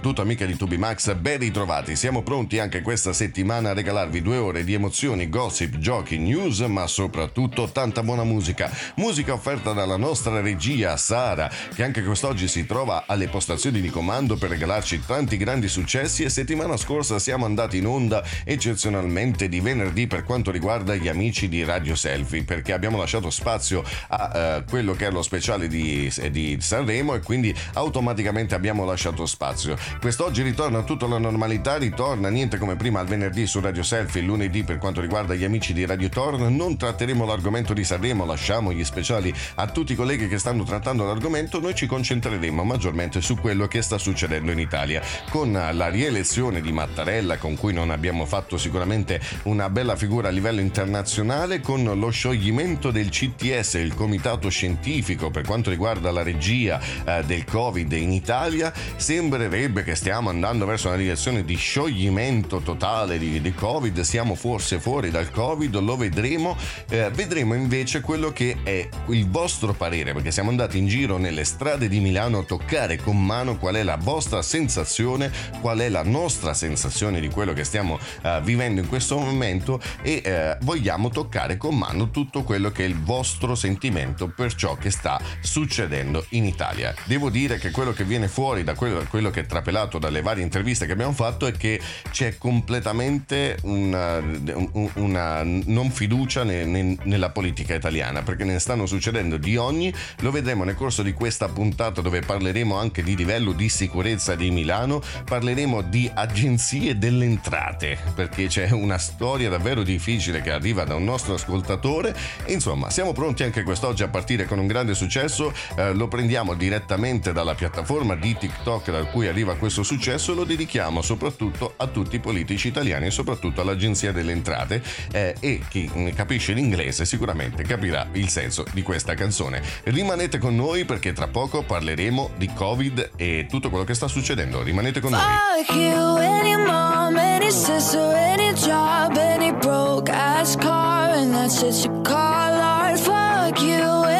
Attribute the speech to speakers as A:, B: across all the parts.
A: Soprattutto amiche di Tubi Max, ben ritrovati. Siamo pronti anche questa settimana a regalarvi due ore di emozioni, gossip, giochi, news, ma soprattutto tanta buona musica. Musica offerta dalla nostra regia Sara, che anche quest'oggi si trova alle postazioni di comando per regalarci tanti grandi successi e settimana scorsa siamo andati in onda eccezionalmente di venerdì per quanto riguarda gli amici di Radio Selfie, perché abbiamo lasciato spazio a eh, quello che è lo speciale di, di Sanremo e quindi automaticamente abbiamo lasciato spazio. Quest'oggi ritorna tutta la normalità, ritorna niente come prima al venerdì su Radio Selfie, lunedì per quanto riguarda gli amici di Radio Torn, non tratteremo l'argomento di Sanremo, lasciamo gli speciali a tutti i colleghi che stanno trattando l'argomento, noi ci concentreremo maggiormente su quello che sta succedendo in Italia, con la rielezione di Mattarella con cui non abbiamo fatto sicuramente una bella figura a livello internazionale, con lo scioglimento del CTS, il comitato scientifico per quanto riguarda la regia eh, del Covid in Italia, sembrerebbe che stiamo andando verso una direzione di scioglimento totale di, di Covid, siamo forse fuori dal Covid, lo vedremo, Eh, vedremo invece quello che è il vostro parere, perché siamo andati in giro nelle strade di Milano a toccare con mano qual è la vostra sensazione, qual è la nostra sensazione di quello che stiamo eh, vivendo in questo momento e eh, vogliamo toccare con mano tutto quello che è il vostro sentimento per ciò che sta succedendo in Italia. Devo dire che quello che viene fuori da quello, quello che è trapelato dalle varie interviste che abbiamo fatto è che c'è completamente una, un- una non fiducia ne- ne- nella politica italiana perché ne stanno succedendo di ogni. Lo vedremo nel corso di questa puntata dove parleremo anche di livello di sicurezza di Milano parleremo di agenzie delle entrate perché c'è una storia davvero difficile che arriva da un nostro ascoltatore. Insomma siamo pronti anche quest'oggi a partire con un grande successo. Eh, lo prendiamo direttamente dalla piattaforma di TikTok da cui arriva questo successo lo dedichiamo soprattutto a tutti i politici italiani e soprattutto all'agenzia delle entrate eh, e chi ne capisce l'inglese sicuramente capirà il senso di questa canzone. Rimanete con noi perché tra poco parleremo di covid e tutto quello che sta succedendo. Rimanete con noi.
B: Fuck you, any mom, any sister, any job, any broke ass car, and that's it you call art. Fuck you,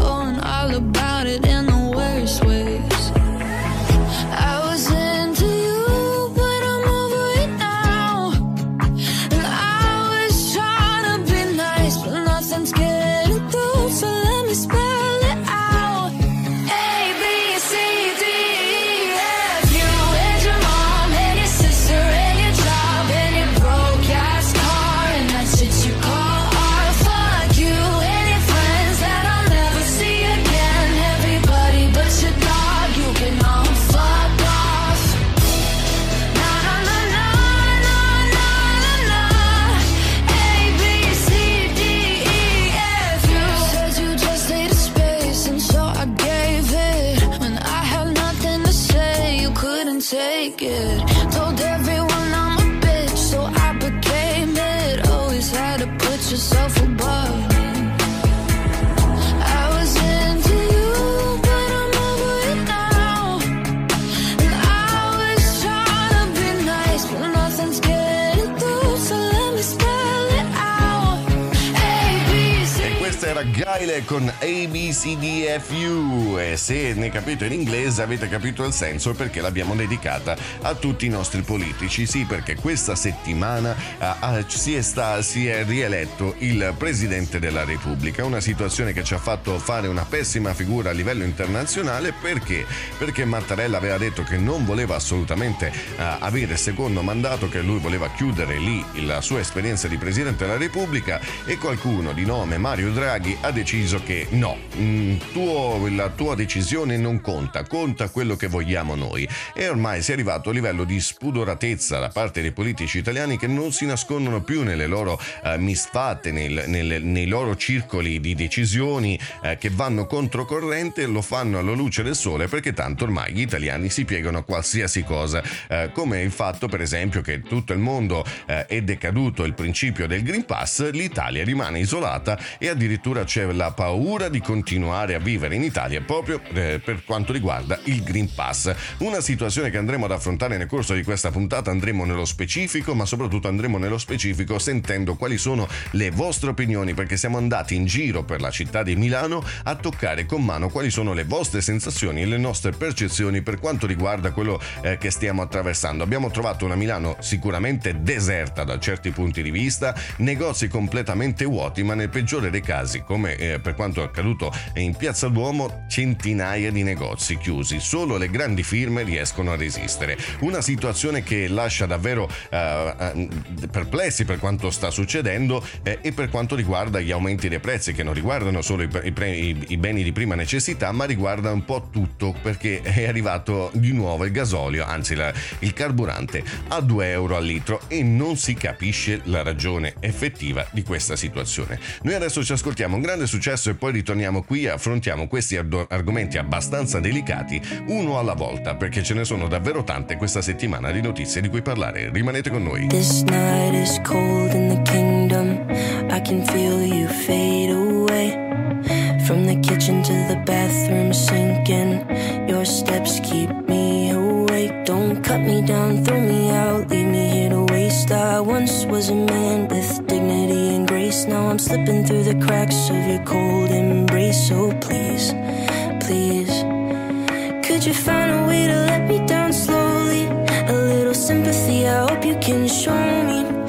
A: Gaile con ABCDFU e se ne capito in inglese avete capito il senso perché l'abbiamo dedicata a tutti i nostri politici. Sì, perché questa settimana uh, si, è sta, si è rieletto il Presidente della Repubblica, una situazione che ci ha fatto fare una pessima figura a livello internazionale perché? Perché Mattarella aveva detto che non voleva assolutamente uh, avere secondo mandato, che lui voleva chiudere lì la sua esperienza di Presidente della Repubblica e qualcuno di nome Mario Draghi ha deciso che no, mm, tuo, la tua decisione non conta, conta quello che vogliamo noi. E ormai si è arrivato a livello di spudoratezza da parte dei politici italiani che non si nascondono più nelle loro uh, misfatte, nel, nel, nei loro circoli di decisioni uh, che vanno controcorrente, lo fanno alla luce del sole perché tanto ormai gli italiani si piegano a qualsiasi cosa, uh, come il fatto per esempio che tutto il mondo è decaduto il principio del Green Pass, l'Italia rimane isolata e addirittura c'è la paura di continuare a vivere in Italia proprio eh, per quanto riguarda il Green Pass. Una situazione che andremo ad affrontare nel corso di questa puntata, andremo nello specifico, ma soprattutto andremo nello specifico sentendo quali sono le vostre opinioni, perché siamo andati in giro per la città di Milano a toccare con mano quali sono le vostre sensazioni e le nostre percezioni per quanto riguarda quello eh, che stiamo attraversando. Abbiamo trovato una Milano sicuramente deserta da certi punti di vista, negozi completamente vuoti, ma nel peggiore dei casi, come eh, per quanto accaduto in Piazza Duomo, centinaia di negozi chiusi. Solo le grandi firme riescono a resistere. Una situazione che lascia davvero eh, perplessi per quanto sta succedendo eh, e per quanto riguarda gli aumenti dei prezzi, che non riguardano solo i, i, i beni di prima necessità, ma riguarda un po' tutto, perché è arrivato di nuovo il gasolio, anzi la, il carburante, a 2 euro al litro e non si capisce la ragione effettiva di questa situazione. Noi adesso ci ascoltiamo un grande successo e poi ritorniamo qui e affrontiamo questi arg- argomenti abbastanza delicati uno alla volta perché ce ne sono davvero tante questa settimana di notizie di cui parlare. Rimanete con noi. This night is cold in the kingdom. I can feel you fade away. From the kitchen to the bathroom sinking. Your steps keep me awake. Don't cut me down, throw me out, leave me here to waste. I once was a man with dignity and. Now I'm slipping through the cracks of your cold embrace. So please, please, could you find a way to let me down slowly? A little sympathy, I hope you can show me.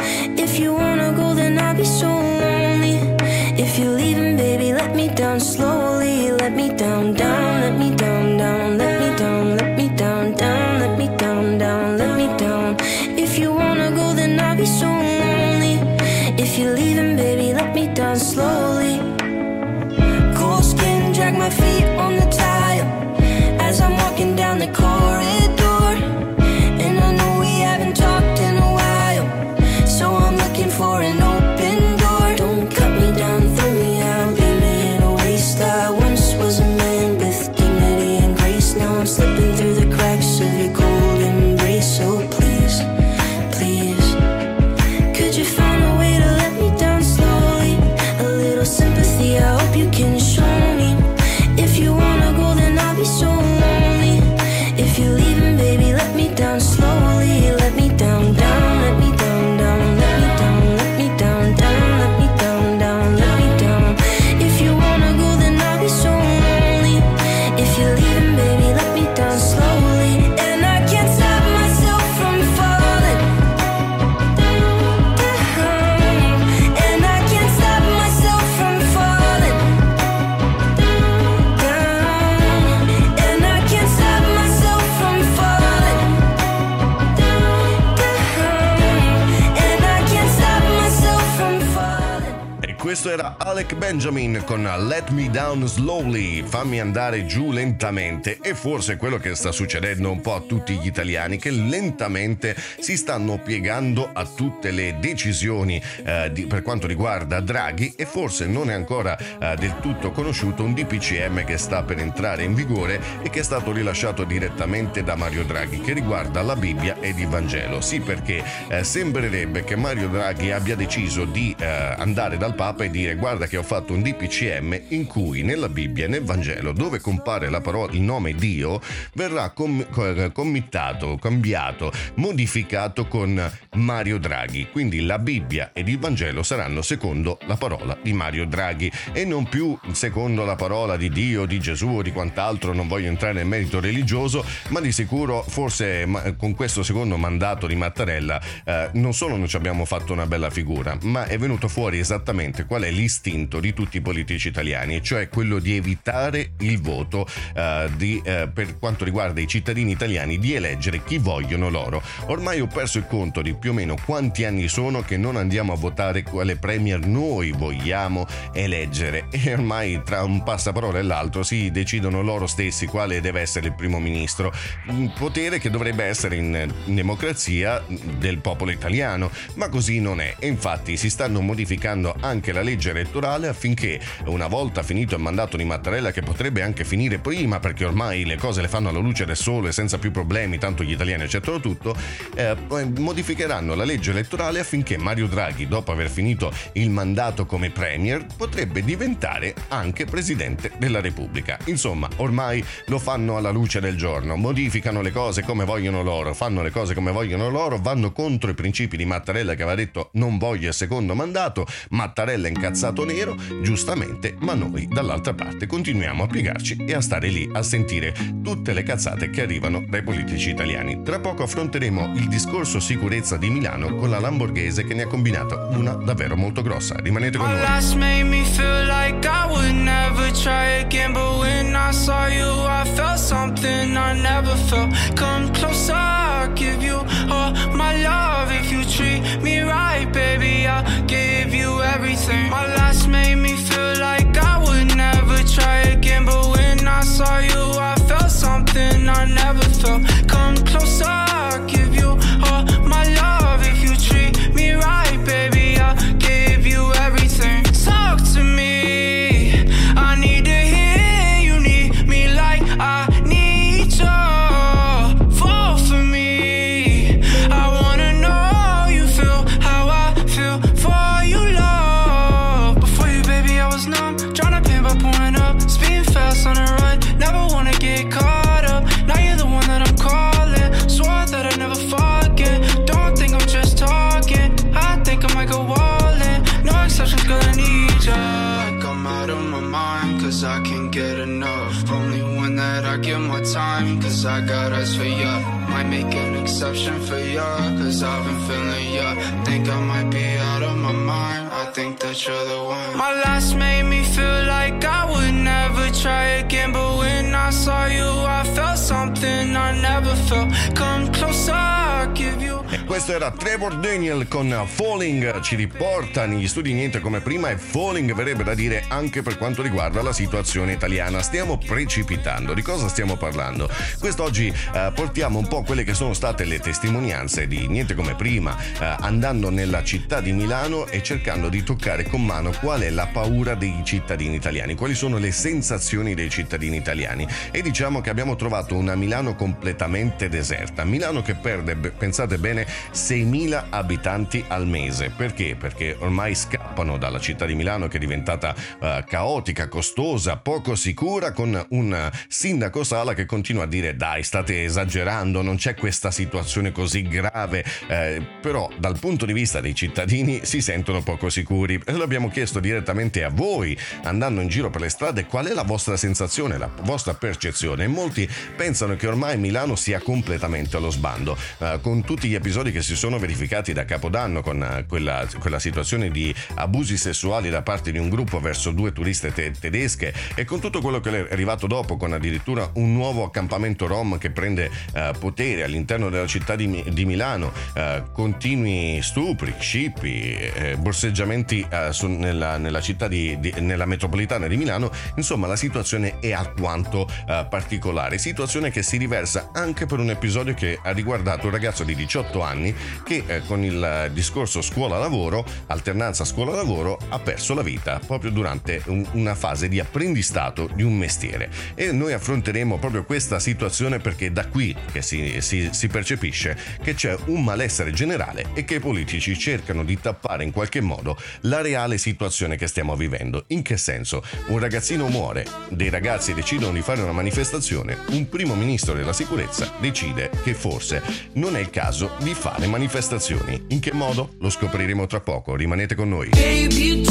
A: Benjamin con Let Me Down Slowly, fammi andare giù lentamente. E forse quello che sta succedendo un po' a tutti gli italiani che lentamente si stanno piegando a tutte le decisioni eh, di- per quanto riguarda Draghi. E forse non è ancora eh, del tutto conosciuto un DPCM che sta per entrare in vigore e che è stato rilasciato direttamente da Mario Draghi che riguarda la Bibbia ed il Vangelo. Sì, perché eh, sembrerebbe che Mario Draghi abbia deciso di eh, andare dal Papa e dire guarda che ho fatto un DPCM in cui nella Bibbia e nel Vangelo dove compare la parola, il nome Dio verrà com- committato, cambiato, modificato con Mario Draghi. Quindi la Bibbia ed il Vangelo saranno secondo la parola di Mario Draghi e non più secondo la parola di Dio, di Gesù o di quant'altro, non voglio entrare nel merito religioso, ma di sicuro forse con questo secondo mandato di Mattarella eh, non solo non ci abbiamo fatto una bella figura, ma è venuto fuori esattamente qual è l'istinto di tutti i politici italiani, cioè quello di evitare il voto eh, di, eh, per quanto riguarda i cittadini italiani di eleggere chi vogliono loro. Ormai ho perso il conto di più o meno quanti anni sono che non andiamo a votare quale premier noi vogliamo eleggere. E ormai tra un passaparola e l'altro si decidono loro stessi quale deve essere il primo ministro, un potere che dovrebbe essere in, democrazia del popolo italiano, ma così non è. E infatti si stanno modificando anche la legge elettorale affinché una volta finito il mandato di Mattarella che potrebbe anche finire prima perché ormai le cose le fanno alla luce del sole senza più problemi, tanto gli italiani accettano tutto, eh, modificheranno la legge elettorale affinché Mario Draghi, dopo aver finito il mandato come premier, potrebbe diventare anche presidente della Repubblica. Insomma, ormai lo fanno alla luce del giorno, modificano le cose come vogliono loro, fanno le cose come vogliono loro, vanno contro i principi di Mattarella che aveva detto non voglio il secondo mandato, Mattarella incazzato nero, giustamente, ma noi dall'altra parte continuiamo a piegarci e a stare lì a sentire tutte le cazzate che arrivano dai politici italiani. Tra poco affronteremo il discorso sicurezza di Milano con la Lamborghese che ne ha combinato una davvero molto grossa. Rimanete con noi. Right, baby. I'll give you everything. My last made me feel like I would never try again, but when I saw you, I felt something I never felt. Come closer, I got eyes for ya. Might make an exception for ya, cause I've been feeling ya. Think I might be out of my mind, I think that you're the one. My last made me feel like I would never try again, but when I saw you, I felt something I never felt. Come closer, I'll give you. E questo era Trevor Daniel con Falling, ci riporta negli studi niente come prima e Falling verrebbe da dire anche per quanto riguarda la situazione italiana. Stiamo precipitando, di cosa stiamo parlando? Quest'oggi eh, portiamo un po' quelle che sono state le testimonianze di niente come prima, eh, andando nella città di Milano e cercando di toccare con mano qual è la paura dei cittadini italiani, quali sono le sensazioni dei cittadini italiani. E diciamo che abbiamo trovato una Milano completamente deserta, Milano che perde, pensate bene, 6.000 abitanti al mese. Perché? Perché ormai scappano dalla città di Milano che è diventata uh, caotica, costosa, poco sicura, con un sindaco Sala che continua a dire dai state esagerando, non c'è questa situazione così grave, eh, però dal punto di vista dei cittadini si sentono poco sicuri. Lo abbiamo chiesto direttamente a voi, andando in giro per le strade, qual è la vostra sensazione, la vostra percezione. Molti pensano che ormai Milano sia completamente allo sbando, uh, con tutti gli episodi che si sono verificati da Capodanno con uh, quella, quella, situazione di abusi sessuali da parte di un gruppo verso due turiste te- tedesche e con tutto quello che è arrivato dopo, con addirittura un nuovo accampamento rom che prende uh, potere all'interno della città di, di Milano, continui stupri, scippi, eh, borseggiamenti su, nella, nella, città di, di, nella metropolitana di Milano, insomma la situazione è alquanto particolare, situazione che si riversa anche per un episodio che ha riguardato un ragazzo di 18 anni che eh, con il discorso scuola-lavoro, alternanza scuola-lavoro, ha perso la vita proprio durante un, una fase di apprendistato di un mestiere. E noi affronteremo proprio questa situazione perché da qui che si, si, si percepisce che c'è un malessere generale e che i politici cercano di tappare in qualche modo la reale situazione che stiamo vivendo. In che senso? Un ragazzino muore, dei ragazzi decidono di fare una manifestazione, un primo ministro della sicurezza decide che forse non è il caso di fare manifestazioni. In che modo? Lo scopriremo tra poco, rimanete con noi. Baby,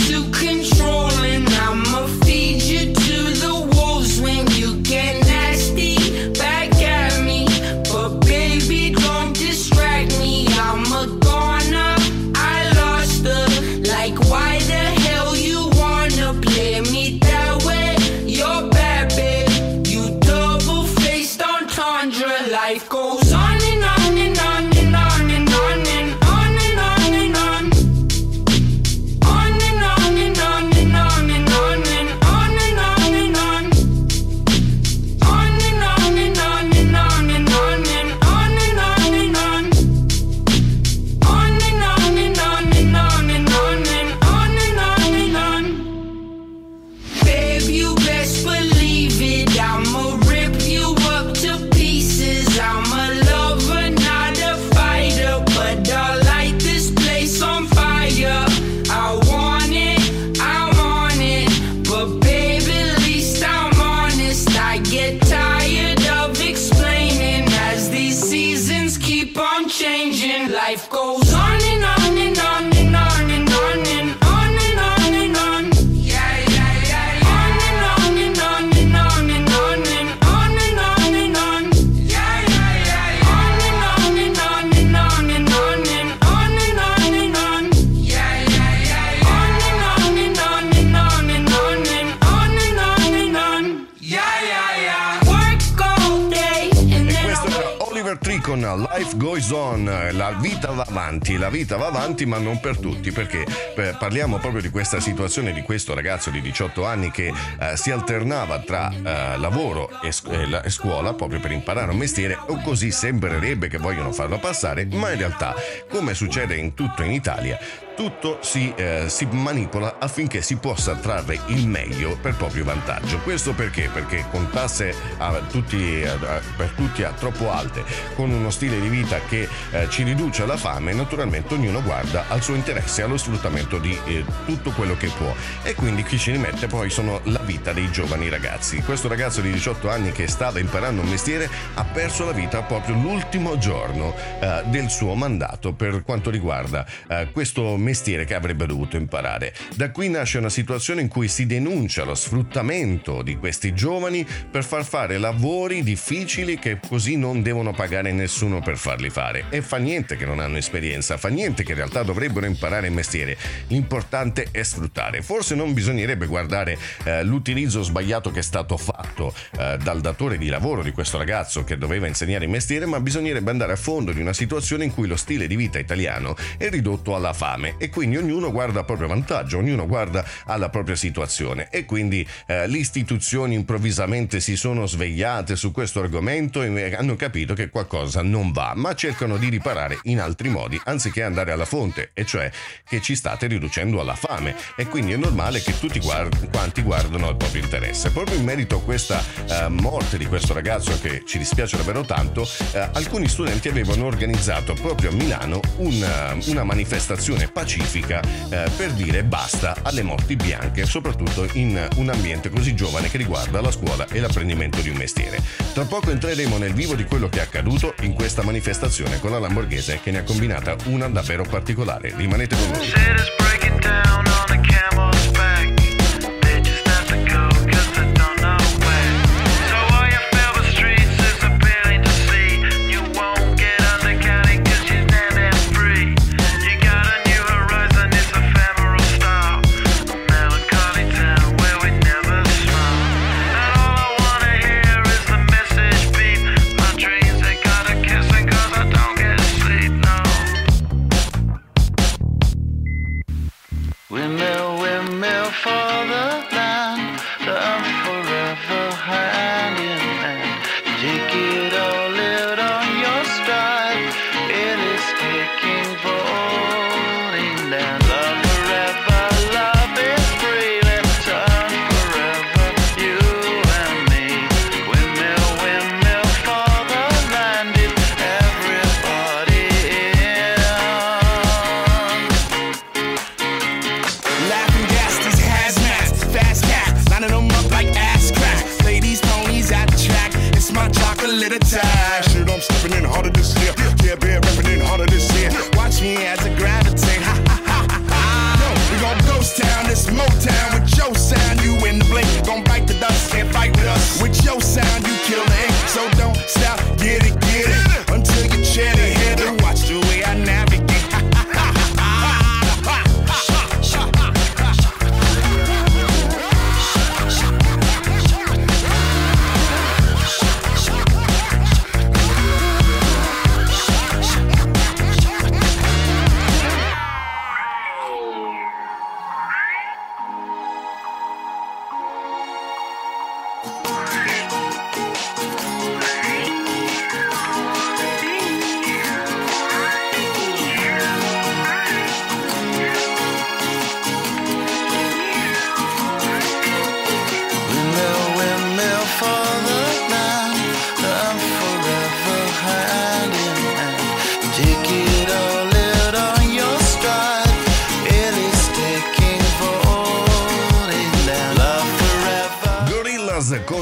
A: changing, life goes on vita va avanti, ma non per tutti, perché eh, parliamo proprio di questa situazione di questo ragazzo di 18 anni che eh, si alternava tra eh, lavoro e, e, scuola proprio per imparare un mestiere, o così sembrerebbe che vogliono farlo passare, ma in realtà, come succede in tutto in Italia, tutto si, eh, si, manipola affinché si possa trarre il meglio per proprio vantaggio. Questo perché? Perché con tasse tutti, per tutti a troppo alte, con uno stile di vita che eh, ci riduce alla fame, naturalmente ognuno guarda al suo interesse allo sfruttamento di eh, tutto quello che può. E quindi chi ci rimette poi sono la vita dei giovani ragazzi. Questo ragazzo di 18 anni che stava imparando un mestiere ha perso la vita proprio l'ultimo giorno eh, del suo mandato per quanto riguarda eh, questo mestiere che avrebbe dovuto imparare. Da qui nasce una situazione in cui si denuncia lo sfruttamento di questi giovani per far fare lavori difficili che così non devono pagare nessuno per farli fare. E fa niente che non hanno esperienza, fa niente che in realtà dovrebbero imparare il mestiere. L'importante è sfruttare. Forse non bisognerebbe guardare eh, l'utilizzo sbagliato che è stato fatto eh, dal datore di lavoro di questo ragazzo che doveva insegnare il mestiere, ma bisognerebbe andare a fondo di una situazione in cui lo stile di vita italiano è ridotto alla fame e quindi ognuno guarda a proprio vantaggio, ognuno guarda alla propria situazione e quindi eh, le istituzioni improvvisamente si sono svegliate su questo argomento e hanno capito che qualcosa non va, ma cercano di riparare in altri modi anziché andare alla fonte, e cioè che ci state riducendo alla fame e quindi è normale che tutti guard- quanti guardano al proprio interesse. Proprio in merito a questa eh, morte di questo ragazzo che ci dispiace davvero tanto, eh, alcuni studenti avevano organizzato proprio a Milano una, una manifestazione pacifica eh, per dire basta alle morti bianche, soprattutto in un ambiente così giovane che riguarda la scuola e l'apprendimento di un mestiere. Tra poco entreremo nel vivo di quello che è accaduto in questa manifestazione con la Lamborghese che ne ha combinata una davvero particolare. Rimanete con noi. for the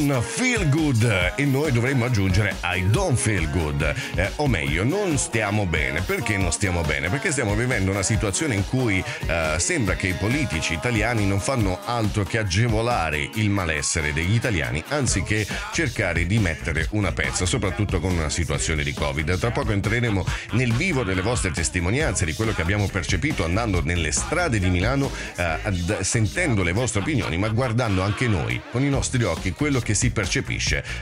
A: con Feel Good e noi dovremmo aggiungere I don't feel good, eh, o meglio, non stiamo bene. Perché non stiamo bene? Perché stiamo vivendo una situazione in cui eh, sembra che i politici italiani non fanno altro che agevolare il malessere degli italiani anziché cercare di mettere una pezza, soprattutto con una situazione di Covid. Tra poco entreremo nel vivo delle vostre testimonianze, di quello che abbiamo percepito andando nelle strade di Milano, eh, ad, sentendo le vostre opinioni, ma guardando anche noi con i nostri occhi quello che si percepisce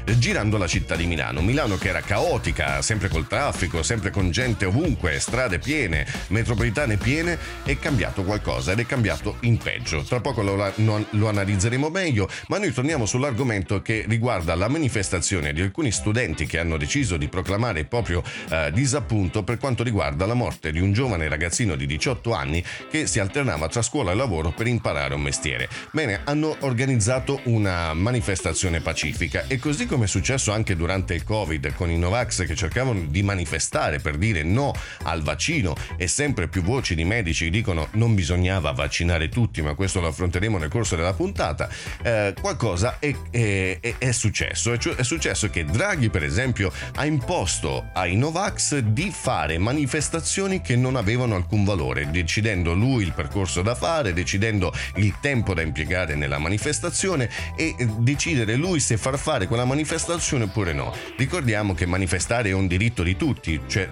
A: eh, girando la città di Milano. Milano che era caotica, sempre col traffico, sempre con gente ovunque, strade piene, metropolitane piene, è cambiato qualcosa ed è cambiato in peggio. Tra poco lo, lo analizzeremo meglio, ma noi torniamo sull'argomento che riguarda la manifestazione di alcuni studenti che hanno deciso di proclamare il proprio eh, disappunto per quanto riguarda la morte di un giovane ragazzino di 18 anni che si alternava tra scuola e lavoro per imparare un mestiere. Bene, hanno organizzato una manifestazione pacifica e così come è successo anche durante il Covid con i Novax che cercavano di manifestare per dire no al vaccino e sempre più voci di medici dicono non bisognava vaccinare tutti, ma questo lo affronteremo nel corso della puntata, eh, qualcosa è, è, è successo. È, è successo che Draghi, per esempio, ha imposto ai Novax di fare manifestazioni che non avevano alcun valore, decidendo lui il percorso da fare, decidendo il tempo da impiegare nella manifestazione e decidere lui se far fare quella manifestazione oppure no. Ricordiamo che manifestare è un diritto di tutti, cioè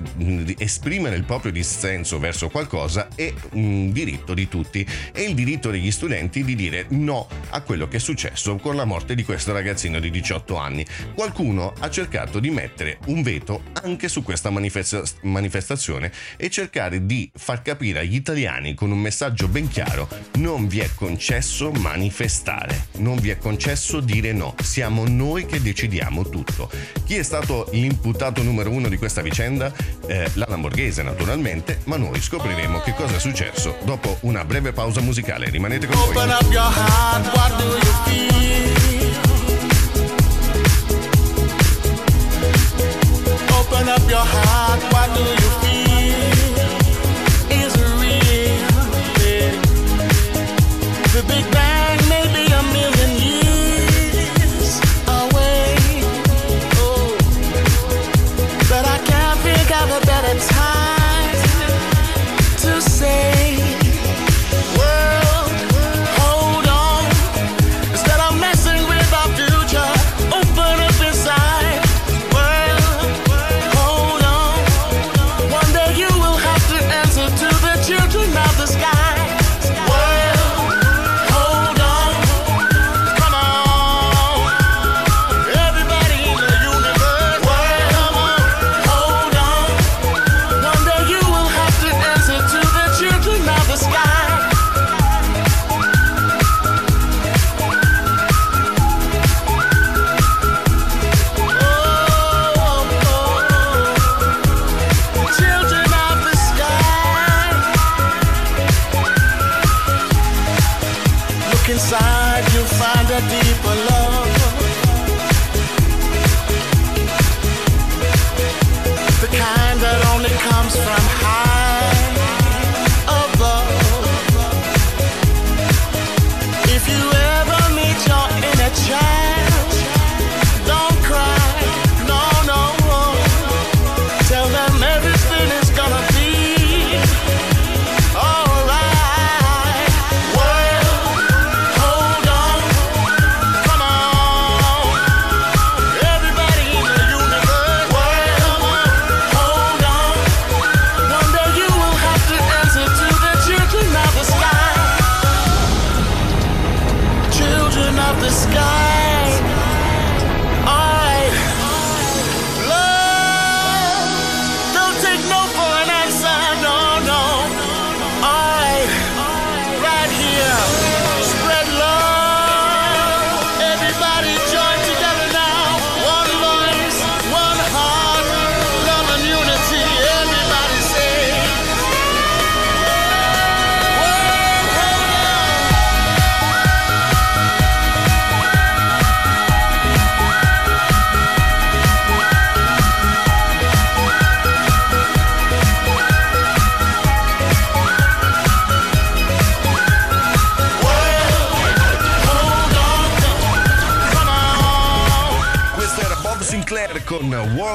A: esprimere il proprio dissenso verso qualcosa è un diritto di tutti e il diritto degli studenti di dire no a quello che è successo con la morte di questo ragazzino di 18 anni. Qualcuno ha cercato di mettere un veto anche su questa manifesta- manifestazione e cercare di far capire agli italiani con un messaggio ben chiaro non vi è concesso manifestare, non vi è concesso dire no, siamo noi che decidiamo tutto. Chi è stato l'imputato numero uno di questa vicenda? Eh, la Lamborghese naturalmente, ma noi scopriremo che cosa è successo dopo una breve pausa musicale. Rimanete con noi. Open up your heart, what do you feel? Is it real? The Big Bang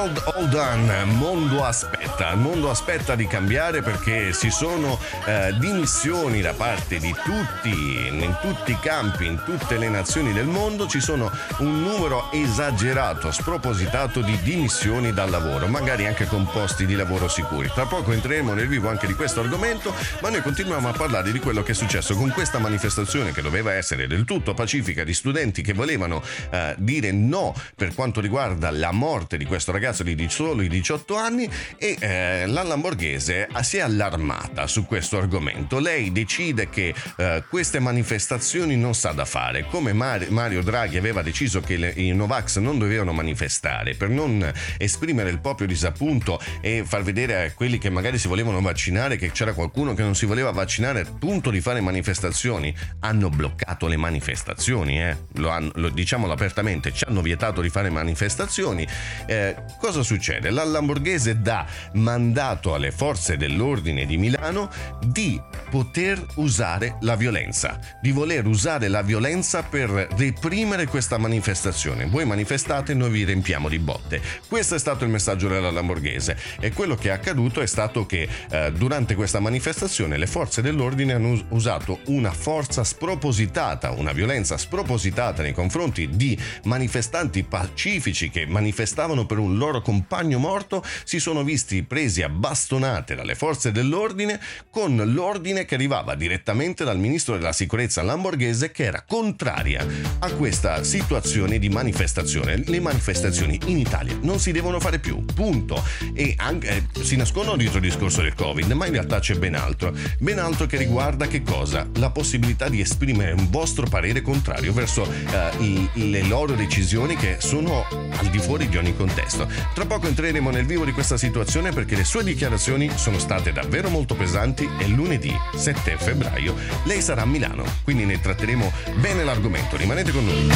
A: World All Done, Mondo aspetta, il mondo aspetta di cambiare perché si sono eh, dimissioni da parte di tutti, in tutti i campi, in tutte le nazioni del mondo, ci sono un numero esagerato, spropositato di dimissioni dal lavoro, magari anche con posti di lavoro sicuri. Tra poco entreremo nel vivo anche di questo argomento, ma noi continuiamo a parlare di quello che è successo con questa manifestazione che doveva essere del tutto pacifica di studenti che volevano eh, dire no per quanto riguarda la morte di questo ragazzo di soli 18 anni e eh, la Lamborghese si è allarmata su questo argomento. Lei decide che eh, queste manifestazioni non sa da fare, come Mario Draghi aveva deciso che le, i Novax non dovevano manifestare per non esprimere il proprio disappunto e far vedere a quelli che magari si volevano vaccinare che c'era qualcuno che non si voleva vaccinare punto di fare manifestazioni, hanno bloccato le manifestazioni, eh? lo, hanno, lo diciamolo apertamente, ci hanno vietato di fare manifestazioni. Eh, cosa succede? La Lamborghese dà mandato alle forze dell'ordine di Milano di poter usare la violenza, di voler usare la violenza per reprimere questa manifestazione. Voi manifestate, noi vi riempiamo di botte. Questo è stato il messaggio della Lamborghese e quello che è accaduto è stato che eh, durante questa manifestazione le forze dell'ordine hanno usato una forza spropositata, una violenza spropositata nei confronti di manifestanti pacifici che manifestavano per un loro compagno morto, si sono visti presi a bastonate dalle forze dell'ordine con l'ordine che arrivava direttamente dal ministro della sicurezza lamborghese che era contraria a questa situazione di manifestazione. Le manifestazioni in Italia non si devono fare più, punto. E anche, eh, si nascondono dietro il discorso del Covid, ma in realtà c'è ben altro. Ben altro che riguarda che cosa? La possibilità di esprimere un vostro parere contrario verso eh, le loro decisioni che sono al di fuori di ogni contesto. Tra poco entreremo nel vivo di questa situazione perché le sue dichiarazioni sono state davvero molto pesanti e lunedì 7 febbraio lei sarà a Milano, quindi ne tratteremo bene l'argomento. Rimanete con noi.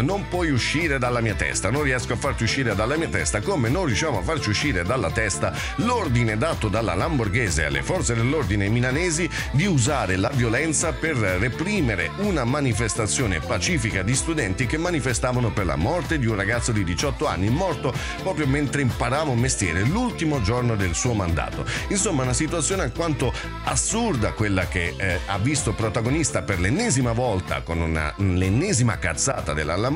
A: Non puoi uscire dalla mia testa, non riesco a farti uscire dalla mia testa come non riusciamo a farci uscire dalla testa l'ordine dato dalla Lamborghese alle forze dell'ordine milanesi di usare la violenza per reprimere una manifestazione pacifica di studenti che manifestavano per la morte di un ragazzo di 18 anni morto proprio mentre imparava un mestiere l'ultimo giorno del suo mandato. Insomma, una situazione alquanto assurda quella che eh, ha visto protagonista per l'ennesima volta con una, l'ennesima cazzata della Lamborghese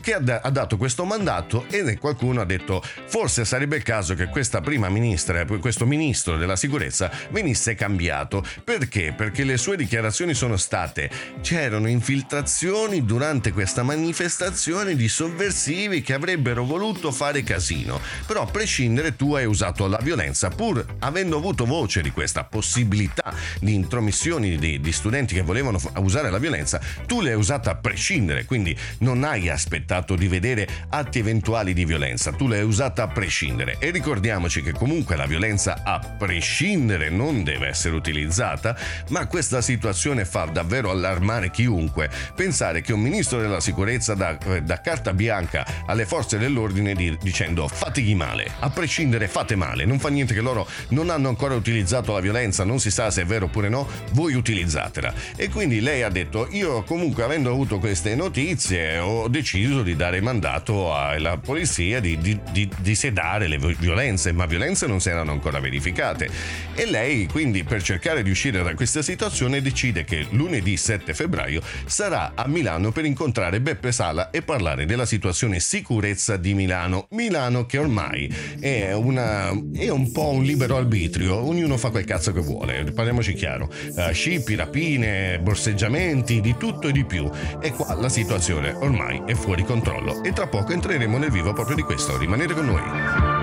A: che ha, da, ha dato questo mandato e qualcuno ha detto forse sarebbe il caso che questa prima ministra, questo ministro della sicurezza venisse cambiato. Perché? Perché le sue dichiarazioni sono state c'erano infiltrazioni durante questa manifestazione di sovversivi che avrebbero voluto fare casino. Però a prescindere tu hai usato la violenza pur avendo avuto voce di questa possibilità di intromissioni di, di studenti che volevano usare la violenza, tu l'hai usata a prescindere, quindi non hai aspettato di vedere atti eventuali di violenza, tu l'hai usata a prescindere. E ricordiamoci che comunque la violenza a prescindere non deve essere utilizzata, ma questa situazione fa davvero allarmare chiunque. Pensare che un ministro della sicurezza da, eh, carta bianca alle forze dell'ordine di, dicendo fategli male, a prescindere fate male, non fa niente che loro non hanno ancora utilizzato la violenza, non si sa se è vero oppure no, voi utilizzatela. E quindi lei ha detto io comunque avendo avuto queste notizie ho deciso di dare mandato alla polizia di, di, di, di sedare le violenze, ma violenze non si erano ancora verificate. E lei quindi per cercare di uscire da questa situazione decide che lunedì 7 febbraio sarà a Milano per incontrare Beppe Sala e parlare della situazione sicurezza di Milano. Milano che ormai è, una, è un po' un libero arbitrio, ognuno fa quel cazzo che vuole, parliamoci chiaro. Uh, scippi, rapine, borseggiamenti, di tutto e di più. E qua la situazione ormai è fuori controllo e tra poco entreremo nel vivo proprio di questo. Rimanete con noi.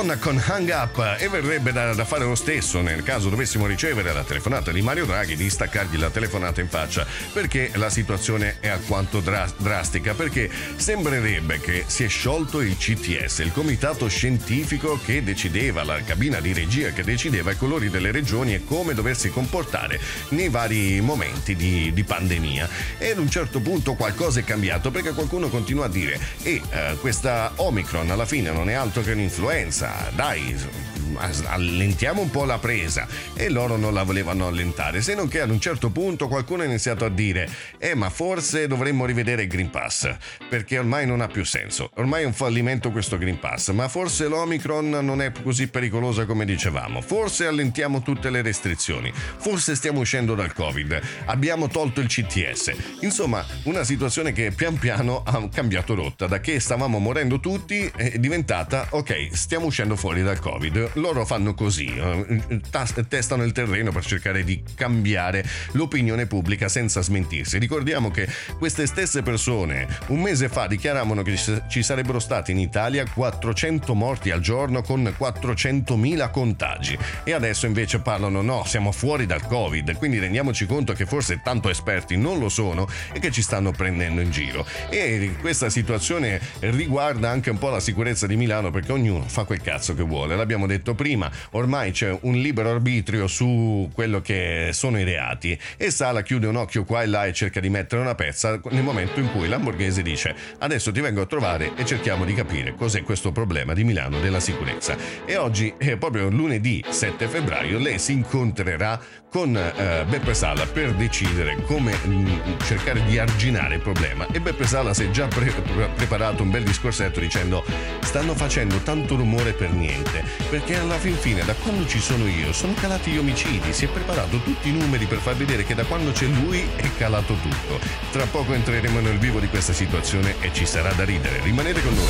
A: Madonna con Hang Up e verrebbe da, da, fare lo stesso nel caso dovessimo ricevere la telefonata di Mario Draghi di staccargli la telefonata in faccia perché la situazione è alquanto dra- drastica perché sembrerebbe che si è sciolto il CTS, il comitato scientifico che decideva, la cabina di regia che decideva i colori delle regioni e come doversi comportare nei vari momenti di, di pandemia. E ad un certo punto qualcosa è cambiato perché qualcuno continua a dire e eh, questa Omicron alla fine non è altro che un'influenza, dai, allentiamo un po' la presa. E loro non la volevano allentare, se non che ad un certo punto qualcuno ha iniziato a dire eh ma forse dovremmo rivedere il Green Pass perché ormai non ha più senso, ormai è un fallimento questo Green Pass, ma forse l'Omicron non è così pericolosa come dicevamo, forse allentiamo tutte le restrizioni, forse stiamo uscendo dal Covid, abbiamo tolto il CTS, insomma una situazione che pian piano ha cambiato rotta, da che stavamo morendo tutti è diventata ok stiamo uscendo fuori dal Covid, loro fanno così, eh, testano il terreno per cercare di cambiare l'opinione pubblica senza smentirsi. Ricordiamo che queste stesse persone un mese fa dichiaravano che ci sarebbero stati in Italia 400 morti al giorno con 400.000 contagi e adesso invece parlano no, siamo fuori dal Covid, quindi rendiamoci conto che forse tanto esperti non lo sono e che ci stanno prendendo in giro. E questa situazione riguarda anche un po' la sicurezza di Milano perché ognuno fa quel cazzo che vuole, l'abbiamo detto detto prima, ormai c'è un libero arbitrio su quello che sono i reati e Sala chiude un occhio qua e là e cerca di mettere una pezza nel momento in cui l'hamburghese dice adesso ti vengo a trovare e cerchiamo di capire cos'è questo problema di Milano della sicurezza. E oggi, è proprio lunedì 7 febbraio, lei si incontrerà con eh, Beppe Sala per decidere come mh, mm, cercare di arginare il problema e Beppe Sala si è già pre- preparato un bel discorsetto dicendo stanno facendo tanto rumore per niente perché alla fin fine da quando ci sono io sono calati gli omicidi. Si è preparato tutti i numeri per far vedere che da quando c'è lui è calato tutto. Tra poco entreremo nel vivo di questa situazione e ci sarà da ridere. Rimanete con noi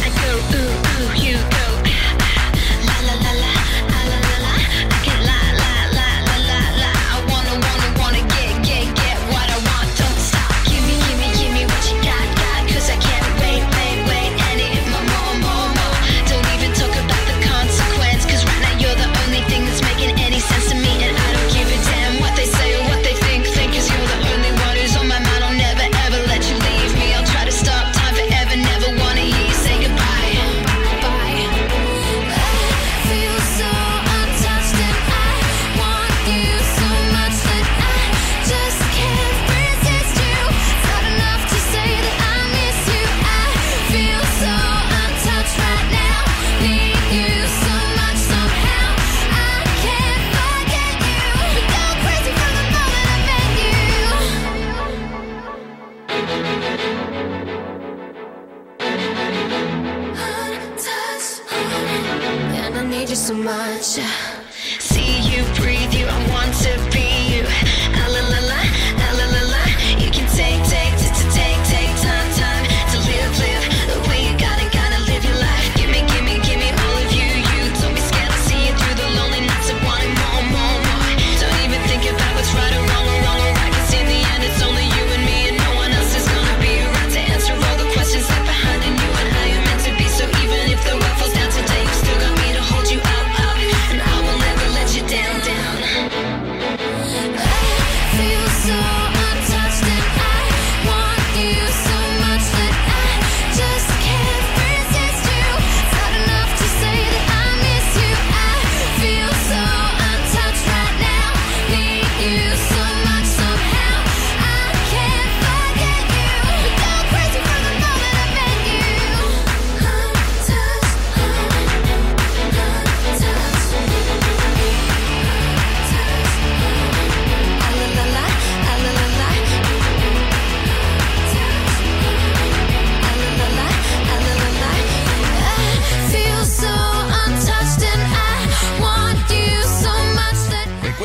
A: so much.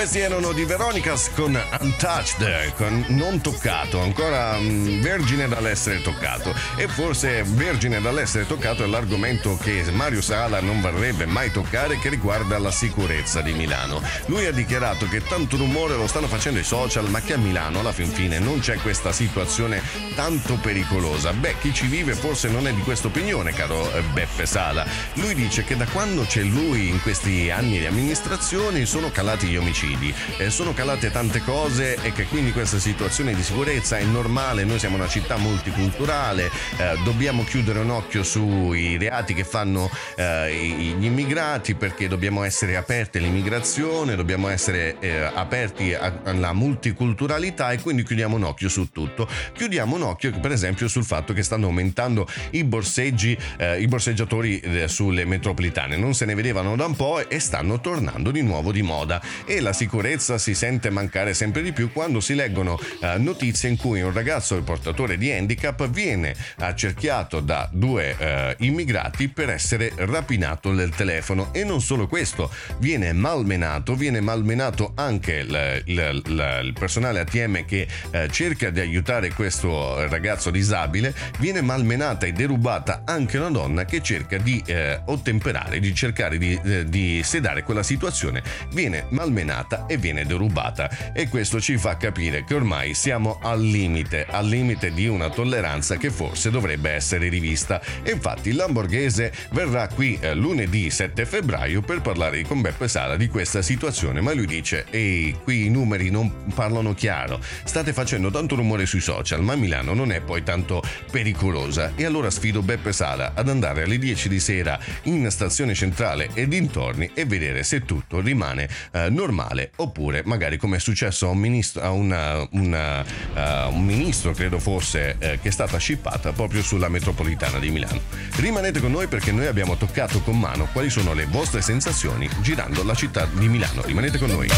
A: Questi erano di Veronicas con Untouched, con non toccato, ancora mm, vergine dall'essere toccato. E forse vergine dall'essere toccato è l'argomento che Mario Sala non vorrebbe mai toccare che riguarda la sicurezza di Milano. Lui ha dichiarato che tanto rumore lo stanno facendo i social, ma che a Milano alla fin fine non c'è questa situazione tanto pericolosa. Beh, chi ci vive forse non è di questa opinione, caro eh, Beppe Sala. Lui dice che da quando c'è lui in questi anni di amministrazione sono calati gli omicidi omicidi. Eh, sono calate tante cose e che quindi questa situazione di sicurezza è normale, noi siamo una città multiculturale, eh, dobbiamo chiudere un occhio sui reati che fanno eh, gli immigrati perché dobbiamo essere aperti all'immigrazione, dobbiamo essere eh, aperti alla multiculturalità e quindi chiudiamo un occhio su tutto. Chiudiamo un occhio per esempio sul fatto che stanno aumentando i borseggi, eh, i borseggiatori sulle metropolitane, non se ne vedevano da un po' e stanno tornando di nuovo di moda e la sicurezza si sente mancare sempre di più quando si leggono uh, notizie in cui un ragazzo portatore di handicap viene accerchiato da due uh, immigrati per essere rapinato nel telefono. E non solo questo, viene malmenato, viene malmenato anche il, il, il, il personale ATM che uh, cerca di aiutare questo ragazzo disabile, viene malmenata e derubata anche una donna che cerca di ottemperare, di cercare di, di sedare quella situazione, viene malmenata rovinata e viene derubata. E questo ci fa capire che ormai siamo al limite, al limite di una tolleranza che forse dovrebbe essere rivista. E infatti Lamborghese verrà qui eh, lunedì 7 febbraio per parlare con Beppe Sala di questa situazione. Ma lui dice ehi qui i numeri non parlano chiaro. State facendo tanto rumore sui social ma Milano non è poi tanto pericolosa. E allora sfido Beppe Sala ad andare alle 10 di sera in stazione centrale e dintorni e vedere se tutto rimane eh, normale normale oppure magari come è successo a un ministro, a una, una, uh, un ministro credo fosse, eh, che è stata scippata proprio sulla metropolitana di Milano. Rimanete con noi perché noi abbiamo toccato con mano quali sono le vostre sensazioni girando la città di Milano. Rimanete con noi.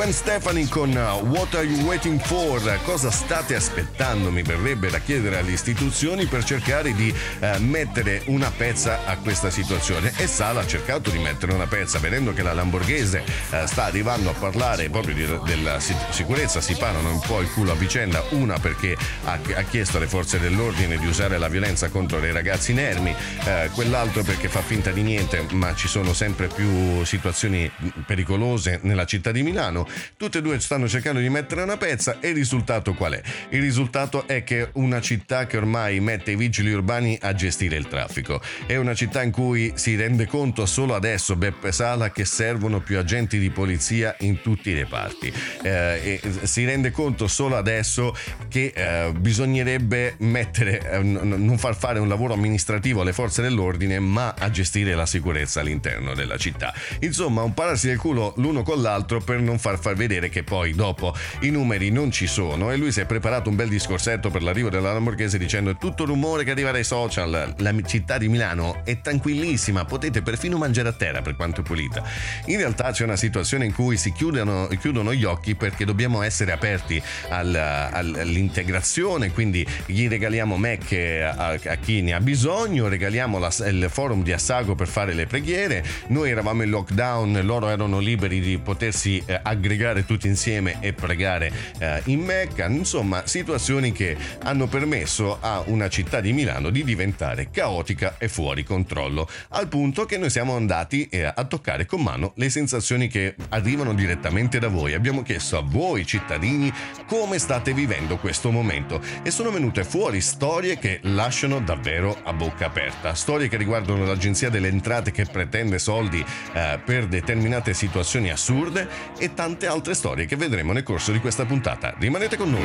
A: Gwen Stefani con uh, What Are You Waiting For? Cosa state aspettando? Mi verrebbe da chiedere alle istituzioni per cercare di uh, mettere una pezza a questa situazione. E Sala ha cercato di mettere una pezza, vedendo che la Lamborghese uh, sta arrivando a parlare proprio di, della sicurezza, si parano un po' il culo a vicenda. Una perché ha, ha, chiesto alle forze dell'ordine di usare la violenza contro dei ragazzi inermi, uh, quell'altro perché fa finta di niente, ma ci sono sempre più situazioni pericolose nella città di Milano. Tutte e due stanno cercando di mettere una pezza e il risultato qual è? Il risultato è che una città che ormai mette i vigili urbani a gestire il traffico. È una città in cui si rende conto solo adesso Beppe Sala che servono più agenti di polizia in tutti i reparti. Eh, si rende conto solo adesso che eh, bisognerebbe mettere, eh, non far fare un lavoro amministrativo alle forze dell'ordine, ma a gestire la sicurezza all'interno della città. Insomma, un pararsi del culo l'uno con l'altro per non far far vedere che poi dopo i numeri non ci sono. E lui si è preparato un bel discorsetto per l'arrivo della Lamborghese dicendo tutto rumore che arriva dai social, la città di Milano è tranquillissima, potete perfino mangiare a terra per quanto è pulita. In realtà c'è una situazione in cui si chiudono, chiudono gli occhi perché dobbiamo essere aperti al, all'integrazione, quindi gli regaliamo Mac a, a, chi ne ha bisogno, regaliamo la, il forum di Assago per fare le preghiere, noi eravamo in lockdown, loro erano liberi di potersi eh, aggregare tutti insieme e pregare eh, in Mecca, insomma situazioni che hanno permesso a una città di Milano di diventare caotica e fuori controllo, al punto che noi siamo andati eh, a toccare con mano le sensazioni che arrivano direttamente da voi. Abbiamo chiesto a voi cittadini come state vivendo questo momento. E sono venute fuori storie che lasciano davvero a bocca aperta, storie che riguardano l'Agenzia delle Entrate che pretende soldi eh, per determinate situazioni assurde e tante altre storie che vedremo nel corso di questa puntata. Rimanete con noi.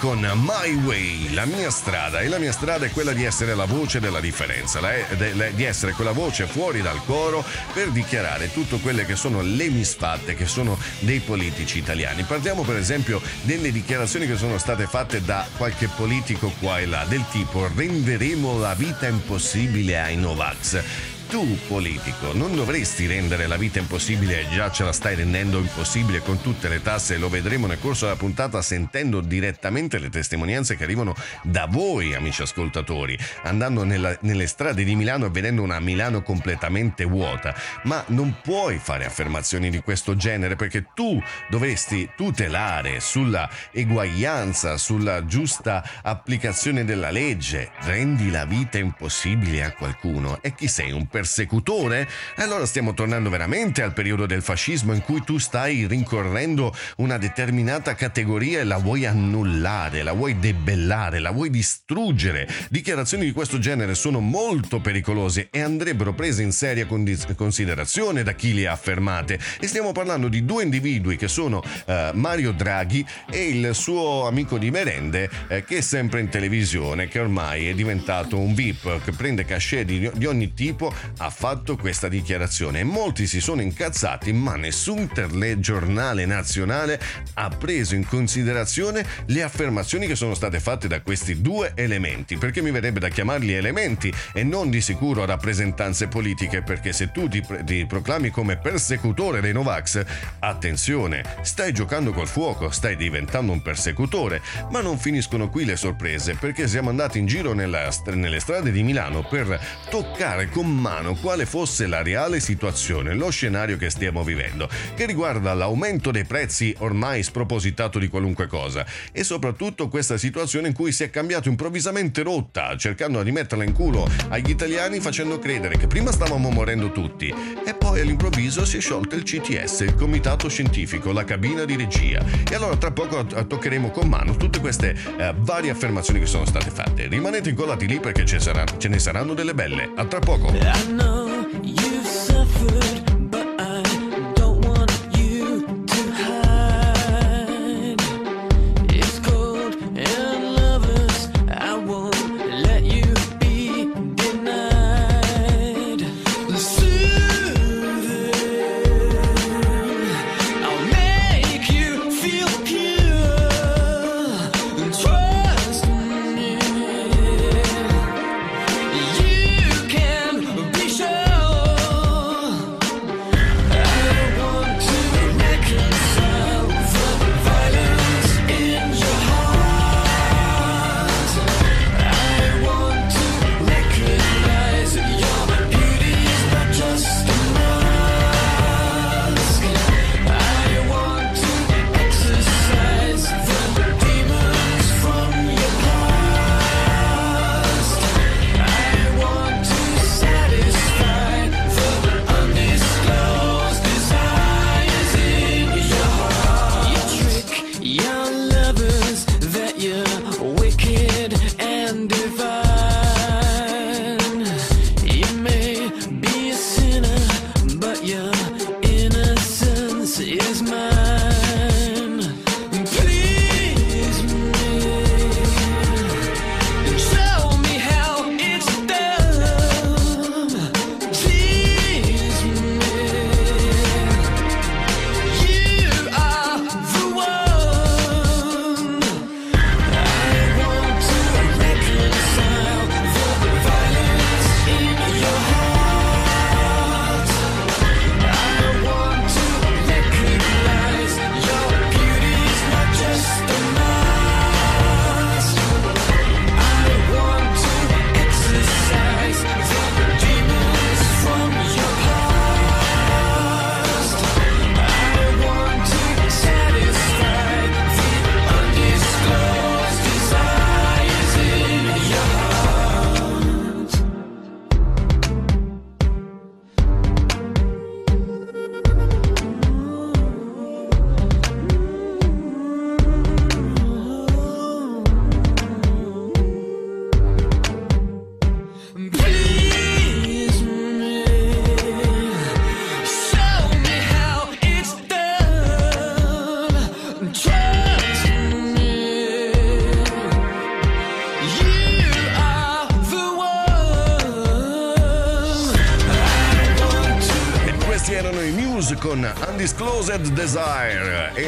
A: Con My Way, la mia strada. E la mia strada è quella di essere la voce della differenza, di essere quella voce fuori dal coro per dichiarare tutte quelle che sono le misfatte che sono dei politici italiani. Parliamo per esempio delle dichiarazioni che sono state fatte da qualche politico qua e là, del tipo renderemo la vita impossibile ai Novax tu, politico, non dovresti rendere la vita impossibile, già ce la stai rendendo impossibile con tutte le tasse, lo vedremo nel corso della puntata sentendo direttamente le testimonianze che arrivano da voi, amici ascoltatori, andando nella, nelle strade di Milano e vedendo una Milano completamente vuota. Ma non puoi fare affermazioni di questo genere perché tu dovresti tutelare sulla eguaglianza, sulla giusta applicazione della legge. Rendi la vita impossibile a qualcuno e chi sei un persecutore? Allora stiamo tornando veramente al periodo del fascismo in cui tu stai rincorrendo una determinata categoria e la vuoi annullare, la vuoi debellare, la vuoi distruggere. Dichiarazioni di questo genere sono molto pericolose e andrebbero prese in seria considerazione da chi le ha affermate. E stiamo parlando di due individui che sono uh, Mario Draghi e il suo amico di merende eh, che è sempre in televisione, che ormai è diventato un VIP, che prende cachet di, di ogni tipo ha fatto questa dichiarazione. E molti si sono incazzati, ma nessun telegiornale nazionale ha preso in considerazione le affermazioni che sono state fatte da questi due elementi, perché mi verrebbe da chiamarli elementi e non di sicuro rappresentanze politiche, perché se tu ti, ti proclami come persecutore dei Novax, attenzione, stai giocando col fuoco, stai diventando un persecutore, ma non finiscono qui le sorprese, perché siamo andati in giro nella, nelle strade di Milano per toccare con mano mano quale fosse la reale situazione, lo scenario che stiamo vivendo, che riguarda l'aumento dei prezzi ormai spropositato di qualunque cosa e soprattutto questa situazione in cui si è cambiato improvvisamente rotta, cercando di metterla in culo agli italiani facendo credere che prima stavamo morendo tutti e poi all'improvviso si è sciolto il CTS, il comitato scientifico, la cabina di regia e allora tra poco toccheremo con mano tutte queste eh, varie affermazioni che sono state fatte. Rimanete incollati lì perché ce, sarà, ce ne saranno delle belle. A tra poco.
C: Know you've suffered.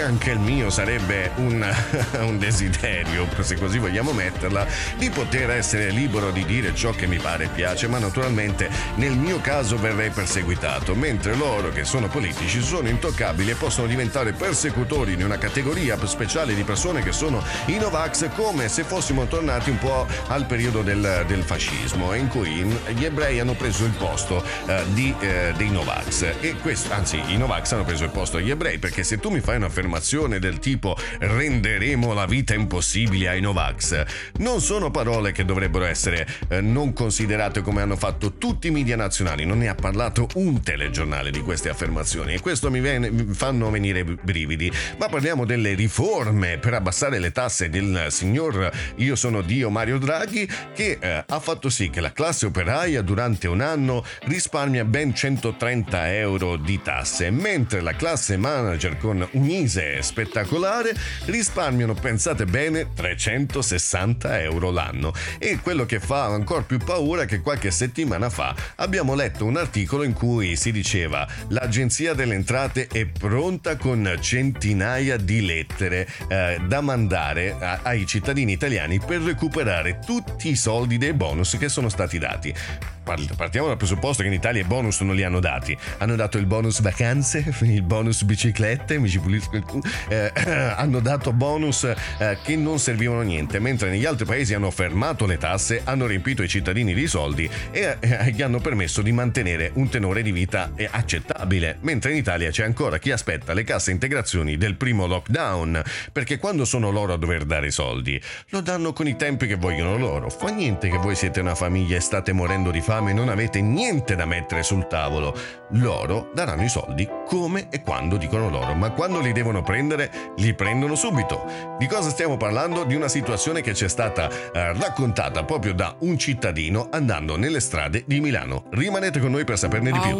A: Anche il mio sarebbe un, un desiderio, se così vogliamo metterla, di poter essere libero di dire ciò che mi pare e piace, ma naturalmente nel mio caso verrei perseguitato, mentre loro che sono politici sono intoccabili e possono diventare persecutori di una categoria speciale di persone che sono i Novax come se fossimo tornati un po' al periodo del, del fascismo in cui gli ebrei hanno preso il posto eh, di, eh, dei Novax e questo, anzi i Novax hanno preso il posto degli ebrei perché se tu mi fai un'affermazione del tipo renderemo la vita impossibile ai Novax non sono parole che dovrebbero essere eh, non considerate come hanno fatto tutti i media nazionali. Non ne ha parlato un telegiornale di queste affermazioni e questo mi, viene, mi fanno venire brividi. Ma parliamo delle riforme per abbassare le tasse del signor Io sono Dio Mario Draghi che eh, ha fatto sì che la classe operaia durante un anno risparmia ben 130 euro di tasse, mentre la classe manager con un ISE spettacolare risparmiano, pensate bene, 360 euro l'anno. E quello che fa ancora più paura è che qualche settimana fa abbiamo letto un articolo in cui si diceva l'agenzia delle entrate è pronta con centinaia di lettere eh, da mandare a, ai cittadini italiani per recuperare tutti i soldi dei bonus che sono stati dati partiamo dal presupposto che in Italia i bonus non li hanno dati. Hanno dato il bonus vacanze, il bonus biciclette, mi ci pulisco il culo. Eh, hanno dato bonus eh, che non servivano a niente, mentre negli altri paesi hanno fermato le tasse, hanno riempito i cittadini di soldi e eh, gli hanno permesso di mantenere un tenore di vita eh, accettabile. Mentre in Italia c'è ancora chi aspetta le casse integrazioni del primo lockdown, perché quando sono loro a dover dare i soldi, lo danno con i tempi che vogliono loro. Fa niente che voi siete una famiglia e state morendo di fame fame non avete niente da mettere sul tavolo. Loro daranno i soldi come e quando dicono loro, ma quando li devono prendere, li prendono subito. Di cosa stiamo parlando? Di una situazione che ci è stata eh, raccontata proprio da un cittadino andando nelle strade di Milano. Rimanete con noi per saperne di più.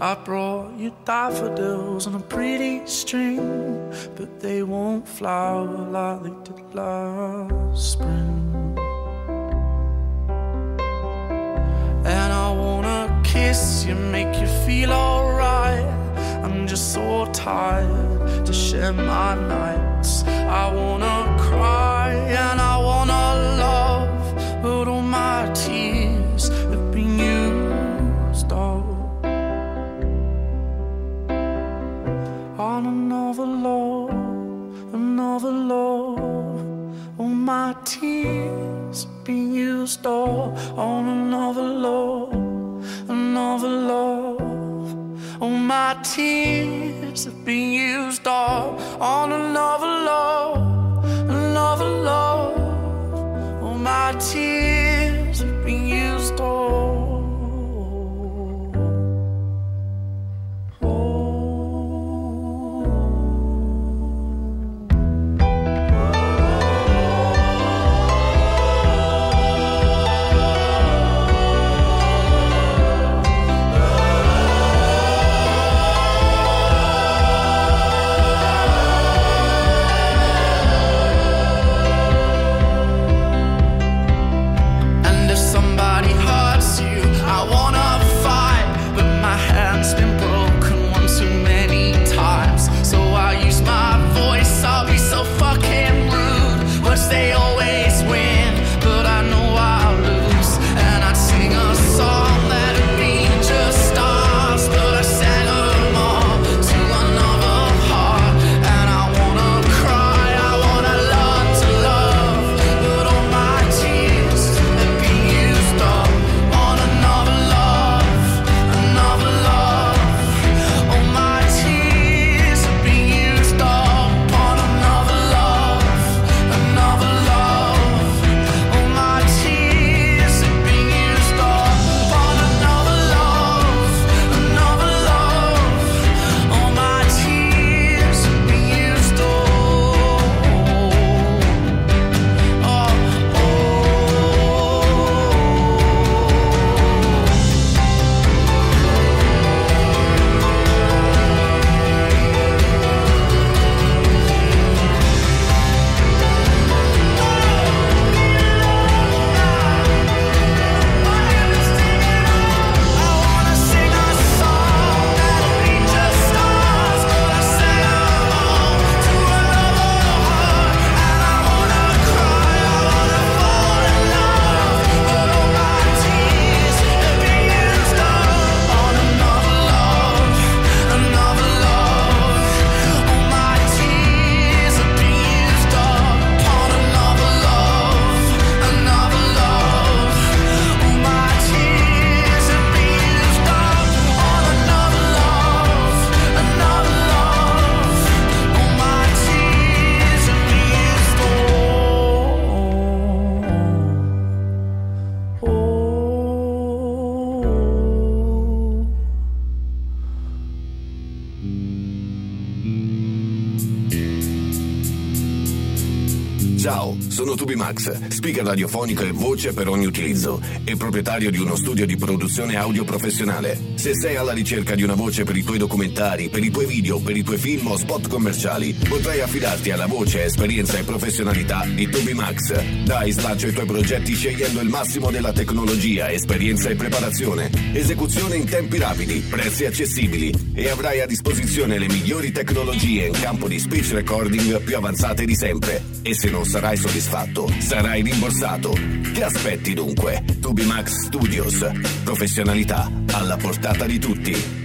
A: I brought you daffodils on a pretty string, but they won't flower like they did last spring. And I wanna kiss you, make you feel alright. I'm just so tired to share my nights. I
D: Tubimax, speaker radiofonico e voce per ogni utilizzo e proprietario di uno studio di produzione audio professionale. Se sei alla ricerca di una voce per i tuoi documentari, per i tuoi video, per i tuoi film o spot commerciali, potrai affidarti alla voce, esperienza e professionalità di Tubimax. Dai slancio ai tuoi progetti scegliendo il massimo della tecnologia, esperienza e preparazione. Esecuzione in tempi rapidi, prezzi accessibili e avrai a disposizione le migliori tecnologie in campo di speech recording più avanzate di sempre. E se non sarai soddisfatto, sarai rimborsato. Che aspetti dunque? Tubimax Studios. Professionalità alla portata di tutti.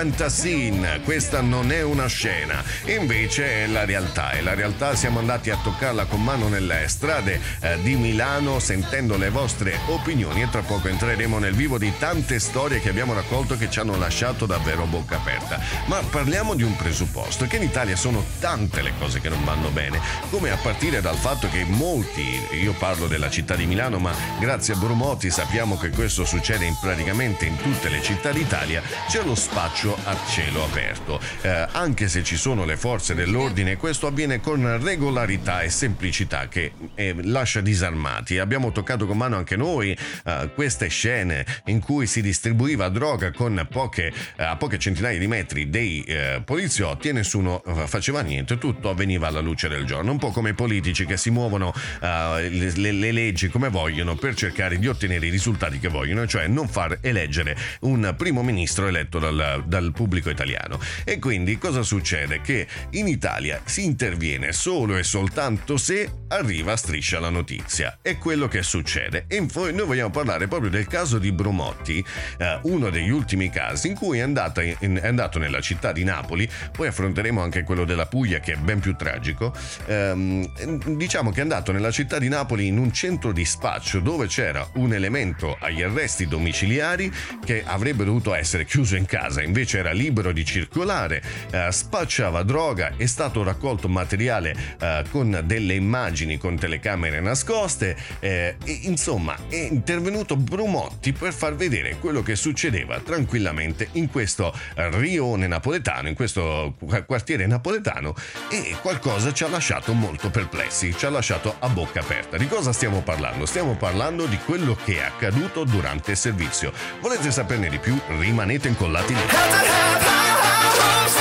C: Scene,
A: questa non è una scena, invece è la realtà e la realtà siamo andati a toccarla con mano nelle strade eh, di Milano sentendo le vostre opinioni e tra poco entreremo nel vivo di tante storie che abbiamo raccolto che ci hanno lasciato davvero bocca aperta. Ma parliamo di un presupposto, che in Italia sono tante le cose che non vanno bene, come a partire dal fatto che molti, io parlo della città di Milano, ma grazie a Brumotti sappiamo che questo succede in praticamente in tutte le città d'Italia, c'è lo spaccio a cielo aperto. Eh, anche se ci sono le forze dell'ordine, questo avviene con regolarità e semplicità che eh, lascia disarmati. Abbiamo toccato con mano anche noi eh, queste scene in cui si distribuiva droga con poche, eh, a poche centinaia di metri dei eh, poliziotti e nessuno eh, faceva niente, tutto avveniva alla luce del giorno, un po' come i politici che si muovono le, le- le leggi come vogliono per cercare di ottenere i risultati che vogliono, cioè non far eleggere un primo ministro eletto dal, dal pubblico italiano. E quindi cosa succede? Che in Italia si interviene solo e soltanto se arriva a striscia la notizia. È quello che succede. E noi vogliamo parlare proprio del caso di Brumotti, eh, uno degli ultimi casi in cui è, in- è andato nella città di Napoli, poi affronteremo anche quello della Puglia che è ben più tragico. Ehm, diciamo che è andato nella città di Napoli in un centro di spaccio dove c'era un elemento agli arresti domiciliari che avrebbe dovuto essere chiuso in casa, invece era libero di circolare, eh, spacciava droga, è stato raccolto materiale eh, con delle immagini con telecamere nascoste, eh, e, insomma è intervenuto Brumotti per far vedere quello che succedeva tranquillamente in questo rione napoletano, in questo qu- quartiere napoletano e qualcosa ci ha lasciato molto perplessi, ci ha lasciato a bocca aperta. Di cosa stiamo parlando? Stiamo parlando di quello che è accaduto durante il servizio. Volete saperne di più? Rimanete incollati lì.
C: Had to have high, high hopes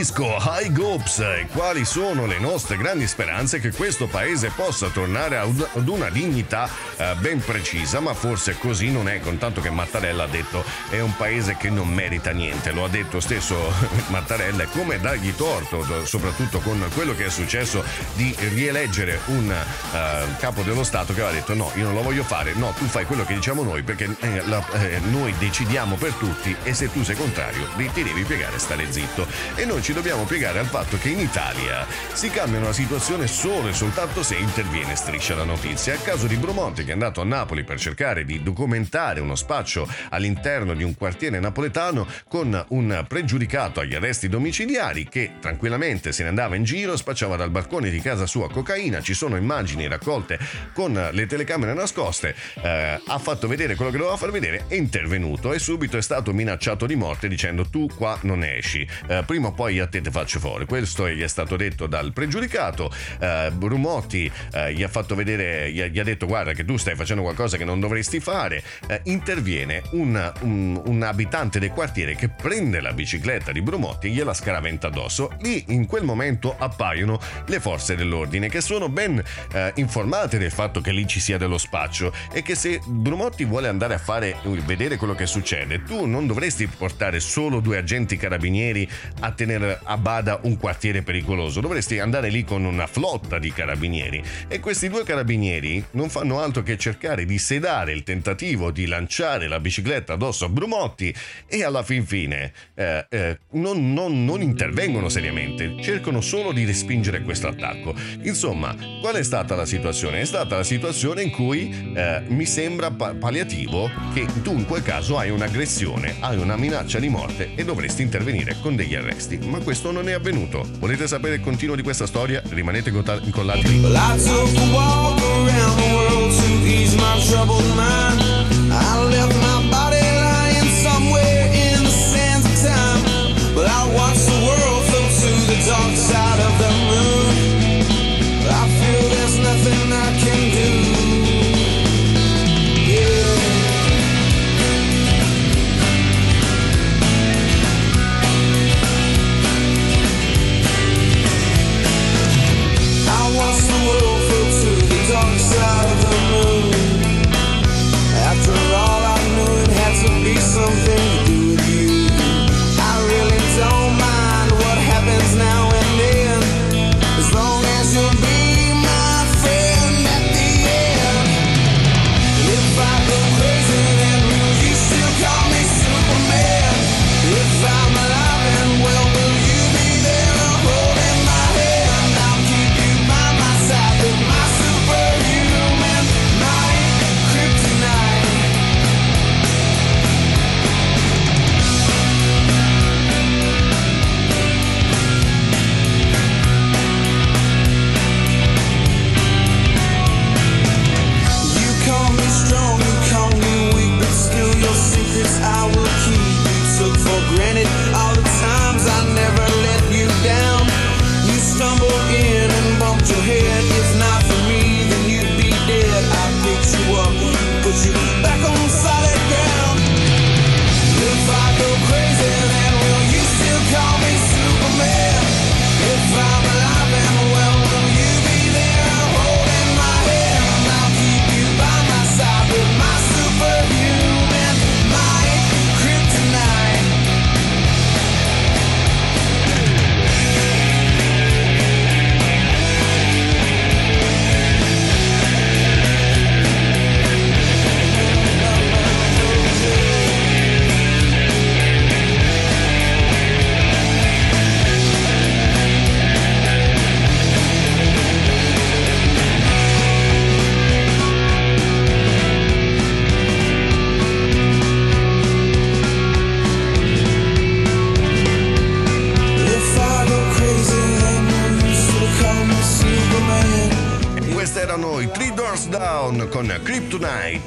A: Disco, High Hopes, e quali sono le nostre grandi speranze che questo paese possa tornare ad una dignità eh, ben precisa, ma forse così non è, con tanto che Mattarella ha detto è un paese che non merita niente, lo ha detto stesso Mattarella, come dargli torto, soprattutto con quello che è successo di rieleggere un eh, capo dello Stato che aveva detto no, io non lo voglio fare, no, tu fai quello che diciamo noi perché eh, la- eh, noi decidiamo per tutti e se tu sei contrario ti devi piegare e stare zitto. E noi ci dobbiamo piegare al fatto che in Italia si cambia una situazione solo e soltanto se interviene striscia la notizia. Il caso di Brumonti che è andato a Napoli per cercare di documentare uno spaccio all'interno di un quartiere napoletano con un pregiudicato agli arresti domiciliari che tranquillamente se ne andava in giro, spacciava dal balcone di casa sua cocaina, ci sono immagini raccolte con le telecamere nascoste, eh, ha fatto vedere quello che doveva far vedere, è intervenuto e subito è stato minacciato di morte dicendo tu qua non esci, eh, prima o poi a te te faccio fuori. Questo gli è stato detto dal pregiudicato, eh, Brumotti eh, gli ha fatto vedere, gli ha, gli ha detto guarda che tu stai facendo qualcosa che non dovresti fare, Eh, interviene un, un- un abitante del quartiere che prende la bicicletta di Brumotti e gliela scaraventa addosso. Lì in quel momento appaiono le forze dell'ordine che sono ben eh, informate del fatto che lì ci sia dello spaccio e che se Brumotti vuole andare a fare vedere quello che succede, tu non dovresti portare solo due agenti carabinieri a tenere a bada un quartiere pericoloso, dovresti andare lì con una flotta di carabinieri e questi due carabinieri non fanno altro che cercare di sedare il tentativo di lanciare la bicicletta addosso a Brumotti e alla fin fine eh, eh, non, non- non intervengono seriamente, cercano solo di respingere questo attacco. Insomma, qual è stata la situazione? È stata la situazione in cui eh, mi sembra pa- palliativo che tu in quel caso hai un'aggressione, hai una minaccia di morte e dovresti intervenire con degli arresti, ma questo non è avvenuto. Volete sapere il continuo di questa storia? Rimanete incollati lì.
E: Well,
F: dark side.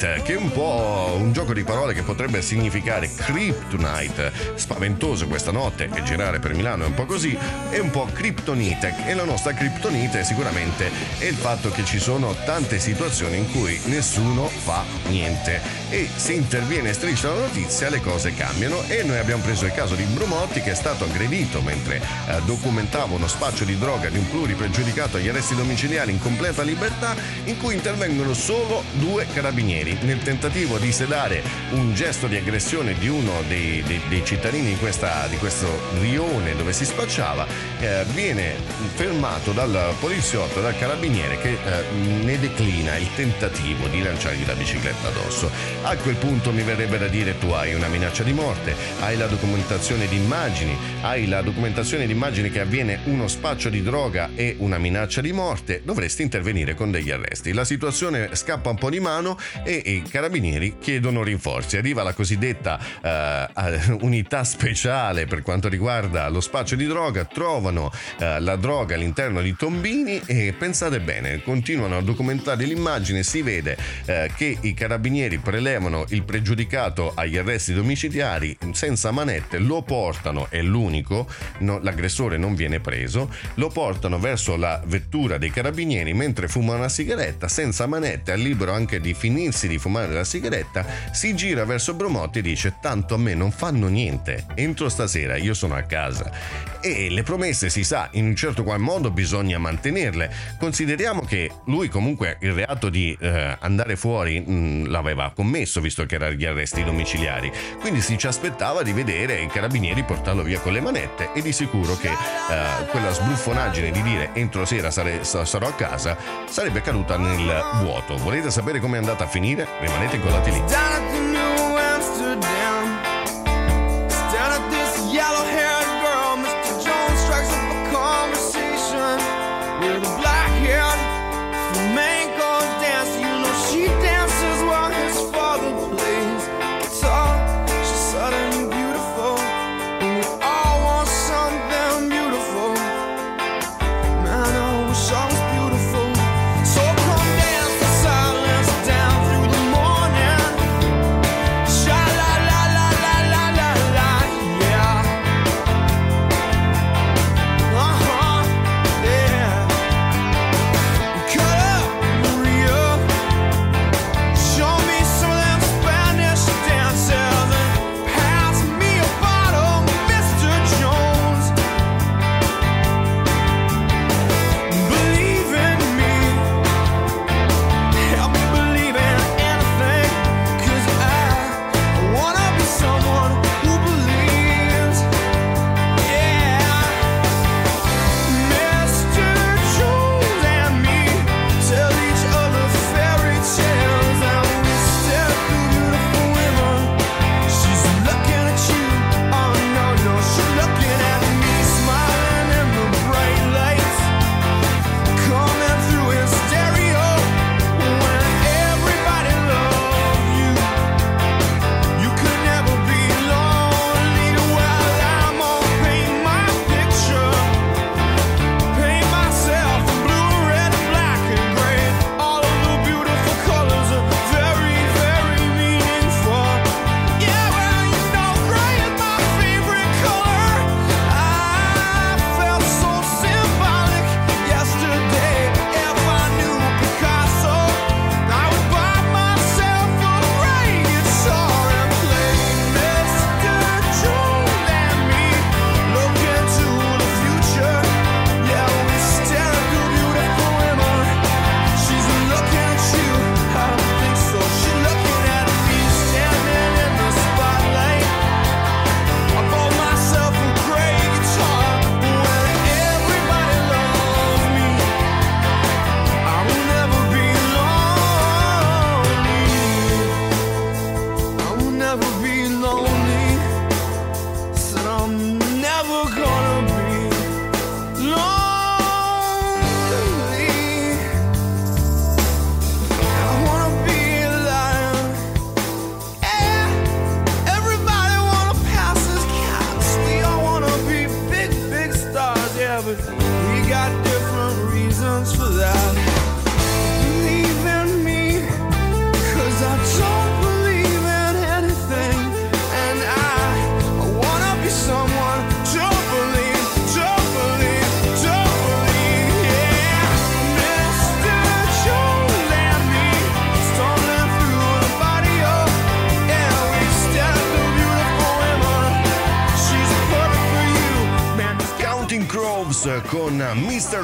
A: Kim po. Parole che potrebbe significare Kryptonite, spaventoso questa notte e girare per Milano è un po' così, e un po' Kryptonite. E la nostra Kryptonite sicuramente è il fatto che ci sono tante situazioni in cui nessuno fa niente. E se interviene e striscia la notizia le cose cambiano. E noi abbiamo preso il caso di Brumotti che è stato aggredito mentre eh, documentava uno spaccio di droga di un pluripregiudicato agli arresti domiciliari in completa libertà in cui intervengono solo due carabinieri nel tentativo di sedare un gesto di aggressione di uno dei, dei- dei cittadini di, questa- di questo rione dove si spacciava eh, viene fermato dal poliziotto dal carabiniere che eh, ne declina il tentativo di lanciargli la bicicletta addosso a quel punto mi verrebbe da dire tu hai una minaccia di morte, hai la documentazione di immagini, hai la documentazione di immagini che avviene uno spaccio di droga e una minaccia di morte, dovresti intervenire con degli arresti. La situazione scappa un po' di mano e i carabinieri chiedono rinforzi. Arriva la cosiddetta eh, unità speciale per quanto riguarda lo spaccio di droga, trovano eh, la droga all'interno di tombini e pensate bene, continuano a documentare l'immagine, si vede eh, che i carabinieri prelevano il pregiudicato agli arresti domiciliari senza manette, lo portano, è l'unico, no- l'aggressore non viene preso, lo portano verso la vettura dei carabinieri mentre fuma una sigaretta, senza manette, è libero anche di finirsi di fumare la sigaretta, si gira verso Bromotti e dice tanto a me non fanno niente, entro stasera io sono a casa. E le promesse si sa, in un certo qual modo bisogna mantenerle. Consideriamo che lui comunque il reato di eh, andare fuori mh, l'aveva commesso visto che era agli arresti domiciliari, quindi si ci aspettava di vedere i carabinieri portarlo via con le manette e di sicuro che eh, quella sbruffonaggine di dire entro sera sare- sa- sarò a casa sarebbe caduta nel vuoto. Volete sapere com'è andata a finire? Rimanete incollati lì.
F: Down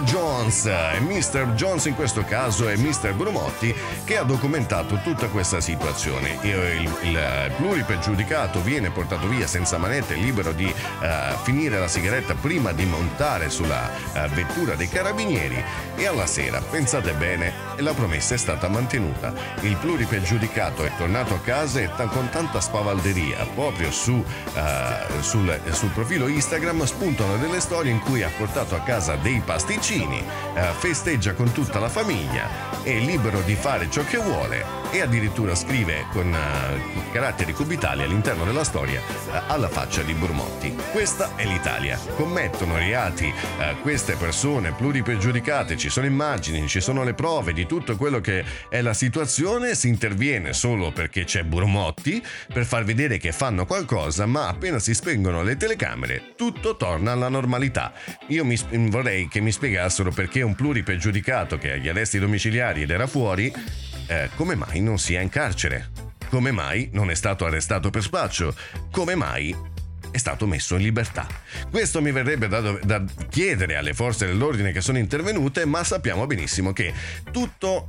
F: Mr.
A: Mr. Jones in questo caso è Mr. Brumotti che ha documentato tutta questa situazione. Il, il, il pluripregiudicato viene portato via senza manette, libero di eh, finire la sigaretta prima di montare sulla eh, vettura dei carabinieri e alla sera, pensate bene, la promessa è stata mantenuta. Il pluripregiudicato è tornato a casa e ta- con tanta spavalderia proprio su, eh, sul, sul profilo Instagram spuntano delle storie in cui ha portato a casa dei pasticcini, eh, festeggia con tutta la famiglia, è libero di fare ciò che vuole e addirittura scrive con eh, caratteri cubitali all'interno della storia eh, alla faccia di Burmotti. Questa è l'Italia. Commettono reati eh, queste persone pluripregiudicate, ci sono immagini, ci sono le prove di tutto quello che è la situazione, si interviene solo perché c'è Burmotti per far vedere che fanno qualcosa, ma appena si spengono le telecamere tutto torna alla normalità. Io mi, vorrei che mi spiegassero perché un pluripregiudicato che ha gli arresti domiciliari ed era fuori, eh, come mai non sia in carcere? Come mai non è stato arrestato per spaccio? Come mai è stato messo in libertà. Questo mi verrebbe da, da, chiedere alle forze dell'ordine che sono intervenute, ma sappiamo benissimo che tutto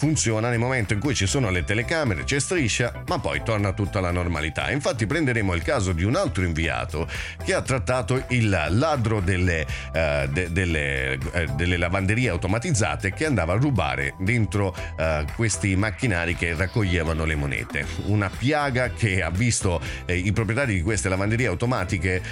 A: funziona nel momento in cui ci sono le telecamere, c'è striscia, ma poi torna tutta alla normalità. Infatti prenderemo il caso di un altro inviato che ha trattato il ladro delle, uh, de, delle, uh, delle, lavanderie automatizzate che andava a rubare dentro uh, questi macchinari che raccoglievano le monete. Una piaga che ha visto eh, i proprietari di queste lavanderie automatiche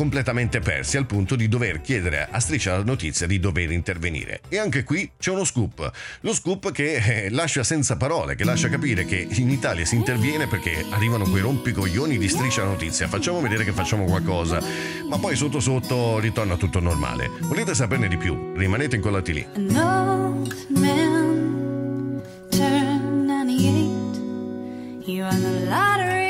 A: completamente persi al punto di dover chiedere a Striscia la notizia di dover intervenire. E anche qui c'è uno scoop. Lo scoop che eh, lascia senza parole, che lascia capire che in Italia si interviene perché arrivano quei rompicoglioni di Striscia la notizia. Facciamo vedere che facciamo qualcosa, ma poi sotto sotto ritorna tutto normale. Volete saperne di più? Rimanete incollati lì.
G: Old man turned 98. He won the lottery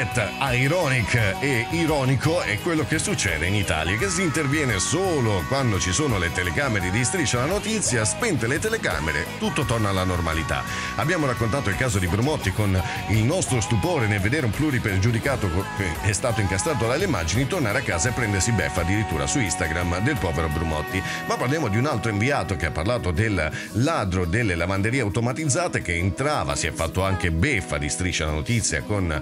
A: Reset ironic e ironico è quello che succede in Italia, che si interviene solo quando ci sono le telecamere di Striscia la Notizia, spente le telecamere, tutto torna alla normalità. Abbiamo raccontato il caso di Brumotti con il nostro stupore nel vedere un pluripregiudicato co- che è stato incastrato dalle immagini tornare a casa e prendersi beffa addirittura su Instagram del povero Brumotti. Ma parliamo di un altro inviato che ha parlato del ladro delle lavanderie automatizzate che entrava, si è fatto anche beffa di Striscia la Notizia con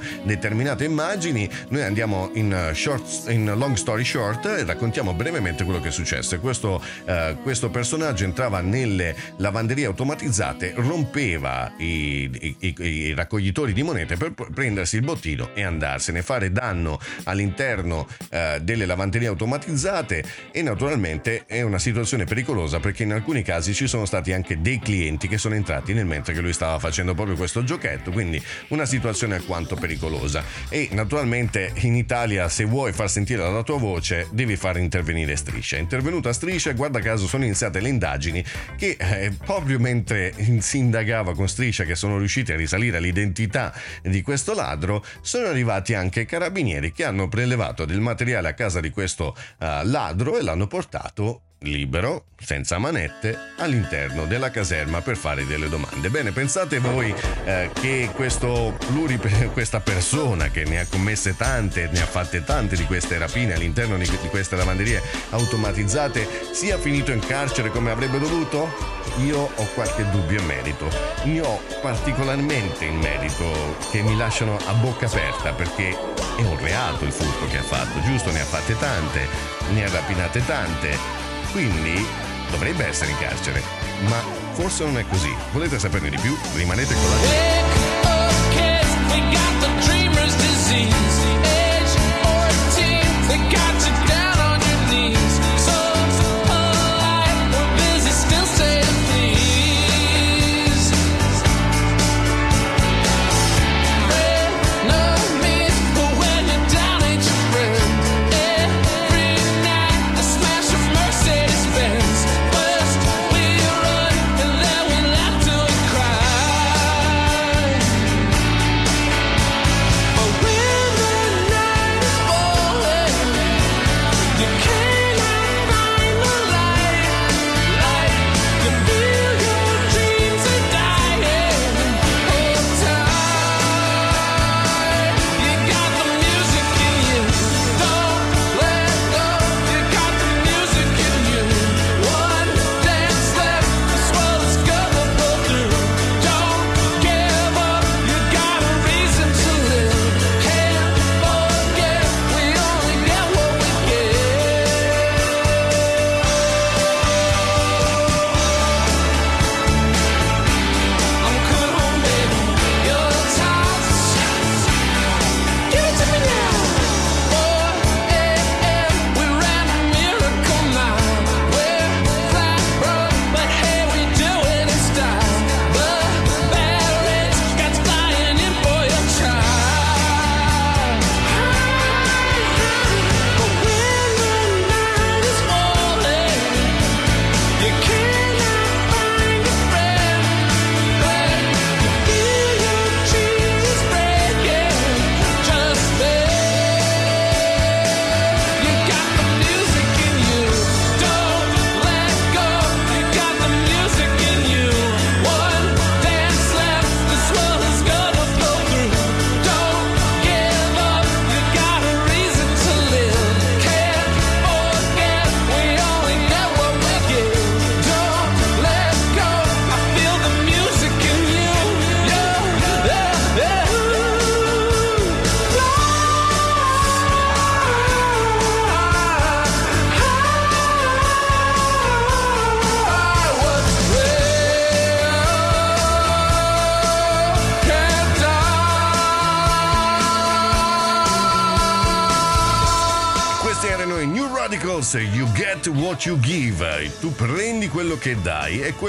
A: determinate immagini. Noi andiamo in, uh, short, in long story short e raccontiamo brevemente quello che è successo. Questo, uh, questo personaggio entrava nelle lavanderie automatizzate, rompeva i, i- i- i raccoglitori di monete per prendersi il bottino e andarsene, fare danno all'interno uh, delle lavanderie automatizzate e naturalmente è una situazione pericolosa perché in alcuni casi ci sono stati anche dei clienti che sono entrati nel mentre che lui stava facendo proprio questo giochetto, quindi una situazione alquanto pericolosa. E naturalmente in Italia se vuoi far sentire la tua voce devi far intervenire Striscia. Intervenuta Striscia e guarda caso sono iniziate le indagini che eh, proprio mentre si indagava con Striscia che sono riusciti a risalire all'identità di questo ladro, sono arrivati anche i carabinieri che hanno prelevato del materiale a casa di questo eh, ladro e l'hanno portato libero, senza manette, all'interno della caserma per fare delle domande. Bene, pensate voi eh, che questo pluri, questa persona che ne ha commesse tante, ne ha fatte tante di queste rapine all'interno di, di queste lavanderie automatizzate, sia finito in carcere come avrebbe dovuto? Io ho qualche dubbio in merito. Ne ho particolarmente in merito che mi lasciano a bocca aperta perché è un reato il furto che ha fatto, giusto? Ne ha fatte tante, ne ha rapinate tante quindi dovrebbe essere in carcere. Ma forse non è così. Volete saperne di più? Rimanete con la
C: Wake up, we got the dreamer's disease.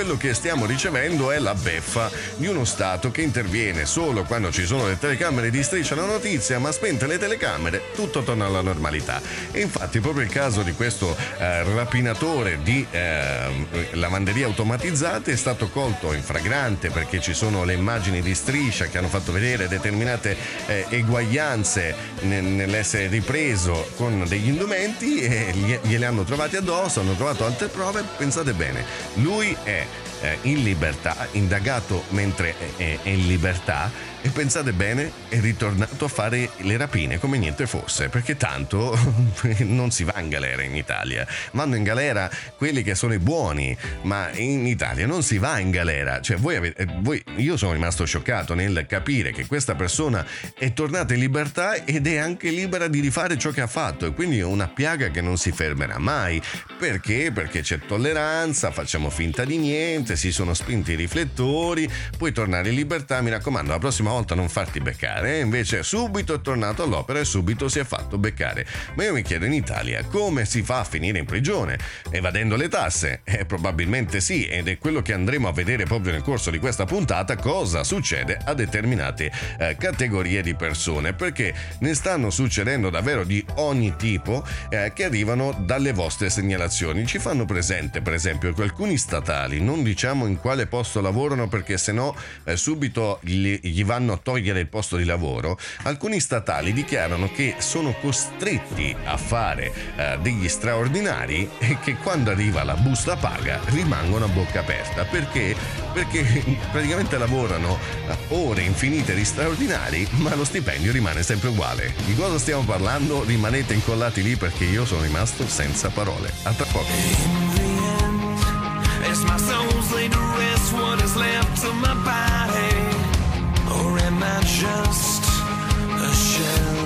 A: Quello che stiamo ricevendo è la beffa di uno Stato che interviene solo quando ci sono le telecamere di striscia la notizia, ma spente le telecamere tutto torna alla normalità. E infatti proprio il caso di questo eh, rapinatore di eh, lavanderie automatizzate è stato colto in fragrante perché ci sono le immagini di striscia che hanno fatto vedere determinate eh, eguaglianze ne- nell'essere ripreso con degli indumenti e gli- gliele hanno trovati addosso, hanno trovato altre prove. Pensate bene, lui è in libertà, indagato mentre è, è in libertà e pensate bene, è ritornato a fare le rapine come niente fosse, perché tanto non si va in galera in Italia. Vanno in galera quelli che sono i buoni, ma in Italia non si va in galera. Cioè, voi avete, voi, io sono rimasto scioccato nel capire che questa persona è tornata in libertà ed è anche libera di rifare ciò che ha fatto. E quindi è una piaga che non si fermerà mai. Perché? Perché c'è tolleranza, facciamo finta di niente, si sono spinti i riflettori, puoi tornare in libertà, mi raccomando, la prossima volta non farti beccare, eh? invece subito è tornato all'opera e subito si è fatto beccare. Ma io mi chiedo in Italia come si fa a finire in prigione? Evadendo le tasse? Eh, probabilmente sì, ed è quello che andremo a vedere proprio nel corso di questa puntata, cosa succede a determinate eh, categorie di persone, perché ne stanno succedendo davvero di ogni tipo eh, che arrivano dalle vostre segnalazioni. Ci fanno presente, per esempio, che alcuni statali, non diciamo in quale posto lavorano perché sennò eh, subito gli, gli vanno a togliere il posto di lavoro, alcuni statali dichiarano che sono costretti a fare eh, degli straordinari e che quando arriva la busta paga rimangono a bocca aperta. Perché? Perché praticamente lavorano eh, ore infinite di straordinari, ma lo stipendio rimane sempre uguale. Di cosa stiamo parlando? Rimanete incollati lì perché io sono rimasto senza parole. A tra poco.
F: Or am I just a shell?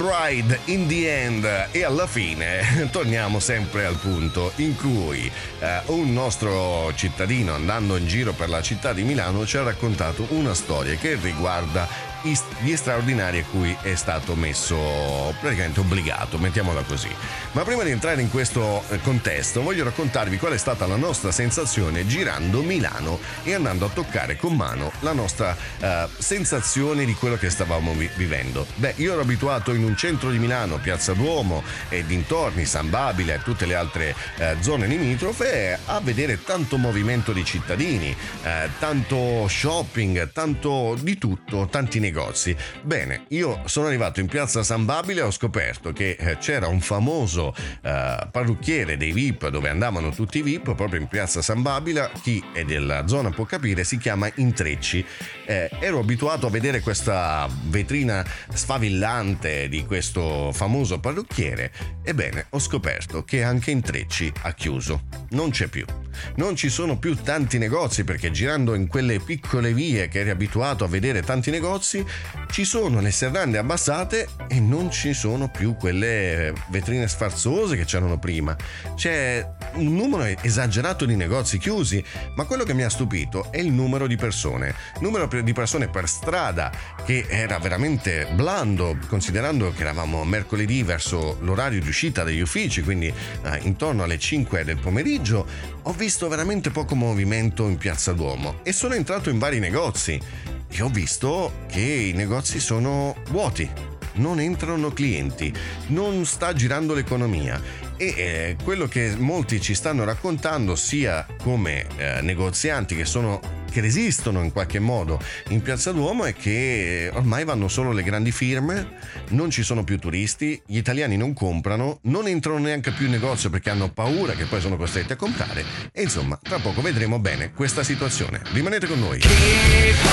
A: Black Veil Bride in the end e alla fine torniamo sempre al punto in cui eh, un nostro cittadino andando in giro per la città di Milano ci ha raccontato una storia che riguarda gli straordinari a cui è stato messo praticamente obbligato, mettiamola così. Ma prima di entrare in questo eh, contesto voglio raccontarvi qual è stata la nostra sensazione girando Milano e andando a toccare con mano la nostra eh, sensazione di quello che stavamo vi- vivendo. Beh, io ero abituato in un centro di Milano, Piazza Duomo e dintorni, San Babile e tutte le altre eh, zone limitrofe a vedere tanto movimento di cittadini, eh, tanto shopping, tanto di tutto, tanti negozi. Bene, io sono arrivato in Piazza San Babile e ho scoperto che eh, c'era un famoso eh, parrucchiere dei VIP dove andavano tutti i VIP proprio in Piazza San Babile, chi è della zona può capire, si chiama Intrecci. Eh, ero abituato a vedere questa vetrina sfavillante di questo famoso parrucchiere. Ebbene, ho scoperto che anche Intrecci ha chiuso. Non c'è più. Non ci sono più tanti negozi perché girando in quelle piccole vie che eri abituato a vedere tanti negozi, ci sono le serrande abbassate e non ci sono più quelle vetrine sfarzose che c'erano prima. C'è un numero esagerato di negozi chiusi, ma quello che mi ha stupito è il numero di persone. Numero di persone per strada che era veramente blando, considerando che eravamo mercoledì verso l'orario di uscita degli uffici, quindi eh, intorno alle 5 del pomeriggio, ho visto veramente poco movimento in Piazza Duomo e sono entrato in vari negozi e ho visto che i negozi sono vuoti. Non entrano clienti, non sta girando l'economia e eh, quello che molti ci stanno raccontando sia come eh, negozianti che sono che resistono in qualche modo in Piazza Duomo è che ormai vanno solo le grandi firme, non ci sono più turisti, gli italiani non comprano, non entrano neanche più in negozio perché hanno paura che poi sono costretti a comprare e insomma tra poco vedremo bene questa situazione. Rimanete con noi.
E: Keep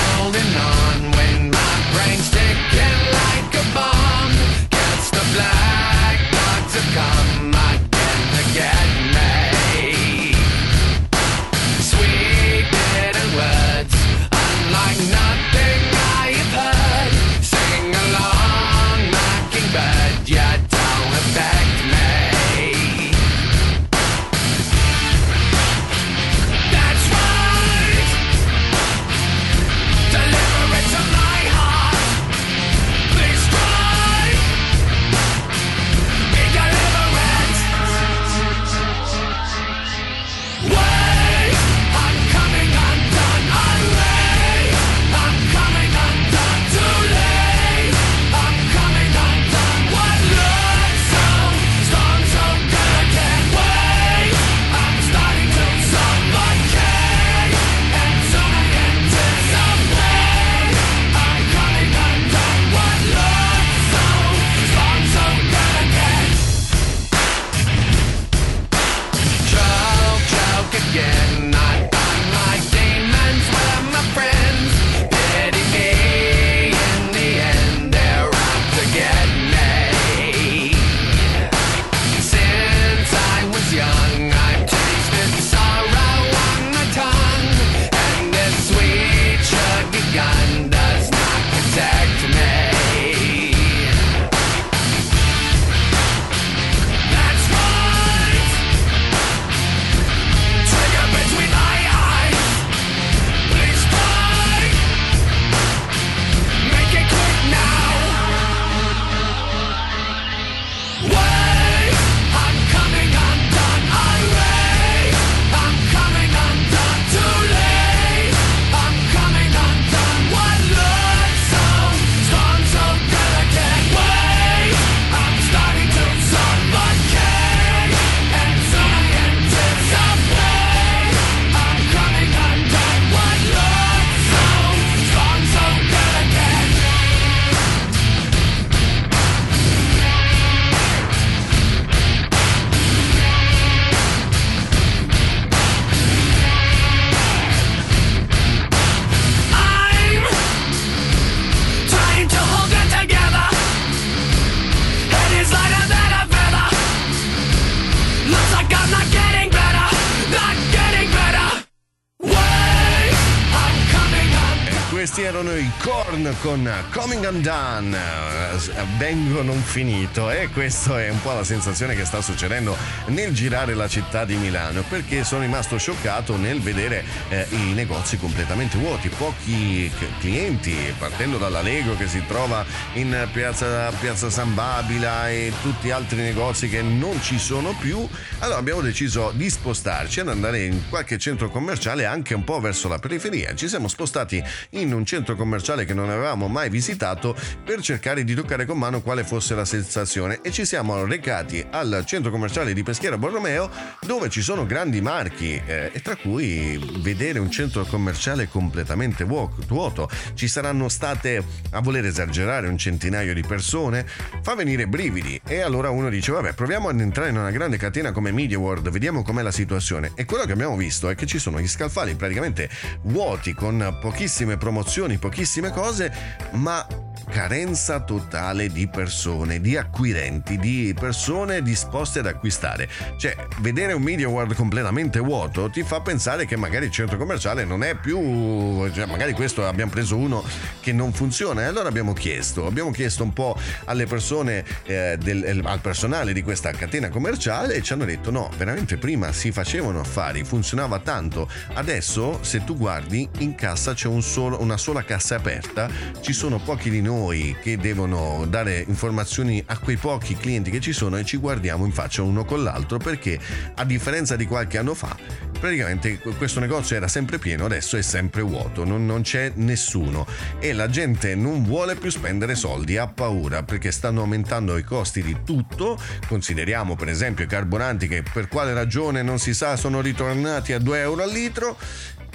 A: con Coming Undone, eh, vengo non finito. E questa è un po' la sensazione che sta succedendo nel girare la città di Milano perché sono rimasto scioccato nel vedere eh, i negozi completamente vuoti, pochi clienti, partendo dalla Lego che si trova in piazza, piazza San Babila e tutti altri negozi che non ci sono più. Allora abbiamo deciso di spostarci ad andare in qualche centro commerciale anche un po' verso la periferia. Ci siamo spostati in un centro commerciale che non avevamo mai visitato per cercare di toccare con mano quale fosse la sensazione e ci siamo recati al centro commerciale di Peschiera Borromeo dove ci sono grandi marchi eh, e tra cui vedere un centro commerciale completamente vuo- vuoto. Ci saranno state, a voler esagerare, un centinaio di persone, fa venire brividi. E allora uno dice vabbè proviamo ad entrare in una grande catena come Media World, vediamo com'è la situazione. E quello che abbiamo visto è che ci sono gli scalfali praticamente vuoti con pochissime promozioni, pochissime cose, ma carenza totale di persone, di acquirenti, di persone disposte ad acquistare. Cioè, vedere un Media World completamente vuoto ti fa pensare che magari il centro commerciale non è più, cioè magari questo abbiamo preso uno che non funziona e allora abbiamo chiesto, abbiamo chiesto un po' alle persone, eh, del- el- al personale di questa catena commerciale e ci hanno detto no, veramente prima si facevano affari, funzionava tanto, adesso se tu guardi in cassa c'è un solo- una sola cassa aperta, ci sono pochi di noi che devono dare informazioni a quei pochi clienti che ci sono e ci guardiamo in faccia uno con l'altro perché a differenza di qualche anno fa praticamente questo negozio era sempre pieno, adesso è sempre vuoto, non, non c'è nessuno. E la gente non vuole più spendere soldi, ha paura perché stanno aumentando i costi di tutto, consideriamo per esempio i carburanti che per quale ragione non si sa sono ritornati a 2 euro al litro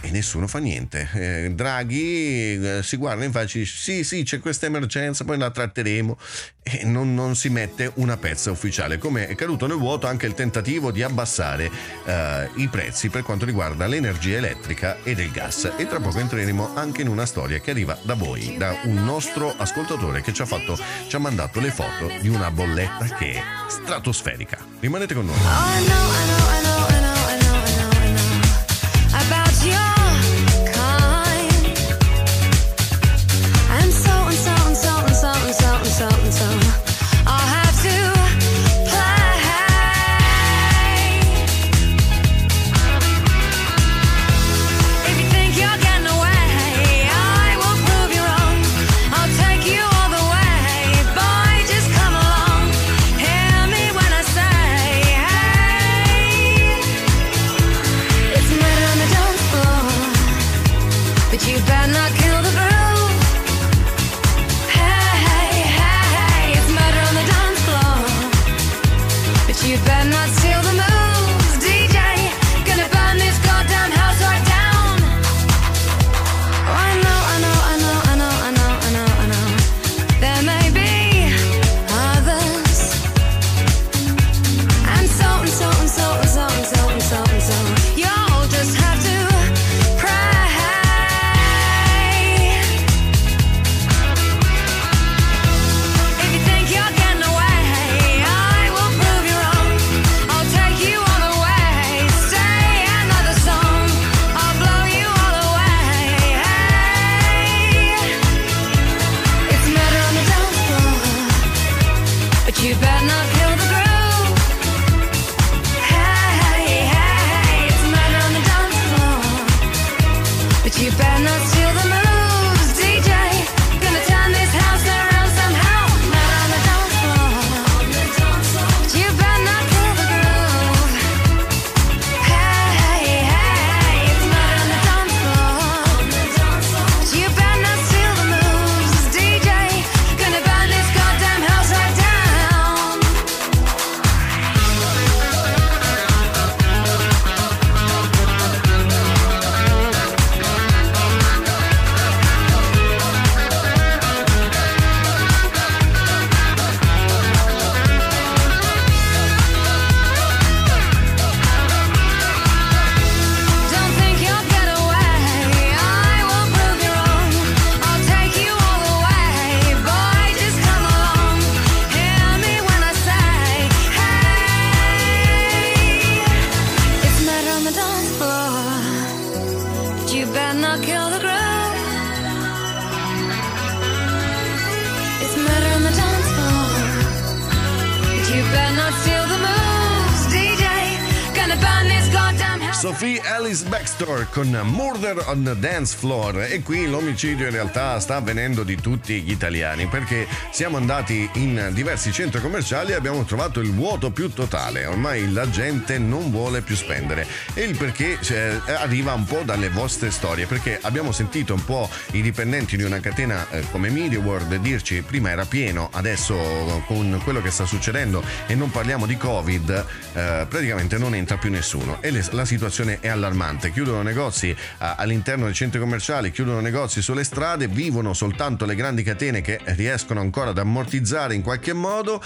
A: e nessuno fa niente. Eh, Draghi eh, si guarda in faccia e dice sì sì c'è questa emergenza, poi la tratteremo e non, non si mette una pezza ufficiale. Come è caduto nel vuoto anche il tentativo di abbassare eh, i prezzi per quanto riguarda l'energia elettrica e del gas. E tra poco entreremo anche in una storia che arriva da voi, da un nostro ascoltatore che ci ha, fatto, ci ha mandato le foto di una bolletta che è stratosferica. Rimanete con noi.
G: Oh, know, I know, I know,
A: Baxter con Murder on the Dance Floor. E qui l'omicidio in realtà sta avvenendo di tutti gli italiani perché siamo andati in diversi centri commerciali e abbiamo trovato il vuoto più totale, ormai la gente non vuole più spendere. E il perché eh, arriva un po' dalle vostre storie perché abbiamo sentito un po' i dipendenti di una catena eh, come Media World dirci prima era pieno, adesso con quello che sta succedendo e non parliamo di Covid, eh, praticamente non entra più nessuno e le- la situazione è allarmante. Chiudono negozi eh, all'interno dei centri commerciali, chiudono negozi sulle strade, vivono soltanto le grandi catene che riescono ancora ad ammortizzare in qualche modo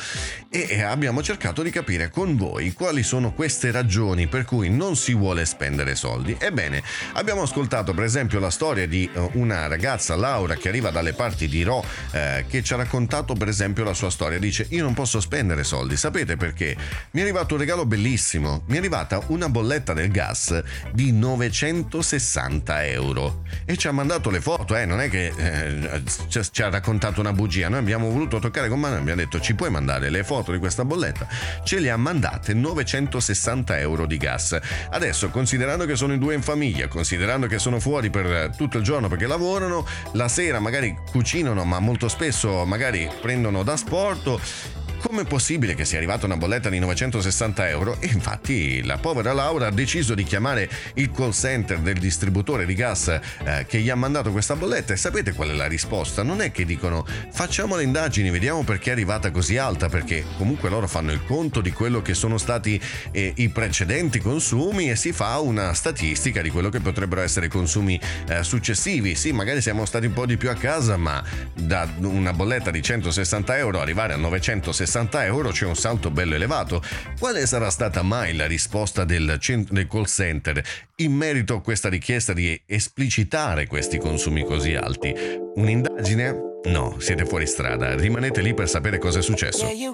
A: e abbiamo cercato di capire con voi quali sono queste ragioni per cui non si vuole spendere soldi. Ebbene, abbiamo ascoltato per esempio la storia di eh, una ragazza, Laura, che arriva dalle parti di Ro, eh, che ci ha raccontato per esempio la sua storia. Dice, io non posso spendere soldi, sapete perché? Mi è arrivato un regalo bellissimo, mi è arrivata una bolletta del gas di 960 euro e ci ha mandato le foto, eh, non è che eh, ci ha raccontato una bugia, noi abbiamo voluto toccare con mano e abbiamo detto ci puoi mandare le foto di questa bolletta? Ce le ha mandate 960 euro di gas. Adesso, considerando che sono in due in famiglia, considerando che sono fuori per tutto il giorno perché lavorano, la sera magari cucinano, ma molto spesso magari prendono da sporto. Com'è possibile che sia arrivata una bolletta di 960 euro? Infatti la povera Laura ha deciso di chiamare il call center del distributore di gas eh, che gli ha mandato questa bolletta e sapete qual è la risposta? Non è che dicono facciamo le indagini, vediamo perché è arrivata così alta, perché comunque loro fanno il conto di quello che sono stati eh, i precedenti consumi e si fa una statistica di quello che potrebbero essere consumi eh, successivi. Sì, magari siamo stati un po' di più a casa, ma da una bolletta di 160 euro arrivare a 960 euro c'è un salto bello elevato. Quale sarà stata mai la risposta del, cent- del call center in merito a questa richiesta di esplicitare questi consumi così alti? Un'indagine? No, siete fuori strada. Rimanete lì per sapere cosa è successo.
H: Yeah,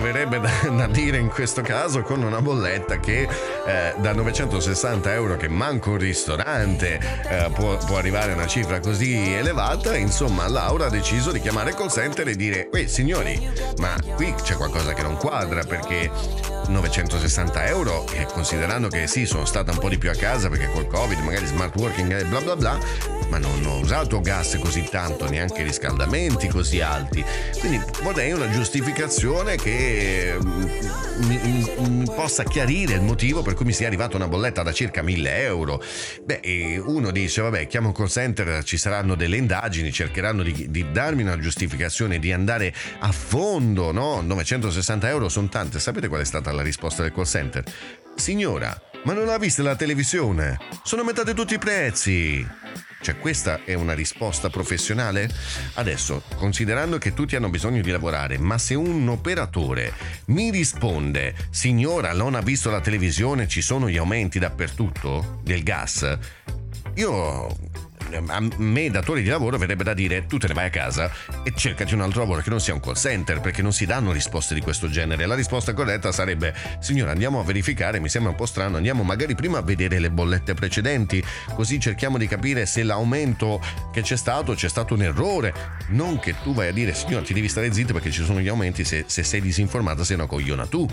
H: Yummy
A: verrebbe da, da dire in questo caso con una bolletta che eh, da 960 euro che manco un ristorante eh, può, può arrivare a una cifra così elevata, insomma Laura ha deciso di chiamare il call center e dire, "Uè signori, ma qui c'è qualcosa che non quadra perché 960 euro, e considerando che sì, sono stata un po' di più a casa perché col Covid, magari smart working e bla bla bla, ma non ho usato gas così tanto, neanche riscaldamenti così alti. Quindi vorrei una giustificazione che mm, mi, mi- mi possa chiarire il motivo per cui mi sia arrivata una bolletta da circa 1000 euro. Beh, uno dice, vabbè, chiamo call center, ci saranno delle indagini, cercheranno di, di darmi una giustificazione, di andare a fondo, no? 960 euro sono tante. Sapete qual è stata la risposta del call center? Signora, ma non ha visto la televisione? Sono aumentati tutti i prezzi. Cioè, questa è una risposta professionale? Adesso, considerando che tutti hanno bisogno di lavorare, ma se un operatore mi risponde, signora, non ha visto la televisione, ci sono gli aumenti dappertutto del gas, io a me datore di lavoro verrebbe da dire tu te ne vai a casa e cercati un altro lavoro che non sia un call center perché non si danno risposte di questo genere. La risposta corretta sarebbe signora andiamo a verificare mi sembra un po' strano andiamo magari prima a vedere le bollette precedenti così cerchiamo di capire se l'aumento che c'è stato c'è stato un errore. Non che tu vai a dire signora ti devi stare zitto perché ci sono gli aumenti se, se sei disinformata sei una cogliona tu.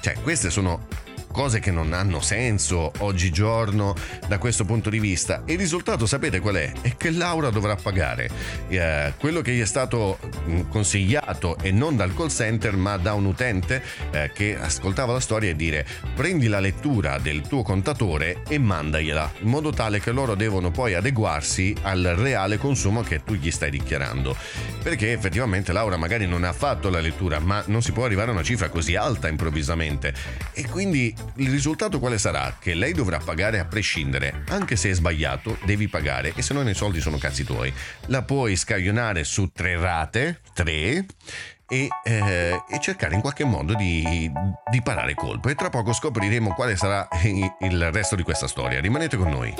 A: Cioè queste sono cose che non hanno senso oggigiorno da questo punto di vista. Il risultato sapete qual è? È che Laura dovrà pagare eh, quello che gli è stato mh, consigliato e non dal call center ma da un utente eh, che ascoltava la storia e dire prendi la lettura del tuo contatore e mandagliela in modo tale che loro devono poi adeguarsi al reale consumo che tu gli stai dichiarando. Perché effettivamente Laura magari non ha fatto la lettura ma non si può arrivare a una cifra così alta improvvisamente e quindi il risultato quale sarà? Che lei dovrà pagare a prescindere, anche se è sbagliato, devi pagare e se no i soldi sono cazzi tuoi. La puoi scaglionare su tre rate, tre, e, eh, e cercare in qualche modo di, di parare colpo. E tra poco scopriremo quale sarà il resto di questa storia. Rimanete con noi.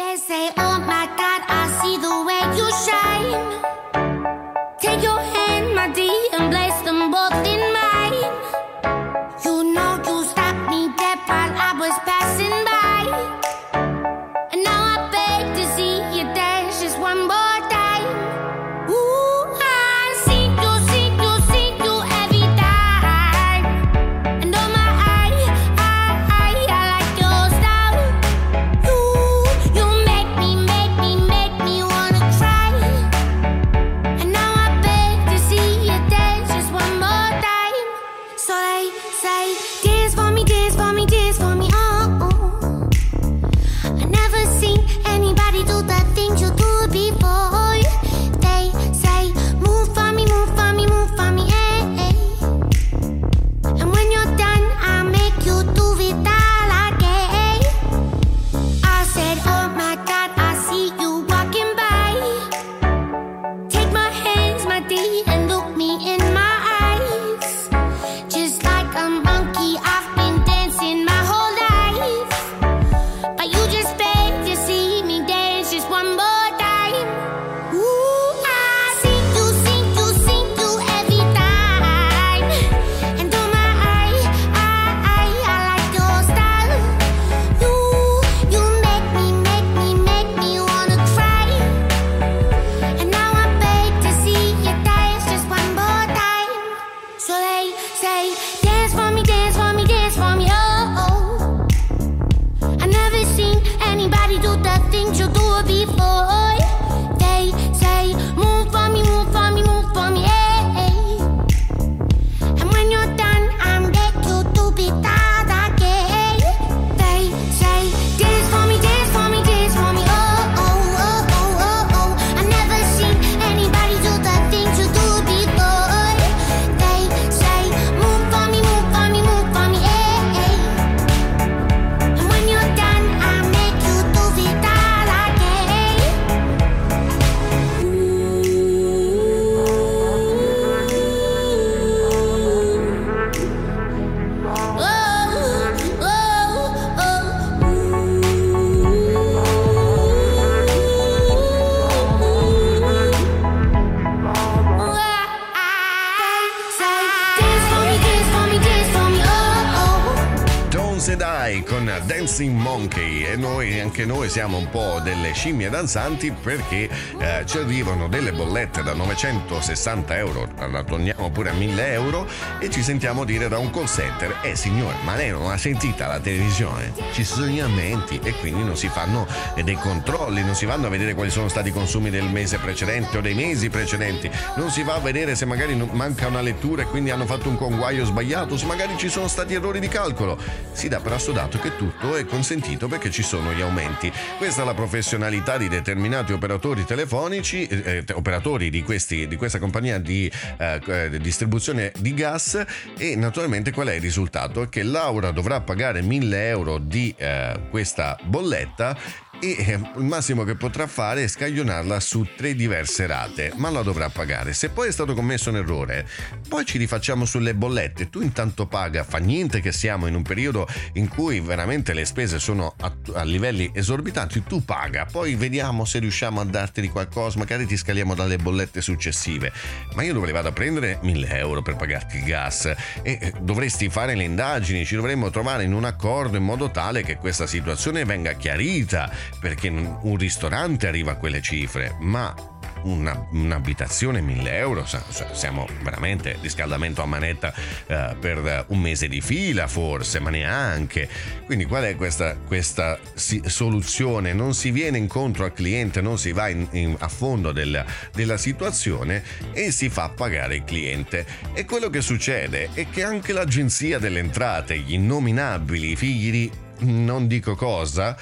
A: Anche noi siamo un po' delle scimmie danzanti perché eh, ci arrivano delle bollette da 960 euro, la torniamo pure a 1000 euro e ci sentiamo dire da un call center, eh signore, ma lei non ha sentita la televisione? Ci sono gli aumenti e quindi non si fanno eh, dei controlli, non si vanno a vedere quali sono stati i consumi del mese precedente o dei mesi precedenti, non si va a vedere se magari manca una lettura e quindi hanno fatto un conguaglio sbagliato, se magari ci sono stati errori di calcolo. Si dà per assodato che tutto è consentito perché ci sono gli aumenti. Questa è la professionalità di determinati operatori telefonici, eh, eh, operatori di, questi, di questa compagnia di eh, eh, distribuzione di gas e naturalmente qual è il risultato? Che Laura dovrà pagare 1000 euro di eh, questa bolletta e eh, il massimo che potrà fare è scaglionarla su tre diverse rate, ma la dovrà pagare. Se poi è stato commesso un errore, poi ci rifacciamo sulle bollette. Tu intanto paga, fa niente che siamo in un periodo in cui veramente le spese sono a, a livelli esorbitanti, tu paga, poi vediamo se riusciamo a darti di qualcosa, magari ti scaliamo dalle bollette successive. Ma io dove vado a prendere 1000 euro per pagarti il gas e eh, dovresti fare le indagini, ci dovremmo trovare in un accordo in modo tale che questa situazione venga chiarita perché un ristorante arriva a quelle cifre, ma una- un'abitazione 1000 euro, siamo veramente riscaldamento a manetta eh, per un mese di fila forse, ma neanche. Quindi qual è questa, questa soluzione? Non si viene incontro al cliente, non si va in- in- a fondo della, della situazione e si fa pagare il cliente. E quello che succede è che anche l'agenzia delle entrate, gli innominabili, figli di non dico cosa,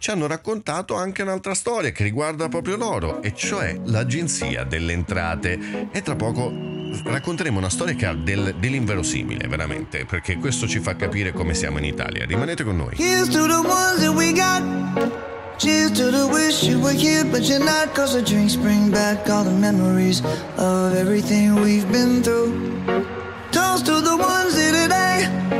A: ci hanno raccontato anche un'altra storia che riguarda proprio loro, e cioè l'Agenzia delle Entrate. E tra poco racconteremo una storia che ha del- dell'inverosimile, veramente, perché questo ci fa capire come siamo in Italia. Rimanete con noi.
C: Here's to the ones that we got. Cheers to the wish you were here, but you're not. Cause the drinks bring back all the memories of everything we've been through. Toast to the ones here today.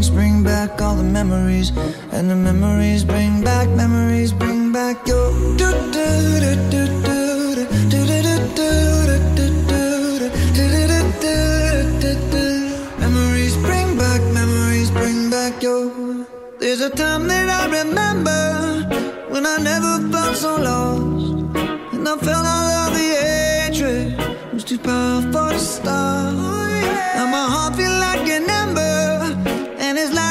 C: back all the memories. And the memories bring back, memories bring back your. Memories bring back, memories bring back your. There's a time that I remember when I never felt so lost. And I felt all of the hatred was too powerful to stop. Now my heart feel like an ember, and it's lighting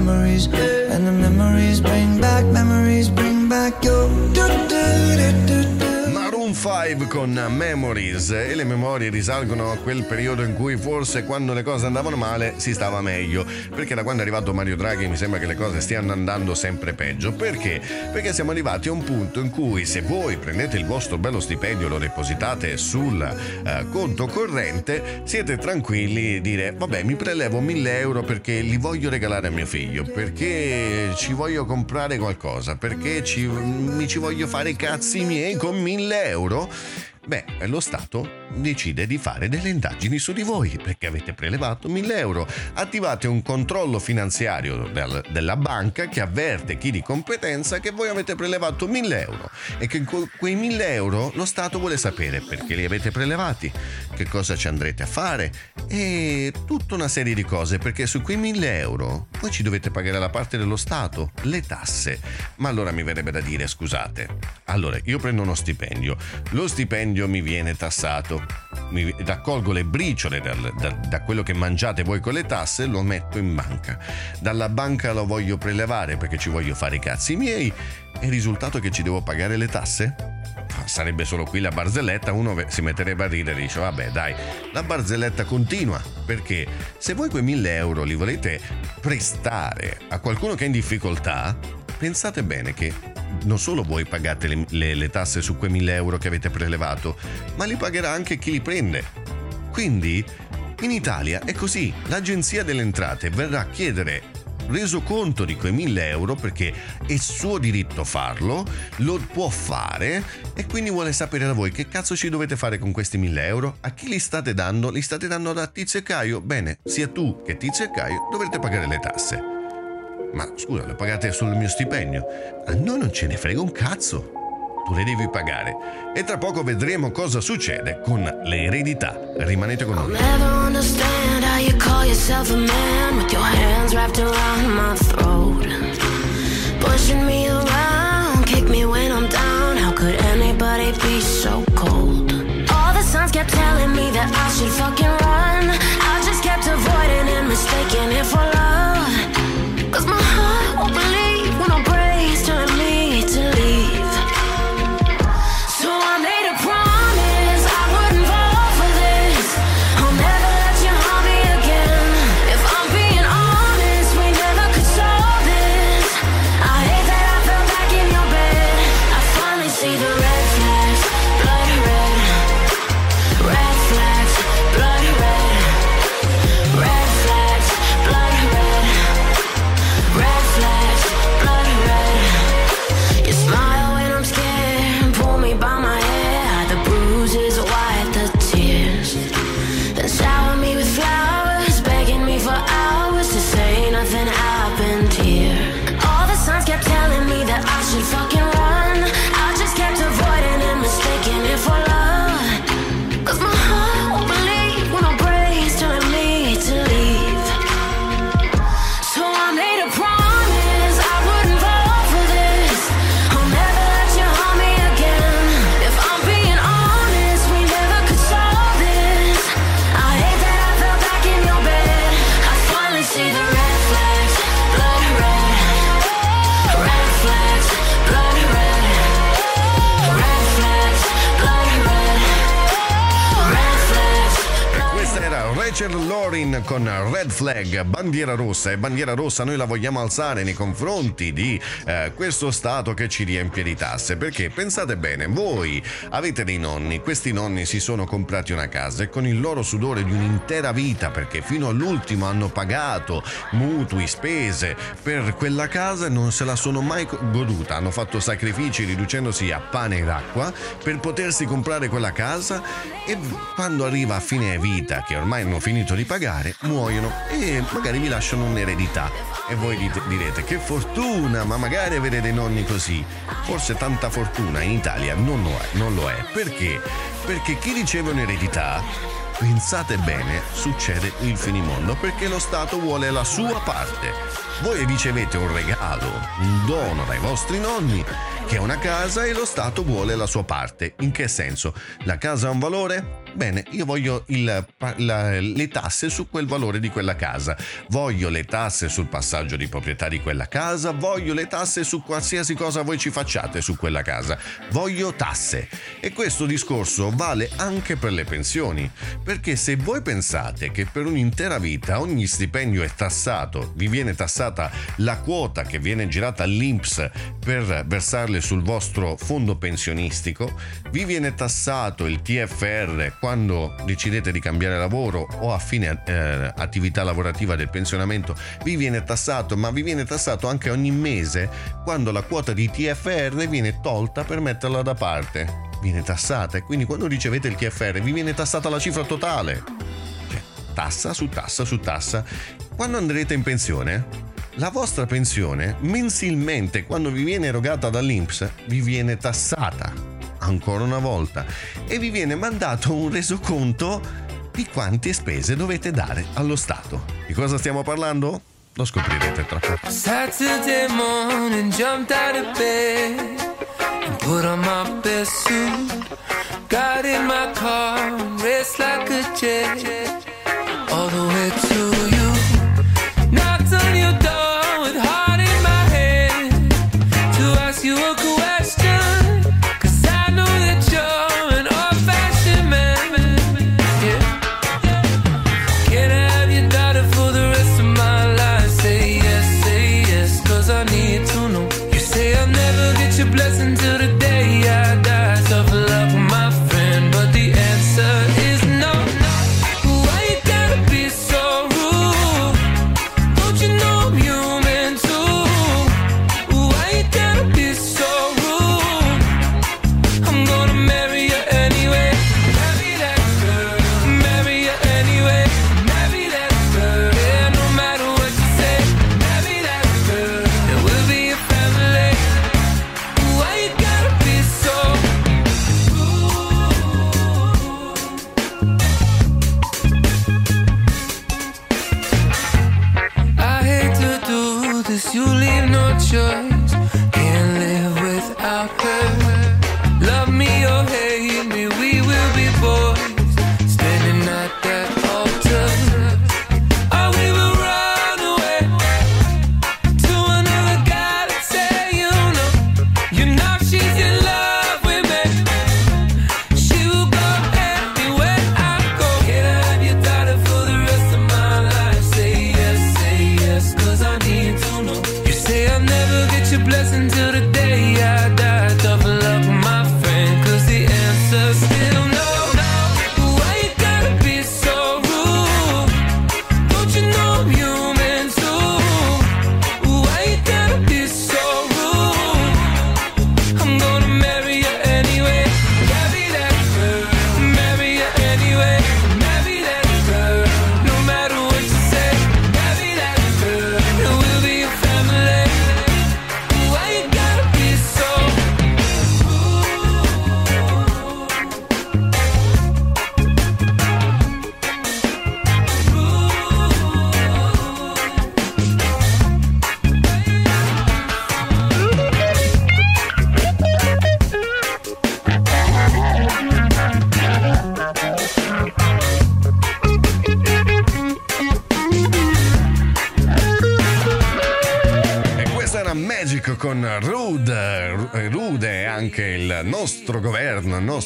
C: Memories. And the memories bring back, memories bring back your. do do do do
A: 5 con Memories e le memorie risalgono a quel periodo in cui forse quando le cose andavano male si stava meglio perché da quando è arrivato Mario Draghi mi sembra che le cose stiano andando sempre peggio perché? Perché siamo arrivati a un punto in cui se voi prendete il vostro bello stipendio lo depositate sul eh, conto corrente siete tranquilli e dire vabbè mi prelevo 1000 euro perché li voglio regalare a mio figlio perché ci voglio comprare qualcosa perché ci, mi ci voglio fare i cazzi miei con 1000 euro euro Beh, lo Stato decide di fare delle indagini su di voi perché avete prelevato 1000 euro. Attivate un controllo finanziario del- della banca che avverte chi di competenza che voi avete prelevato 1000 euro e che quei 1000 euro lo Stato vuole sapere perché li avete prelevati, che cosa ci andrete a fare e tutta una serie di cose perché su quei 1000 euro voi ci dovete pagare la parte dello Stato, le tasse. Ma allora mi verrebbe da dire scusate, allora io prendo uno stipendio, lo stipendio mi viene tassato, mi raccolgo le briciole dal- da, da quello che mangiate voi con le tasse, lo metto in banca. Dalla banca lo voglio prelevare perché ci voglio fare i cazzi miei e il risultato è che ci devo pagare le tasse? Ah, Sarebbe solo qui la barzelletta, uno si metterebbe a ridere e dice vabbè dai, la barzelletta continua, perché se voi quei 1000 euro li volete prestare a qualcuno che è in difficoltà, pensate bene che non solo voi pagate le, le- le tasse su quei 1000 euro che avete prelevato, ma li pagherà anche chi li prende. Quindi in Italia è così, l'agenzia delle entrate verrà a chiedere reso conto di quei 1000 euro perché è suo diritto farlo, lo può fare e quindi vuole sapere da voi che cazzo ci dovete fare con questi 1000 euro, a chi li state dando, li state dando da Tizio e Caio, bene, sia tu che Tizio e Caio dovrete pagare le tasse. Ma scusa, le pagate sul mio stipendio? A noi non ce ne frega un cazzo. Tu le devi pagare. E tra poco vedremo cosa succede con le eredità. Rimanete con noi.
I: Pushing me around, kick me when I'm down. How could anybody be so cold? All the signs kept telling me that I should fucking run. I just kept avoiding and mistaking it for love.
A: Rachel Lorin con Red Flag, bandiera rossa e bandiera rossa noi la vogliamo alzare nei confronti di eh, questo Stato che ci riempie di tasse. Perché pensate bene, voi avete dei nonni, questi nonni si sono comprati una casa e con il loro sudore di un'intera vita perché fino all'ultimo hanno pagato mutui, spese per quella casa e non se la sono mai goduta, hanno fatto sacrifici riducendosi a pane ed acqua per potersi comprare quella casa e quando arriva a fine vita che ormai hanno finito di pagare muoiono e magari vi lasciano un'eredità e voi direte che fortuna ma magari avere dei nonni così forse tanta fortuna in Italia non lo è, non lo è. perché? perché chi riceve un'eredità pensate bene succede il finimondo perché lo Stato vuole la sua parte voi ricevete un regalo un dono dai vostri nonni che è una casa e lo Stato vuole la sua parte. In che senso? La casa ha un valore? Bene, io voglio il- la- le tasse su quel valore di quella casa. Voglio le tasse sul passaggio di proprietà di quella casa. Voglio le tasse su qualsiasi cosa voi ci facciate su quella casa. Voglio tasse. E questo discorso vale anche per le pensioni. Perché se voi pensate che per un'intera vita ogni stipendio è tassato, vi viene tassata la quota che viene girata all'INPS per versarle sul vostro fondo pensionistico, vi viene tassato il TFR quando decidete di cambiare lavoro o a fine eh, attività lavorativa del pensionamento, vi viene tassato, ma vi viene tassato anche ogni mese quando la quota di TFR viene tolta per metterla da parte. viene tassata e quindi quando ricevete il TFR vi viene tassata la cifra totale. Cioè, tassa su tassa su tassa. Quando andrete in pensione, la vostra pensione mensilmente, quando vi viene erogata dall'INPS, vi viene tassata ancora una volta e vi viene mandato un resoconto di quante spese dovete dare allo Stato. Di cosa stiamo parlando? Lo scoprirete tra poco.
J: Saturday morning, jumped out of bed and put on my best suit. Got in my car raced like a jet all the way to you.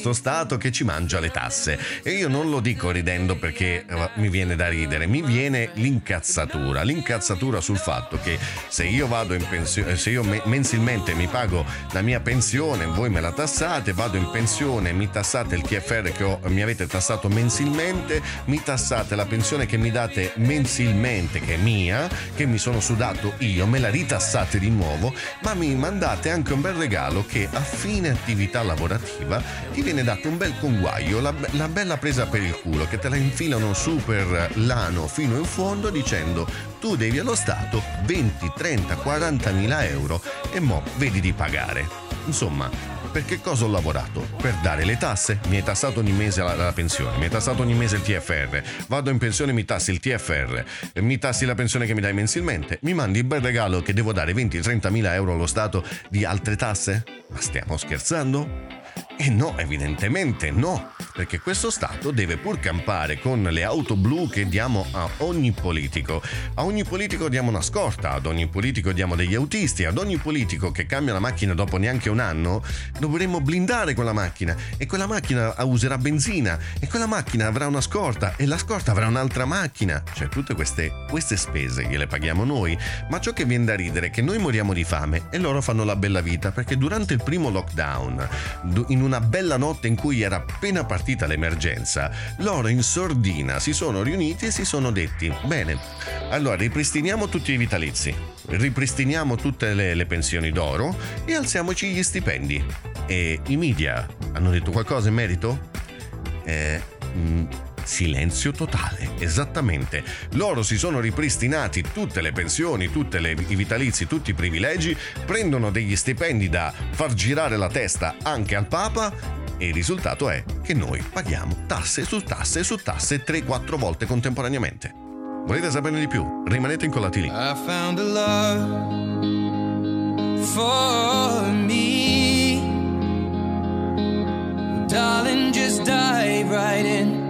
A: Nostro Stato che ci mangia le tasse. E io non lo dico ridendo perché eh, mi viene da ridere, mi viene l'incazzatura. L'incazzatura sul fatto che se io vado in pensione, se io me- mensilmente mi pago la mia pensione, voi me la tassate, vado in pensione, mi tassate il TFR che ho- mi avete tassato mensilmente, mi tassate la pensione che mi date mensilmente, che è mia, che mi sono sudato io, me la ritassate di nuovo, ma mi mandate anche un bel regalo che a fine attività lavorativa ti viene dato un bel conguaglio, la, la bella presa per il culo, che te la infilano su per l'ano fino in fondo dicendo tu devi allo Stato 20, 30, 40 mila euro e mo vedi di pagare. Insomma, per che cosa ho lavorato? Per dare le tasse? Mi hai tassato ogni mese la, la pensione, mi hai tassato ogni mese il TFR, vado in pensione mi tassi il TFR, mi tassi la pensione che mi dai mensilmente, mi mandi il bel regalo che devo dare 20-30 mila euro allo Stato di altre tasse? Ma stiamo scherzando? E no, evidentemente no, perché questo Stato deve pur campare con le auto blu che diamo a ogni politico. A ogni politico diamo una scorta, ad ogni politico diamo degli autisti, ad ogni politico che cambia la macchina dopo neanche un anno, dovremmo blindare quella macchina e quella macchina userà benzina e quella macchina avrà una scorta e la scorta avrà un'altra macchina. Cioè tutte queste, queste spese gliele paghiamo noi, ma ciò che viene da ridere è che noi moriamo di fame e loro fanno la bella vita perché durante il primo lockdown, in una bella notte in cui era appena partita l'emergenza, loro in sordina si sono riuniti e si sono detti, bene, allora ripristiniamo tutti i vitalizi, ripristiniamo tutte le, le pensioni d'oro e alziamoci gli stipendi. E i media hanno detto qualcosa in merito? Eh, mm, silenzio totale, esattamente. Loro si sono ripristinati tutte le pensioni, tutti i vitalizi, tutti i privilegi, prendono degli stipendi da far girare la testa anche al Papa e il risultato è che noi paghiamo tasse su tasse su tasse 3-4 volte contemporaneamente. Volete saperne di più? Rimanete incollati lì.
K: I found a love for me. Darling, just dive right in.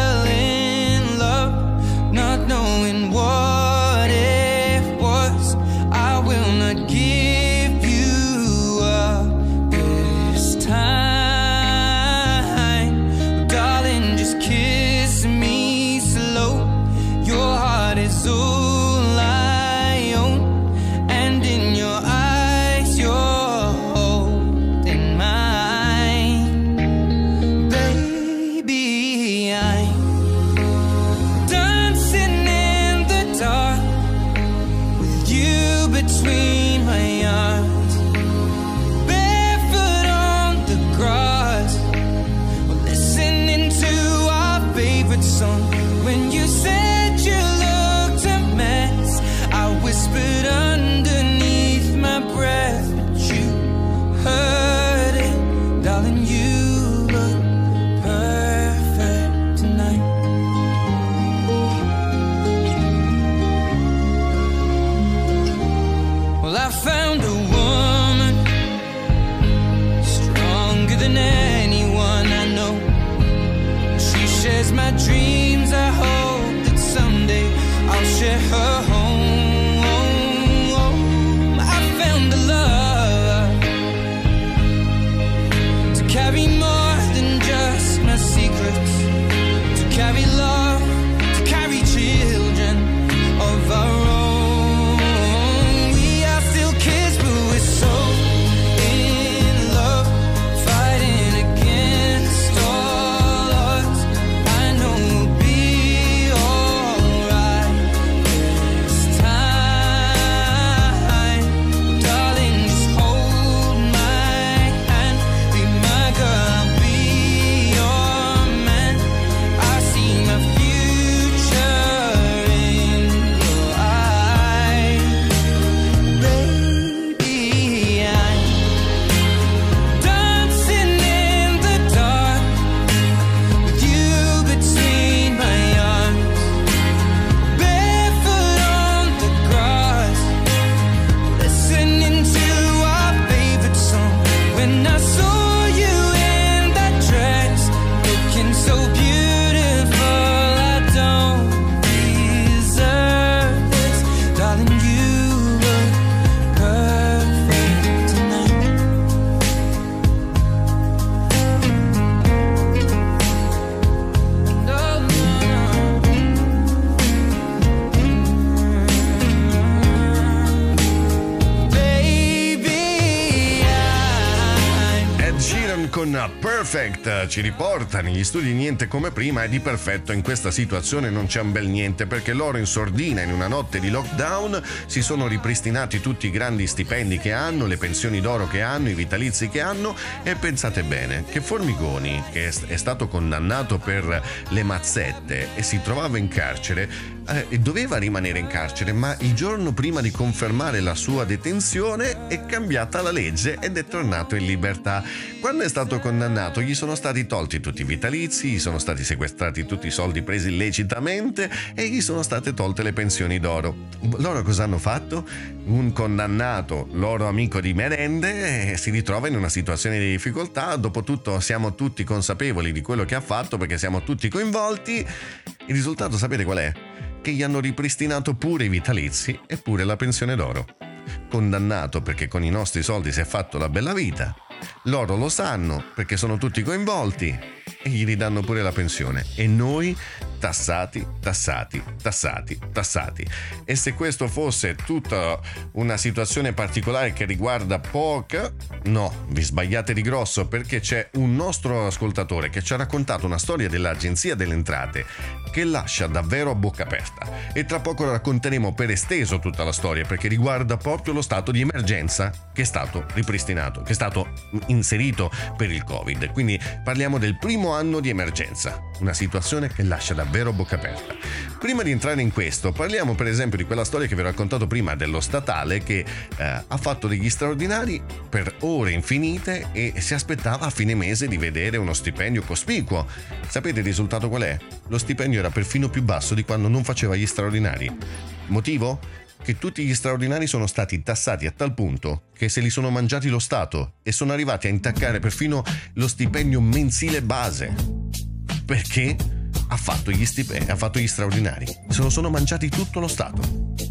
K: Perfect
A: ci riporta negli studi niente come prima e di perfetto in questa situazione non c'è un bel niente perché loro in sordina in una notte di lockdown si sono ripristinati tutti i grandi stipendi che hanno, le pensioni d'oro che hanno, i vitalizi che hanno e pensate bene che Formigoni che è stato condannato per le mazzette e si trovava in carcere eh, doveva rimanere in carcere ma il giorno prima di confermare la sua detenzione è cambiata la legge ed è tornato in libertà. Quando è stato condannato gli sono stati tolti tutti i vitalizi, gli sono stati sequestrati tutti i soldi presi illecitamente e gli sono state tolte le pensioni d'oro. Loro cosa hanno fatto? Un condannato, loro amico di merende, eh, si ritrova in una situazione di difficoltà, dopotutto siamo tutti consapevoli di quello che ha fatto perché siamo tutti coinvolti. Il risultato sapete qual è? Che gli hanno ripristinato pure i vitalizi e pure la pensione d'oro. Condannato perché con i nostri soldi si è fatto la bella vita. Loro lo sanno perché sono tutti coinvolti e gli ridanno pure la pensione. E noi tassati, tassati, tassati, tassati. E se questo fosse tutta una situazione particolare che riguarda poca, no, vi sbagliate di grosso perché c'è un nostro ascoltatore che ci ha raccontato una storia dell'Agenzia delle Entrate che lascia davvero a bocca aperta. E tra poco racconteremo per esteso tutta la storia perché riguarda proprio lo stato di emergenza che è stato ripristinato, che è stato inserito per il Covid. Quindi parliamo del primo anno di emergenza, una situazione che lascia davvero bocca aperta. Prima di entrare in questo, parliamo per esempio di quella storia che vi ho raccontato prima dello statale che eh, ha fatto degli straordinari per ore infinite e si aspettava a fine mese di vedere uno stipendio cospicuo. Sapete il risultato qual è? Lo stipendio era perfino più basso di quando non faceva gli straordinari. Motivo? Che tutti gli straordinari sono stati tassati a tal punto che se li sono mangiati lo Stato e sono arrivati a intaccare perfino lo stipendio mensile base. Perché ha fatto gli, stipendi, ha fatto gli straordinari. Se lo sono mangiati tutto lo Stato.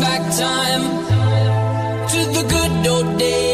L: back time to the good old days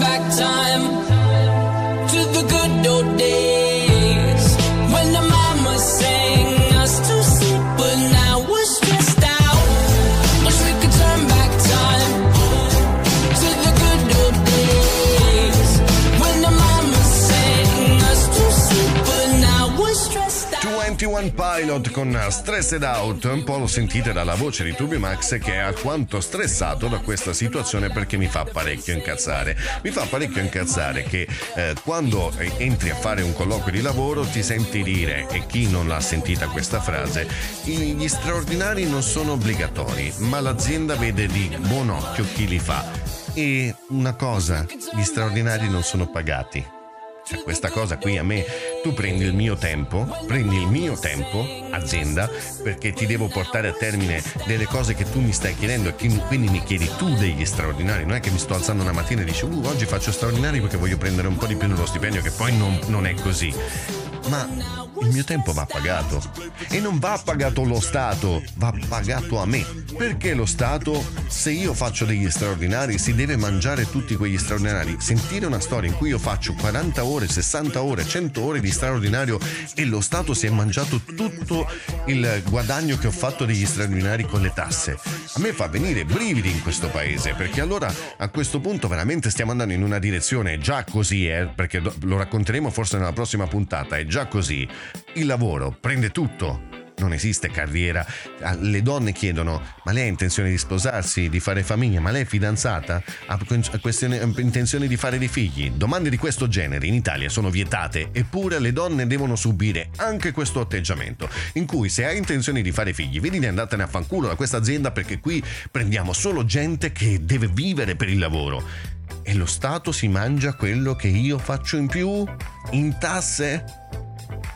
L: back time
A: 21 Pilot con Stressed Out, un po' lo sentite dalla voce di Tubi Max che è alquanto stressato da questa situazione perché mi fa parecchio incazzare. Mi fa parecchio incazzare che eh, quando entri a fare un colloquio di lavoro ti senti dire, e chi non l'ha sentita questa frase, "I- gli straordinari non sono obbligatori, ma l'azienda vede di buon occhio chi li fa. E una cosa, gli straordinari non sono pagati. Cioè, questa cosa qui a me, tu prendi il mio tempo, prendi il mio tempo, azienda, perché ti devo portare a termine delle cose che tu mi stai chiedendo e quindi mi chiedi tu degli straordinari. Non è che mi sto alzando una mattina e dici, uh, oggi faccio straordinari perché voglio prendere un po' di più nello stipendio, che poi non, non è così. Ma il mio tempo va pagato. E non va pagato lo Stato, va pagato a me. Perché lo Stato, se io faccio degli straordinari, si deve mangiare tutti quegli straordinari? Sentire una storia in cui io faccio 40 ore, 60 ore, 100 ore di straordinario e lo Stato si è mangiato tutto il guadagno che ho fatto degli straordinari con le tasse. A me fa venire brividi in questo paese, perché allora a questo punto veramente stiamo andando in una direzione già così, eh, perché lo racconteremo forse nella prossima puntata, è già così. Il lavoro prende tutto. Non esiste carriera. Ah, Le donne chiedono: ma lei ha intenzione di sposarsi, di fare famiglia? Ma lei è fidanzata? Ha intenzione di fare dei figli? Domande di questo genere in Italia sono vietate, eppure le donne devono subire anche questo atteggiamento. In cui se hai intenzione di fare figli, vedi di andartene a fanculo da questa azienda perché qui prendiamo solo gente che deve vivere per il lavoro. E lo Stato si mangia quello che io faccio in più? In tasse?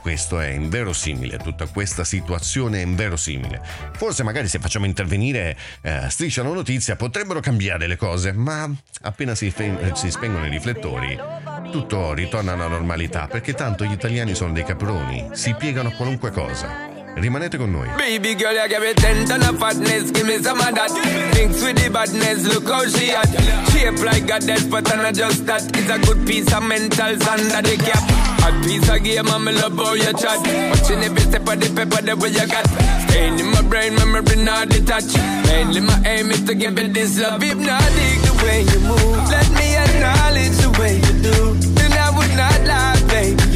A: Questo è inverosimile, tutta questa situazione è inverosimile. Forse magari se facciamo intervenire eh, Striscia la notizia potrebbero cambiare le cose, ma appena si, fe- si spengono i riflettori tutto ritorna alla normalità, perché tanto gli italiani sono dei caproni, si piegano a qualunque cosa. Rimanete con noi.
M: Baby girl, you give me ten ton of fatness, give me some of that. Thinks with the badness, look how she at. Shape like goddess, but I'm not just that. It's a good piece of mentals under the cap. A piece of game, I'm love how you chat. Watching every step of the paper, the way you got. Staying in my brain, memory not detached. Mainly my aim is to give it this love. Hypnotic the way you move. Let me acknowledge the way you do. Then I would not lie, baby.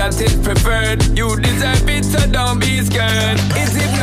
M: That is preferred. You deserve it, so don't be scared. It's hypnotic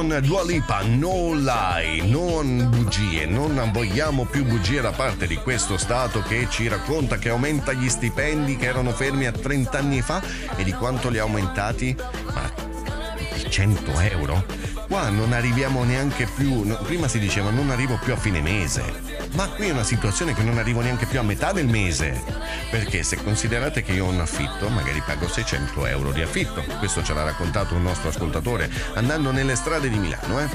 A: con Dua Lipa, no lie, non bugie, non vogliamo più bugie da parte di questo Stato che ci racconta che aumenta gli stipendi che erano fermi a 30 anni fa e di quanto li ha aumentati? Ma di 100 euro? Qua non arriviamo neanche più, no, prima si diceva non arrivo più a fine mese, ma qui è una situazione che non arrivo neanche più a metà del mese, perché se considerate che io ho un affitto, magari pago 600 euro di affitto, questo ce l'ha raccontato un nostro ascoltatore andando nelle strade di Milano, eh?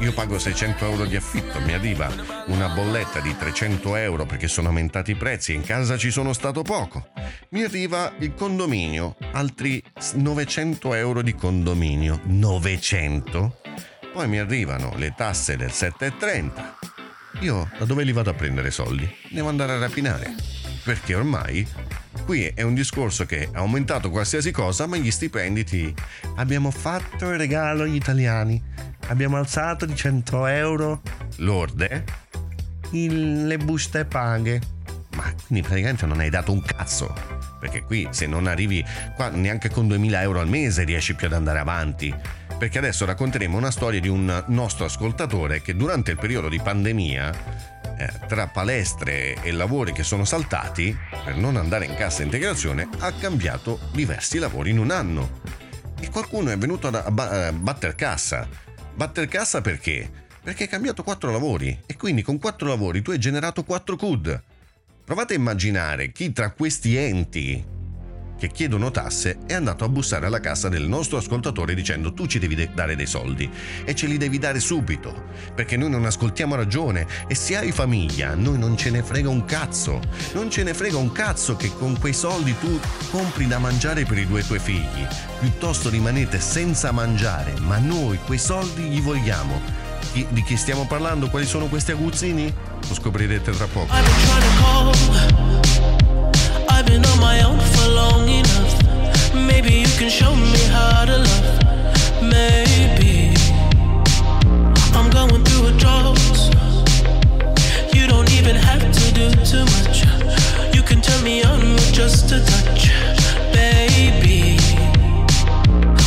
A: Io pago 600 euro di affitto, mi arriva una bolletta di 300 euro perché sono aumentati i prezzi in casa ci sono stato poco. Mi arriva il condominio, altri 900 euro di condominio, 900? Poi mi arrivano le tasse del 7,30. Io da dove li vado a prendere soldi? Devo andare a rapinare. Perché ormai qui è un discorso che ha aumentato qualsiasi cosa, ma gli stipendi ti... Abbiamo fatto il regalo agli italiani. Abbiamo alzato di 100 euro lorde il- le buste paghe. Ma quindi praticamente non hai dato un cazzo. Perché qui se non arrivi qua neanche con 2000 euro al mese riesci più ad andare avanti. Perché adesso racconteremo una storia di un nostro ascoltatore che durante il periodo di pandemia eh, tra palestre e lavori che sono saltati, per non andare in cassa integrazione, ha cambiato diversi lavori in un anno. E qualcuno è venuto a, a batter cassa. Batter cassa perché? Perché hai cambiato quattro lavori e quindi con quattro lavori tu hai generato quattro CUD. Provate a immaginare chi tra questi enti che chiedono tasse è andato a bussare alla cassa del nostro ascoltatore dicendo tu ci devi de- dare dei soldi. E ce li devi dare subito perché noi non ascoltiamo ragione e se hai famiglia noi non ce ne frega un cazzo. Non ce ne frega un cazzo che con quei soldi tu compri da mangiare per i due tuoi figli piuttosto rimanete senza mangiare ma noi quei soldi gli vogliamo. Chi- di chi stiamo parlando? Quali sono questi aguzzini? Lo scoprirete tra poco
N: I've been on my own for long enough. Maybe you can show me how to love. Maybe I'm going through. You don't even have to do too much. You can turn me on with just a touch, baby.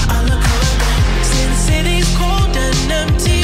N: I look around, the city's cold and empty.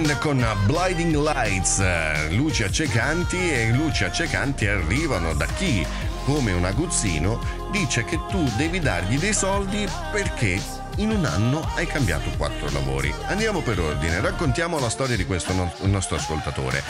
A: Weekend con Blinding Lights, luci accecanti e luci accecanti arrivano da chi, come un aguzzino, dice che tu devi dargli dei soldi perché in un anno hai cambiato quattro lavori. Andiamo per ordine, raccontiamo la storia di questo no- nostro ascoltatore.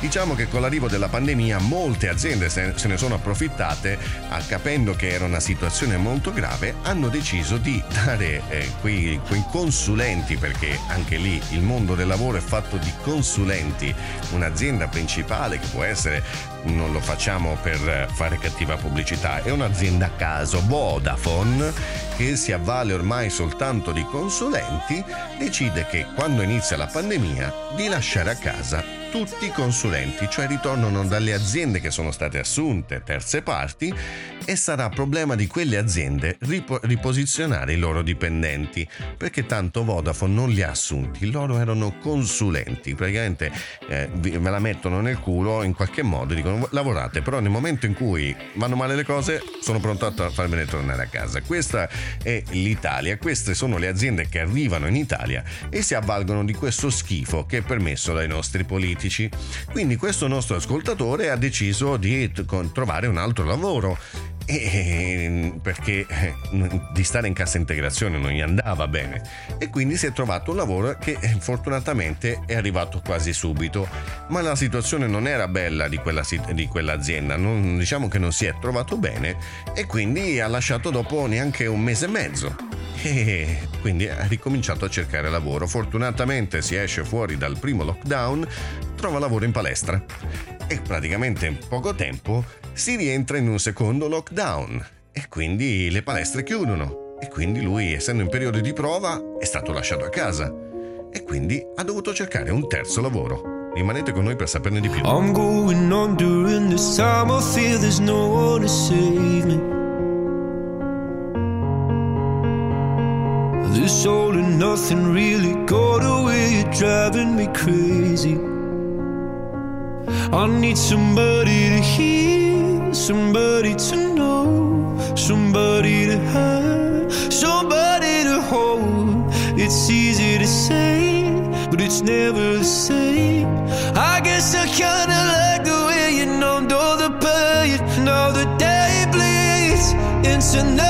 A: Diciamo che con l'arrivo della pandemia molte aziende se ne sono approfittate, ah, capendo che era una situazione molto grave, hanno deciso di dare eh, quei, quei consulenti, perché anche lì il mondo del lavoro è fatto di consulenti, un'azienda principale che può essere, non lo facciamo per fare cattiva pubblicità, è un'azienda a caso, Vodafone, che si avvale ormai soltanto di consulenti, decide che quando inizia la pandemia di lasciare a casa tutti i consulenti, cioè ritornano dalle aziende che sono state assunte, terze parti, e sarà problema di quelle aziende ripo- riposizionare i loro dipendenti, perché tanto Vodafone non li ha assunti, loro erano consulenti, praticamente eh, ve la mettono nel culo in qualche modo, dicono lavorate, però nel momento in cui vanno male le cose sono pronto a farvene tornare a casa. Questa è l'Italia, queste sono le aziende che arrivano in Italia e si avvalgono di questo schifo che è permesso dai nostri politici. Quindi questo nostro ascoltatore ha deciso di trovare un altro lavoro e- perché eh, di stare in cassa integrazione non gli andava bene. E quindi si è trovato un lavoro che eh, fortunatamente è arrivato quasi subito. Ma la situazione non era bella di, quella, di quell'azienda. Non- diciamo che non si è trovato bene e quindi ha lasciato dopo neanche un mese e mezzo. E quindi ha ricominciato a cercare lavoro. Fortunatamente si esce fuori dal primo lockdown trova lavoro in palestra. E praticamente in poco tempo si rientra in un secondo lockdown e quindi le palestre chiudono e quindi lui essendo in periodo di prova è stato lasciato a casa e quindi ha dovuto cercare un terzo lavoro. Rimanete con noi per saperne di più.
J: I'm going on during this time. I feel there's no one to save me. This all and nothing really got away. You're driving me crazy. I need somebody to hear, somebody to know, somebody to have, somebody to hold. It's easy to say, but it's never the same. I guess I kinda like the way you numbed all the pain, and all the day
O: bleeds into night.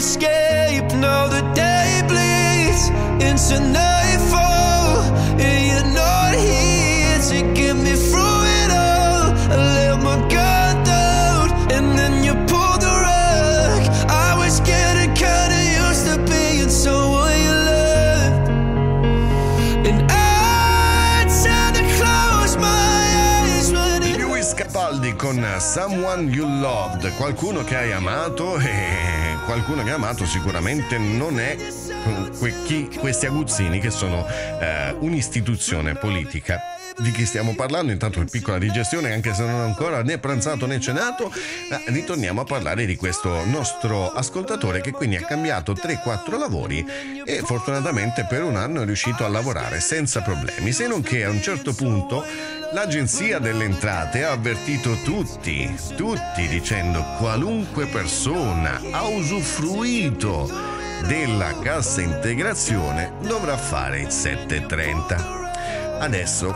O: escape. Now the day bleeds into nightfall,
A: con Someone You Loved, qualcuno che hai amato e qualcuno che hai amato sicuramente non è chi- questi aguzzini che sono eh, un'istituzione politica. Di chi stiamo parlando? Intanto una piccola digestione, anche se non ho ancora né pranzato né cenato, ritorniamo a parlare di questo nostro ascoltatore che quindi ha cambiato 3-4 lavori e fortunatamente per un anno è riuscito a lavorare senza problemi, se non che a un certo punto L'agenzia delle entrate ha avvertito tutti, tutti dicendo qualunque persona ha usufruito della cassa integrazione dovrà fare il 730. Adesso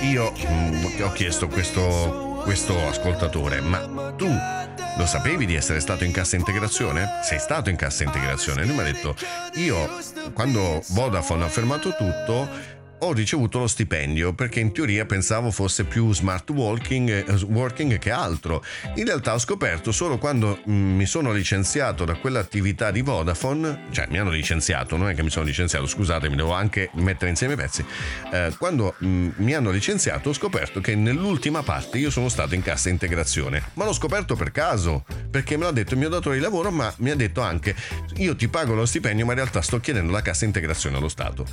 A: io mm, ho chiesto questo, questo ascoltatore, ma tu lo sapevi di essere stato in cassa integrazione? Sei stato in cassa integrazione? Lui mi ha detto, io quando Vodafone ha fermato tutto ho ricevuto lo stipendio perché in teoria pensavo fosse più smart working, eh, working che altro. In realtà ho scoperto solo quando mm, mi sono licenziato da quell'attività di Vodafone, cioè mi hanno licenziato, non è che mi sono licenziato, scusatemi, devo anche mettere insieme i pezzi. Eh, quando mm, mi hanno licenziato ho scoperto che nell'ultima parte io sono stato in cassa integrazione, ma l'ho scoperto per caso, perché me l'ha detto il mio datore di lavoro, ma mi ha detto anche io ti pago lo stipendio, ma in realtà sto chiedendo la cassa integrazione allo Stato.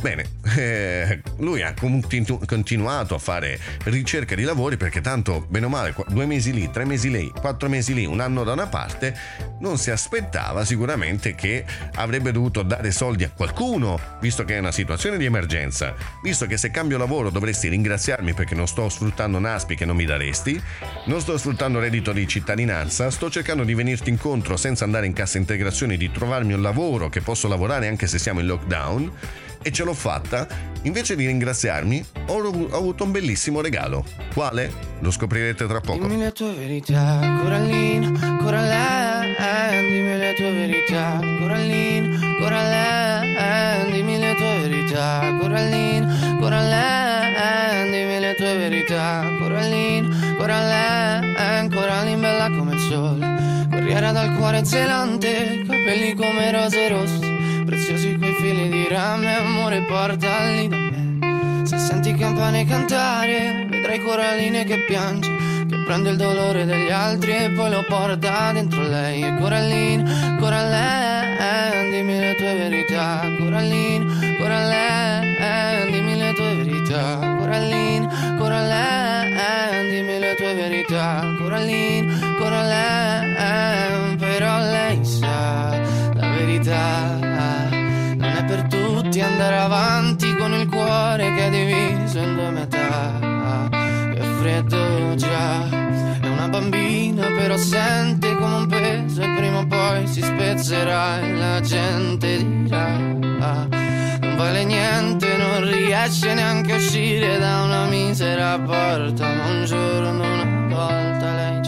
A: Bene, eh, lui ha continu- continuato a fare ricerca di lavori perché tanto, bene o male, due mesi lì, tre mesi lì, quattro mesi lì, un anno da una parte, non si aspettava sicuramente che avrebbe dovuto dare soldi a qualcuno, visto che è una situazione di emergenza, visto che se cambio lavoro dovresti ringraziarmi perché non sto sfruttando NASPI che non mi daresti, non sto sfruttando reddito di cittadinanza, sto cercando di venirti incontro senza andare in cassa integrazione, di trovarmi un lavoro che posso lavorare anche se siamo in lockdown e ce l'ho fatta, invece di ringraziarmi, ho, ho avuto un bellissimo regalo. Quale? Lo scoprirete tra poco.
F: Dimmi le tue verità, Corallina, Coraline, dimmi le tue verità, Corallina, Coraline, dimmi le tue verità, Corallina, Coraline, dimmi le tue verità, Corallina, Coraline, Coraline bella come il sole, corriera dal cuore zelante, capelli come rose rosse, preziosi quei fili di rame, amore portali da me. Se senti campane cantare, vedrai coralline che piange, che prende il dolore degli altri e poi lo porta dentro lei. E Coralline, Coralline, dimmi le tue verità. Coralline, Coralline, dimmi le tue verità. Coralline, Coralline, dimmi le tue verità. Coralline, Coralline, però lei tutti andare avanti con il cuore che è diviso in due metà. Che freddo già, è una bambina però sente come un peso e prima o poi si spezzerà e la gente dirà. Non vale niente, non riesce neanche a uscire da una misera porta, ma un giorno una volta lei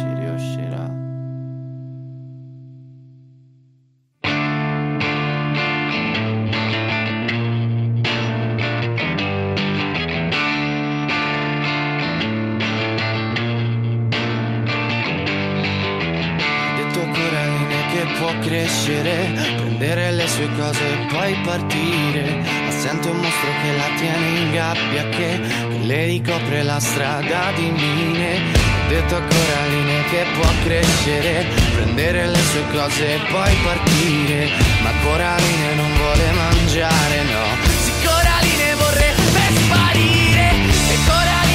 F: crescere, prendere le sue cose e poi partire. Ma sente un mostro che la tiene in gabbia, che, che le ricopre la strada di mine. Ho detto a Coraline che può crescere, prendere le sue cose e poi partire. Ma Coraline non vuole mangiare, no. Sì, Coraline vorrebbe sparire. E Coraline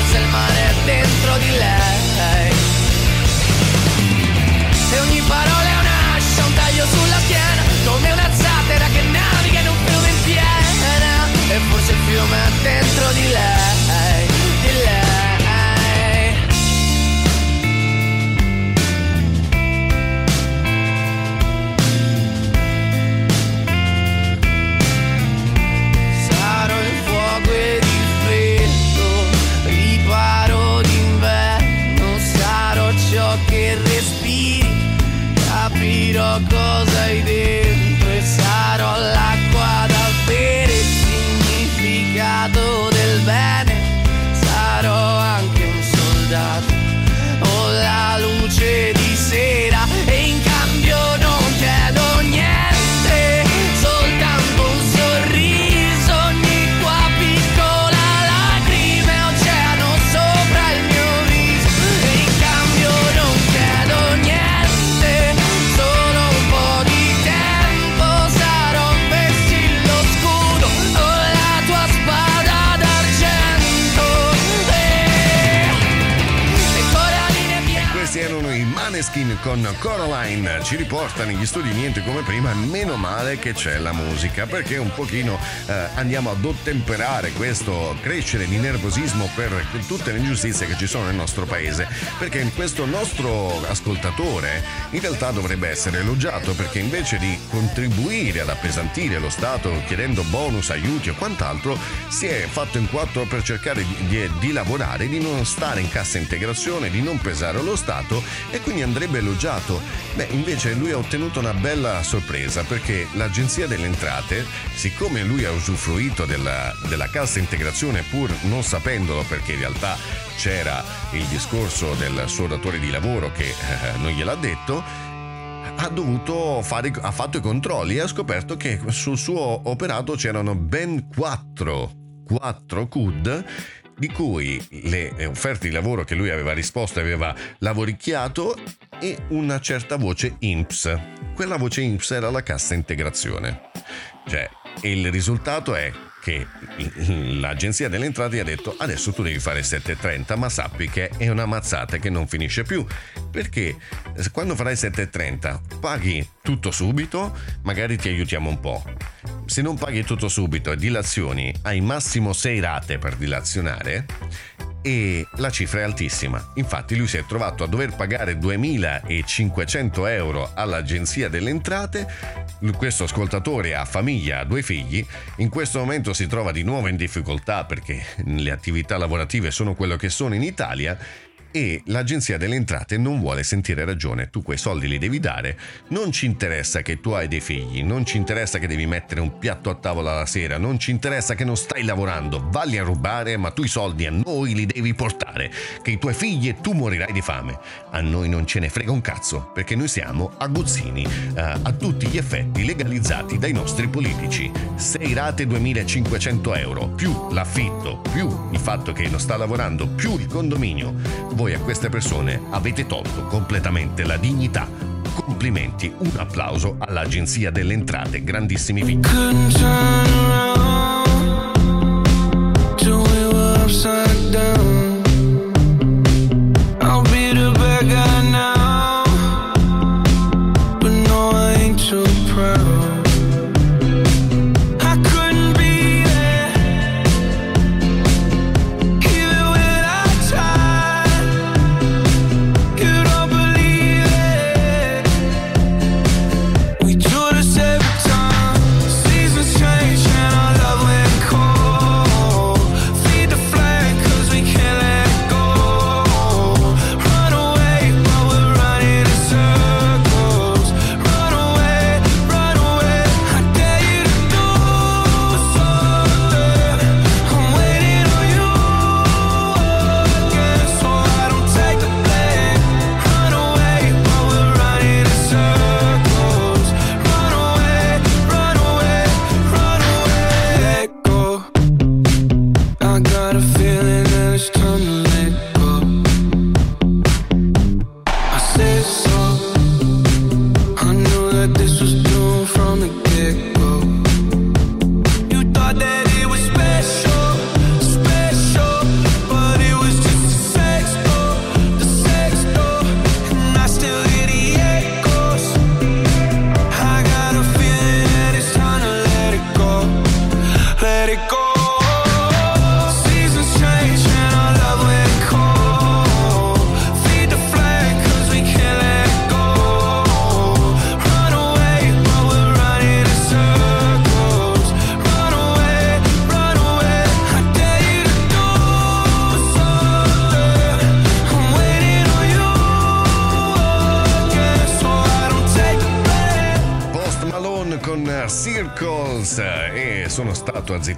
F: forse il mare è dentro di lei. E ogni parola è un'ascia, un taglio sulla schiena, come una zattera che naviga in un fiume in piena. E forse
A: il fiume è dentro di lei. Coraline ci riporta negli studi niente come prima, meno male che c'è la musica perché un pochino eh, andiamo ad ottemperare questo crescere di nervosismo per tutte le ingiustizie che ci sono nel nostro paese, perché questo nostro ascoltatore in realtà dovrebbe essere elogiato perché invece di contribuire ad appesantire lo Stato chiedendo bonus, aiuti o quant'altro, si è fatto in quattro per cercare di, di- di lavorare, di non stare in cassa integrazione, di non pesare lo Stato e quindi andrebbe elogiato. Beh, invece lui ha ottenuto una bella sorpresa perché l'Agenzia delle Entrate, siccome lui ha usufruito della, della cassa integrazione pur non sapendolo perché in realtà c'era il discorso del suo datore di lavoro che eh, non gliel'ha detto, ha dovuto fare, ha fatto i controlli e ha scoperto che sul suo operato c'erano ben quattro, quattro CUD di cui le offerte di lavoro che lui aveva risposto aveva lavoricchiato e una certa voce INPS. Quella voce INPS era la cassa integrazione. Cioè, il risultato è che l'agenzia delle entrate ha detto adesso tu devi fare 7.30 ma sappi che è una mazzata che non finisce più perché quando farai 7.30 paghi tutto subito magari ti aiutiamo un po' se non paghi tutto subito e dilazioni hai massimo 6 rate per dilazionare e la cifra è altissima. Infatti lui si è trovato a dover pagare 2.500 euro all'agenzia delle entrate. Questo ascoltatore ha famiglia, ha due figli, in questo momento si trova di nuovo in difficoltà perché le attività lavorative sono quello che sono in Italia e l'agenzia delle entrate non vuole sentire ragione, tu quei soldi li devi dare, non ci interessa che tu hai dei figli, non ci interessa che devi mettere un piatto a tavola la sera, non ci interessa che non stai lavorando, valli a rubare, ma tu i soldi a noi li devi portare, che i tuoi figli e tu morirai di fame. A noi non ce ne frega un cazzo, perché noi siamo aguzzini, eh, a tutti gli effetti legalizzati dai nostri politici. 6 rate 2500 euro, più l'affitto, più il fatto che non sta lavorando, più il condominio voi a queste persone avete tolto completamente la dignità. Complimenti, un applauso all'Agenzia delle Entrate, grandissimi figli.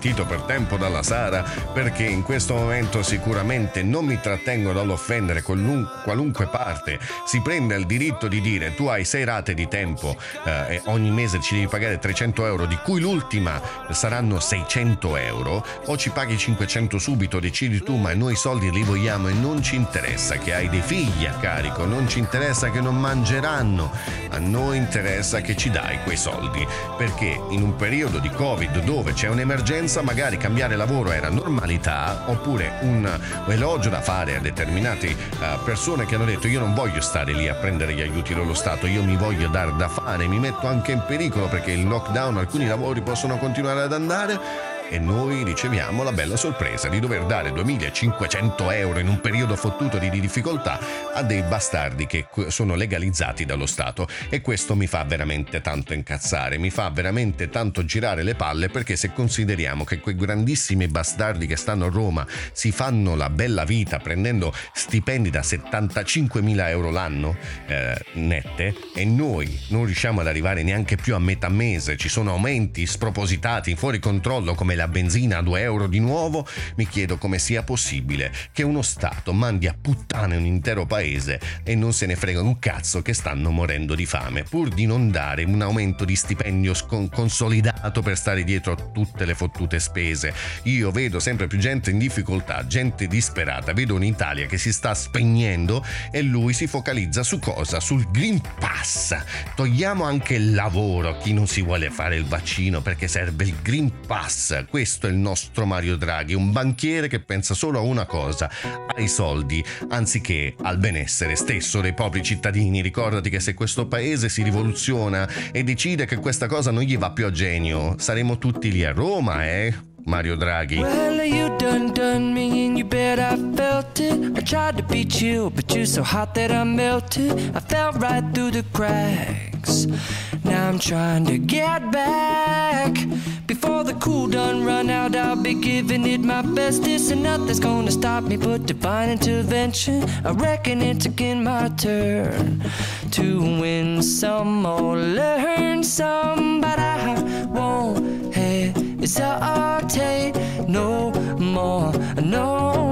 A: Stato azzittito per tempo dalla Sara perché in questo momento sicuramente non mi trattengo dall'offendere qualun- qualunque parte. Si prende il diritto di dire tu hai sei rate di tempo eh, e ogni mese ci devi pagare 300 euro di cui l'ultima saranno 600 euro o ci paghi 500 subito decidi tu ma noi i soldi li vogliamo e non ci interessa che hai dei figli a carico non ci interessa che non mangeranno a noi interessa che ci dai quei soldi. Perché in un periodo di covid dove c'è un'emergenza magari cambiare lavoro era normalità oppure un elogio da fare a determinate eh, persone che hanno detto io non voglio stare lì a prendere gli aiuti dello Stato, io mi voglio dar da fare, mi metto anche in pericolo perché il lockdown alcuni lavori possono continuare ad andare e noi riceviamo la bella sorpresa di dover dare 2500 euro in un periodo fottuto di di difficoltà a dei bastardi che sono legalizzati dallo Stato. E questo mi fa veramente tanto incazzare, mi fa veramente tanto girare le palle perché se consideriamo che quei grandissimi bastardi che stanno a Roma si fanno la bella vita prendendo stipendi da 75.000 euro l'anno eh, nette e noi non riusciamo ad arrivare neanche più a metà mese, ci sono aumenti spropositati fuori controllo come la benzina a 2 euro di nuovo, mi chiedo come sia possibile che uno Stato mandi a puttane un intero paese e non se ne frega un cazzo che stanno morendo di fame, pur di non dare un aumento di stipendio scon- consolidato per stare dietro a tutte le fottute spese. Io vedo sempre più gente in difficoltà, gente disperata, vedo un'Italia che si sta spegnendo e lui si focalizza su cosa? Sul Green Pass. Togliamo anche il lavoro a chi non si vuole fare il vaccino perché serve il Green Pass. Questo è il nostro Mario Draghi, un banchiere che pensa solo a una cosa, ai soldi, anziché al benessere stesso dei propri cittadini. Ricordati che se questo paese si rivoluziona e decide che questa cosa non gli va più a genio, saremo tutti lì a Roma, eh? Mario Draghi.
J: Well, you done done me and you bet I felt it. I tried to be chill, but you're so hot that I melted. I fell right through the cracks. Now I'm trying to get back. Before the cool done run out, I'll be giving it my bestest, and nothing's gonna stop me but divine intervention. I reckon it's again my turn to win some or learn some, but I won't hesitate no more, no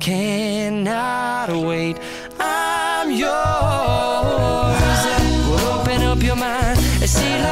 J: cannot wait. I'm yours. Well, open up your mind and see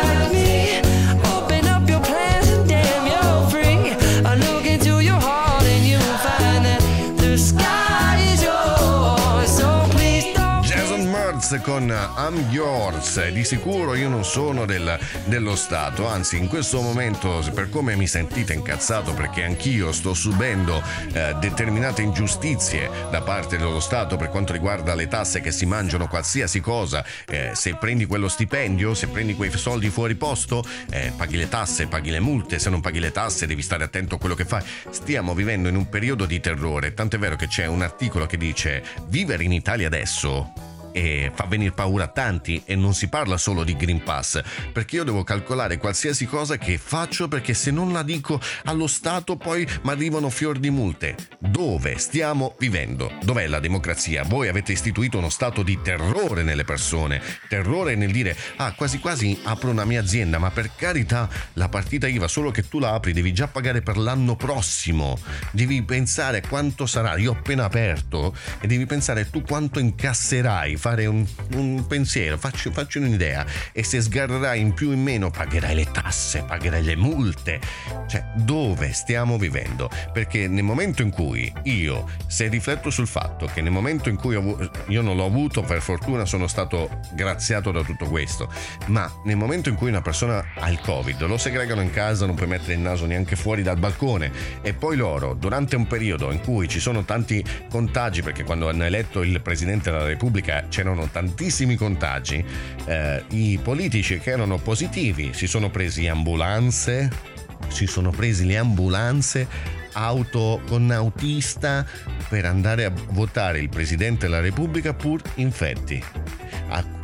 A: con I'm Yours. Di sicuro io non sono del- dello Stato, anzi in questo momento per come mi sentite incazzato perché anch'io sto subendo eh, determinate ingiustizie da parte dello Stato per quanto riguarda le tasse che si mangiano qualsiasi cosa, eh, se prendi quello stipendio, se prendi quei soldi fuori posto, eh, paghi le tasse, paghi le multe, se non paghi le tasse devi stare attento a quello che fai. Stiamo vivendo in un periodo di terrore, tant'è vero che c'è un articolo che dice vivere in Italia adesso e fa venire paura a tanti e non si parla solo di Green Pass perché io devo calcolare qualsiasi cosa che faccio perché se non la dico allo Stato poi mi arrivano fior di multe. Dove stiamo vivendo? Dov'è la democrazia? Voi avete istituito uno stato di terrore nelle persone. Terrore nel dire ah quasi quasi apro una mia azienda ma per carità la partita IVA solo che tu la apri devi già pagare per l'anno prossimo. Devi pensare quanto sarà. Io ho appena aperto e devi pensare tu quanto incasserai fare un, un pensiero facci, facci un'idea e se sgarrerai in più o in meno pagherai le tasse pagherai le multe. Cioè dove stiamo vivendo? Perché nel momento in cui io se rifletto sul fatto che nel momento in cui ho io non l'ho avuto per fortuna sono stato graziato da tutto questo ma nel momento in cui una persona ha il covid lo segregano in casa non puoi mettere il naso neanche fuori dal balcone e poi loro durante un periodo in cui ci sono tanti contagi perché quando hanno eletto il presidente della repubblica c'erano tantissimi contagi. Eh, i politici che erano positivi si sono presi ambulanze si sono presi le ambulanze auto con autista per andare a votare il presidente della repubblica pur infetti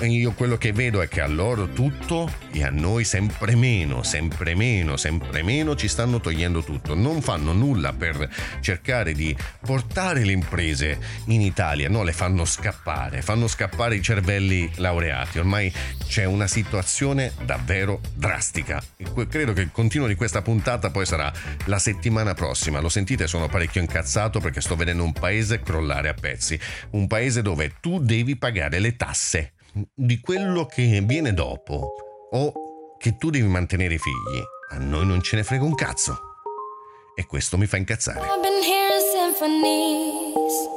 A: io quello che vedo è che a loro tutto e a noi sempre meno, sempre meno, sempre meno ci stanno togliendo tutto. Non fanno nulla per cercare di portare le imprese in Italia, no, le fanno scappare, fanno scappare i cervelli laureati. Ormai c'è una situazione davvero drastica. Credo che il continuo di questa puntata poi sarà la settimana prossima. Lo sentite, sono parecchio incazzato perché sto vedendo un paese crollare a pezzi. Un paese dove tu devi pagare le tasse di quello che viene dopo o che tu devi mantenere i figli. A noi non ce ne frega un cazzo. E questo mi fa incazzare.
G: I've been hearing symphonies.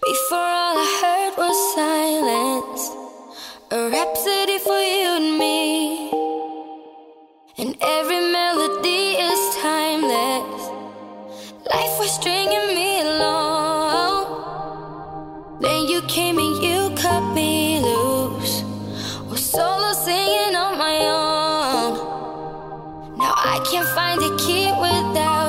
G: Before all I heard was silence. A rhapsody for you and me. And every melody is timeless. Life was stringing me along. Then you came and cut me loose. Was solo singing on my own. Now I can't find a key without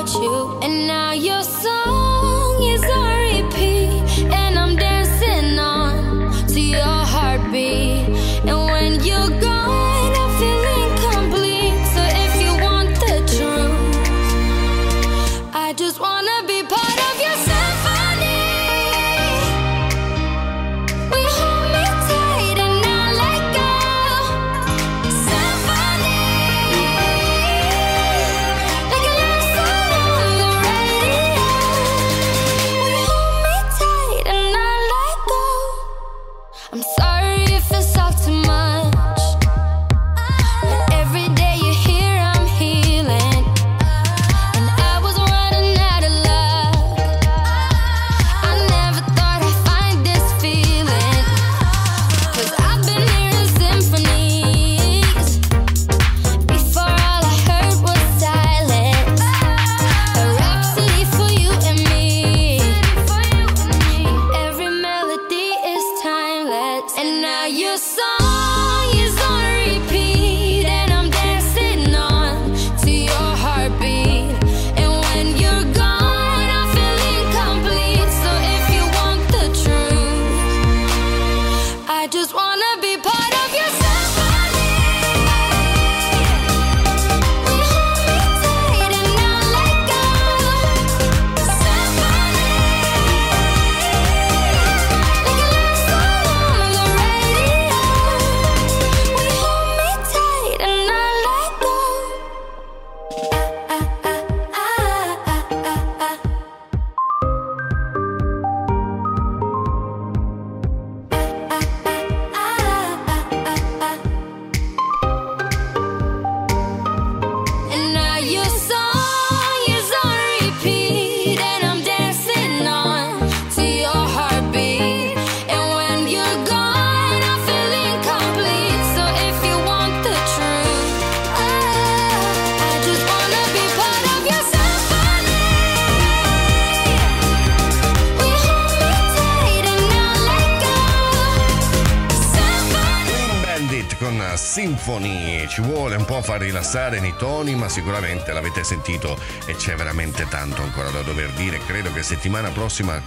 A: rilassare nei toni, ma sicuramente l'avete sentito e c'è veramente tanto ancora da dover dire. Credo che settimana prossima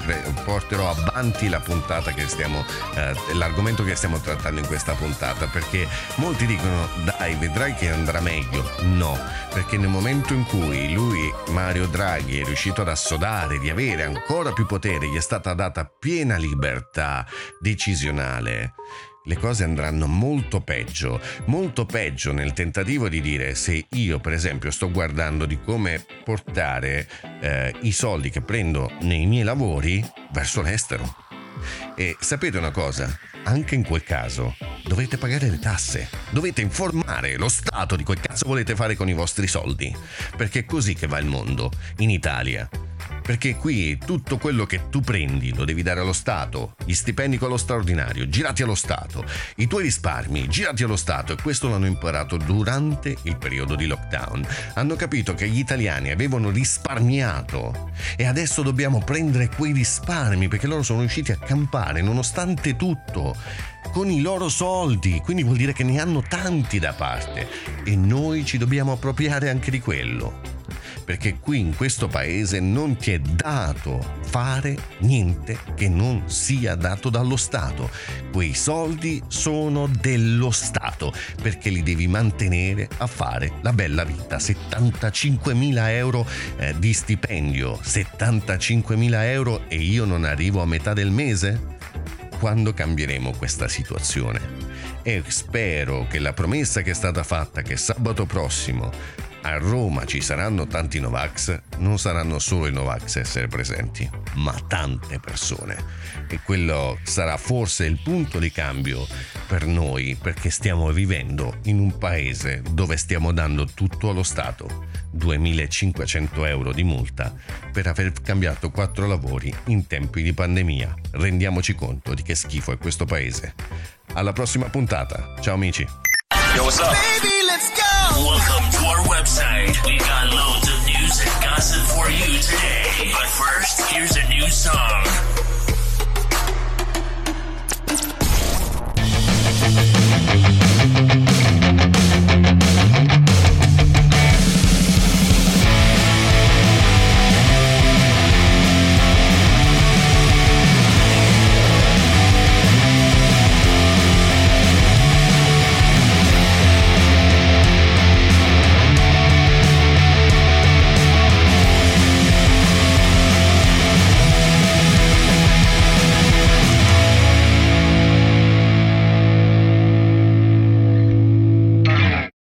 A: porterò avanti la puntata che stiamo, eh, l'argomento che stiamo trattando in questa puntata, perché molti dicono dai, vedrai che andrà meglio. No, perché nel momento in cui lui, Mario Draghi, è riuscito ad assodare di avere ancora più potere, gli è stata data piena libertà decisionale le cose andranno molto peggio, molto peggio nel tentativo di dire se io per esempio sto guardando di come portare eh, i soldi che prendo nei miei lavori verso l'estero. E sapete una cosa? Anche in quel caso dovete pagare le tasse, dovete informare lo Stato di quel cazzo volete fare con i vostri soldi, perché è così che va il mondo, in Italia. Perché qui tutto quello che tu prendi lo devi dare allo Stato, gli stipendi con lo straordinario, girati allo Stato, i tuoi risparmi, girati allo Stato. E questo l'hanno imparato durante il periodo di lockdown. Hanno capito che gli italiani avevano risparmiato e adesso dobbiamo prendere quei risparmi perché loro sono riusciti a campare nonostante tutto con i loro soldi, quindi vuol dire che ne hanno tanti da parte. E noi ci dobbiamo appropriare anche di quello perché qui in questo paese non ti è dato fare niente che non sia dato dallo Stato. Quei soldi sono dello Stato perché li devi mantenere a fare la bella vita. 75.000 euro eh, di stipendio, 75.000 euro e io non arrivo a metà del mese? Quando cambieremo questa situazione? E spero che la promessa che è stata fatta che sabato prossimo a Roma ci saranno tanti Novax, non saranno solo i Novax a essere presenti, ma tante persone. E quello sarà forse il punto di cambio per noi, perché stiamo vivendo in un paese dove stiamo dando tutto allo Stato. 2500 euro di multa per aver cambiato quattro lavori in tempi di pandemia. Rendiamoci conto di che schifo è questo paese. Alla prossima puntata. Ciao amici.
P: Yo, website. We've got loads of news and gossip for you today. But first, here's a new song.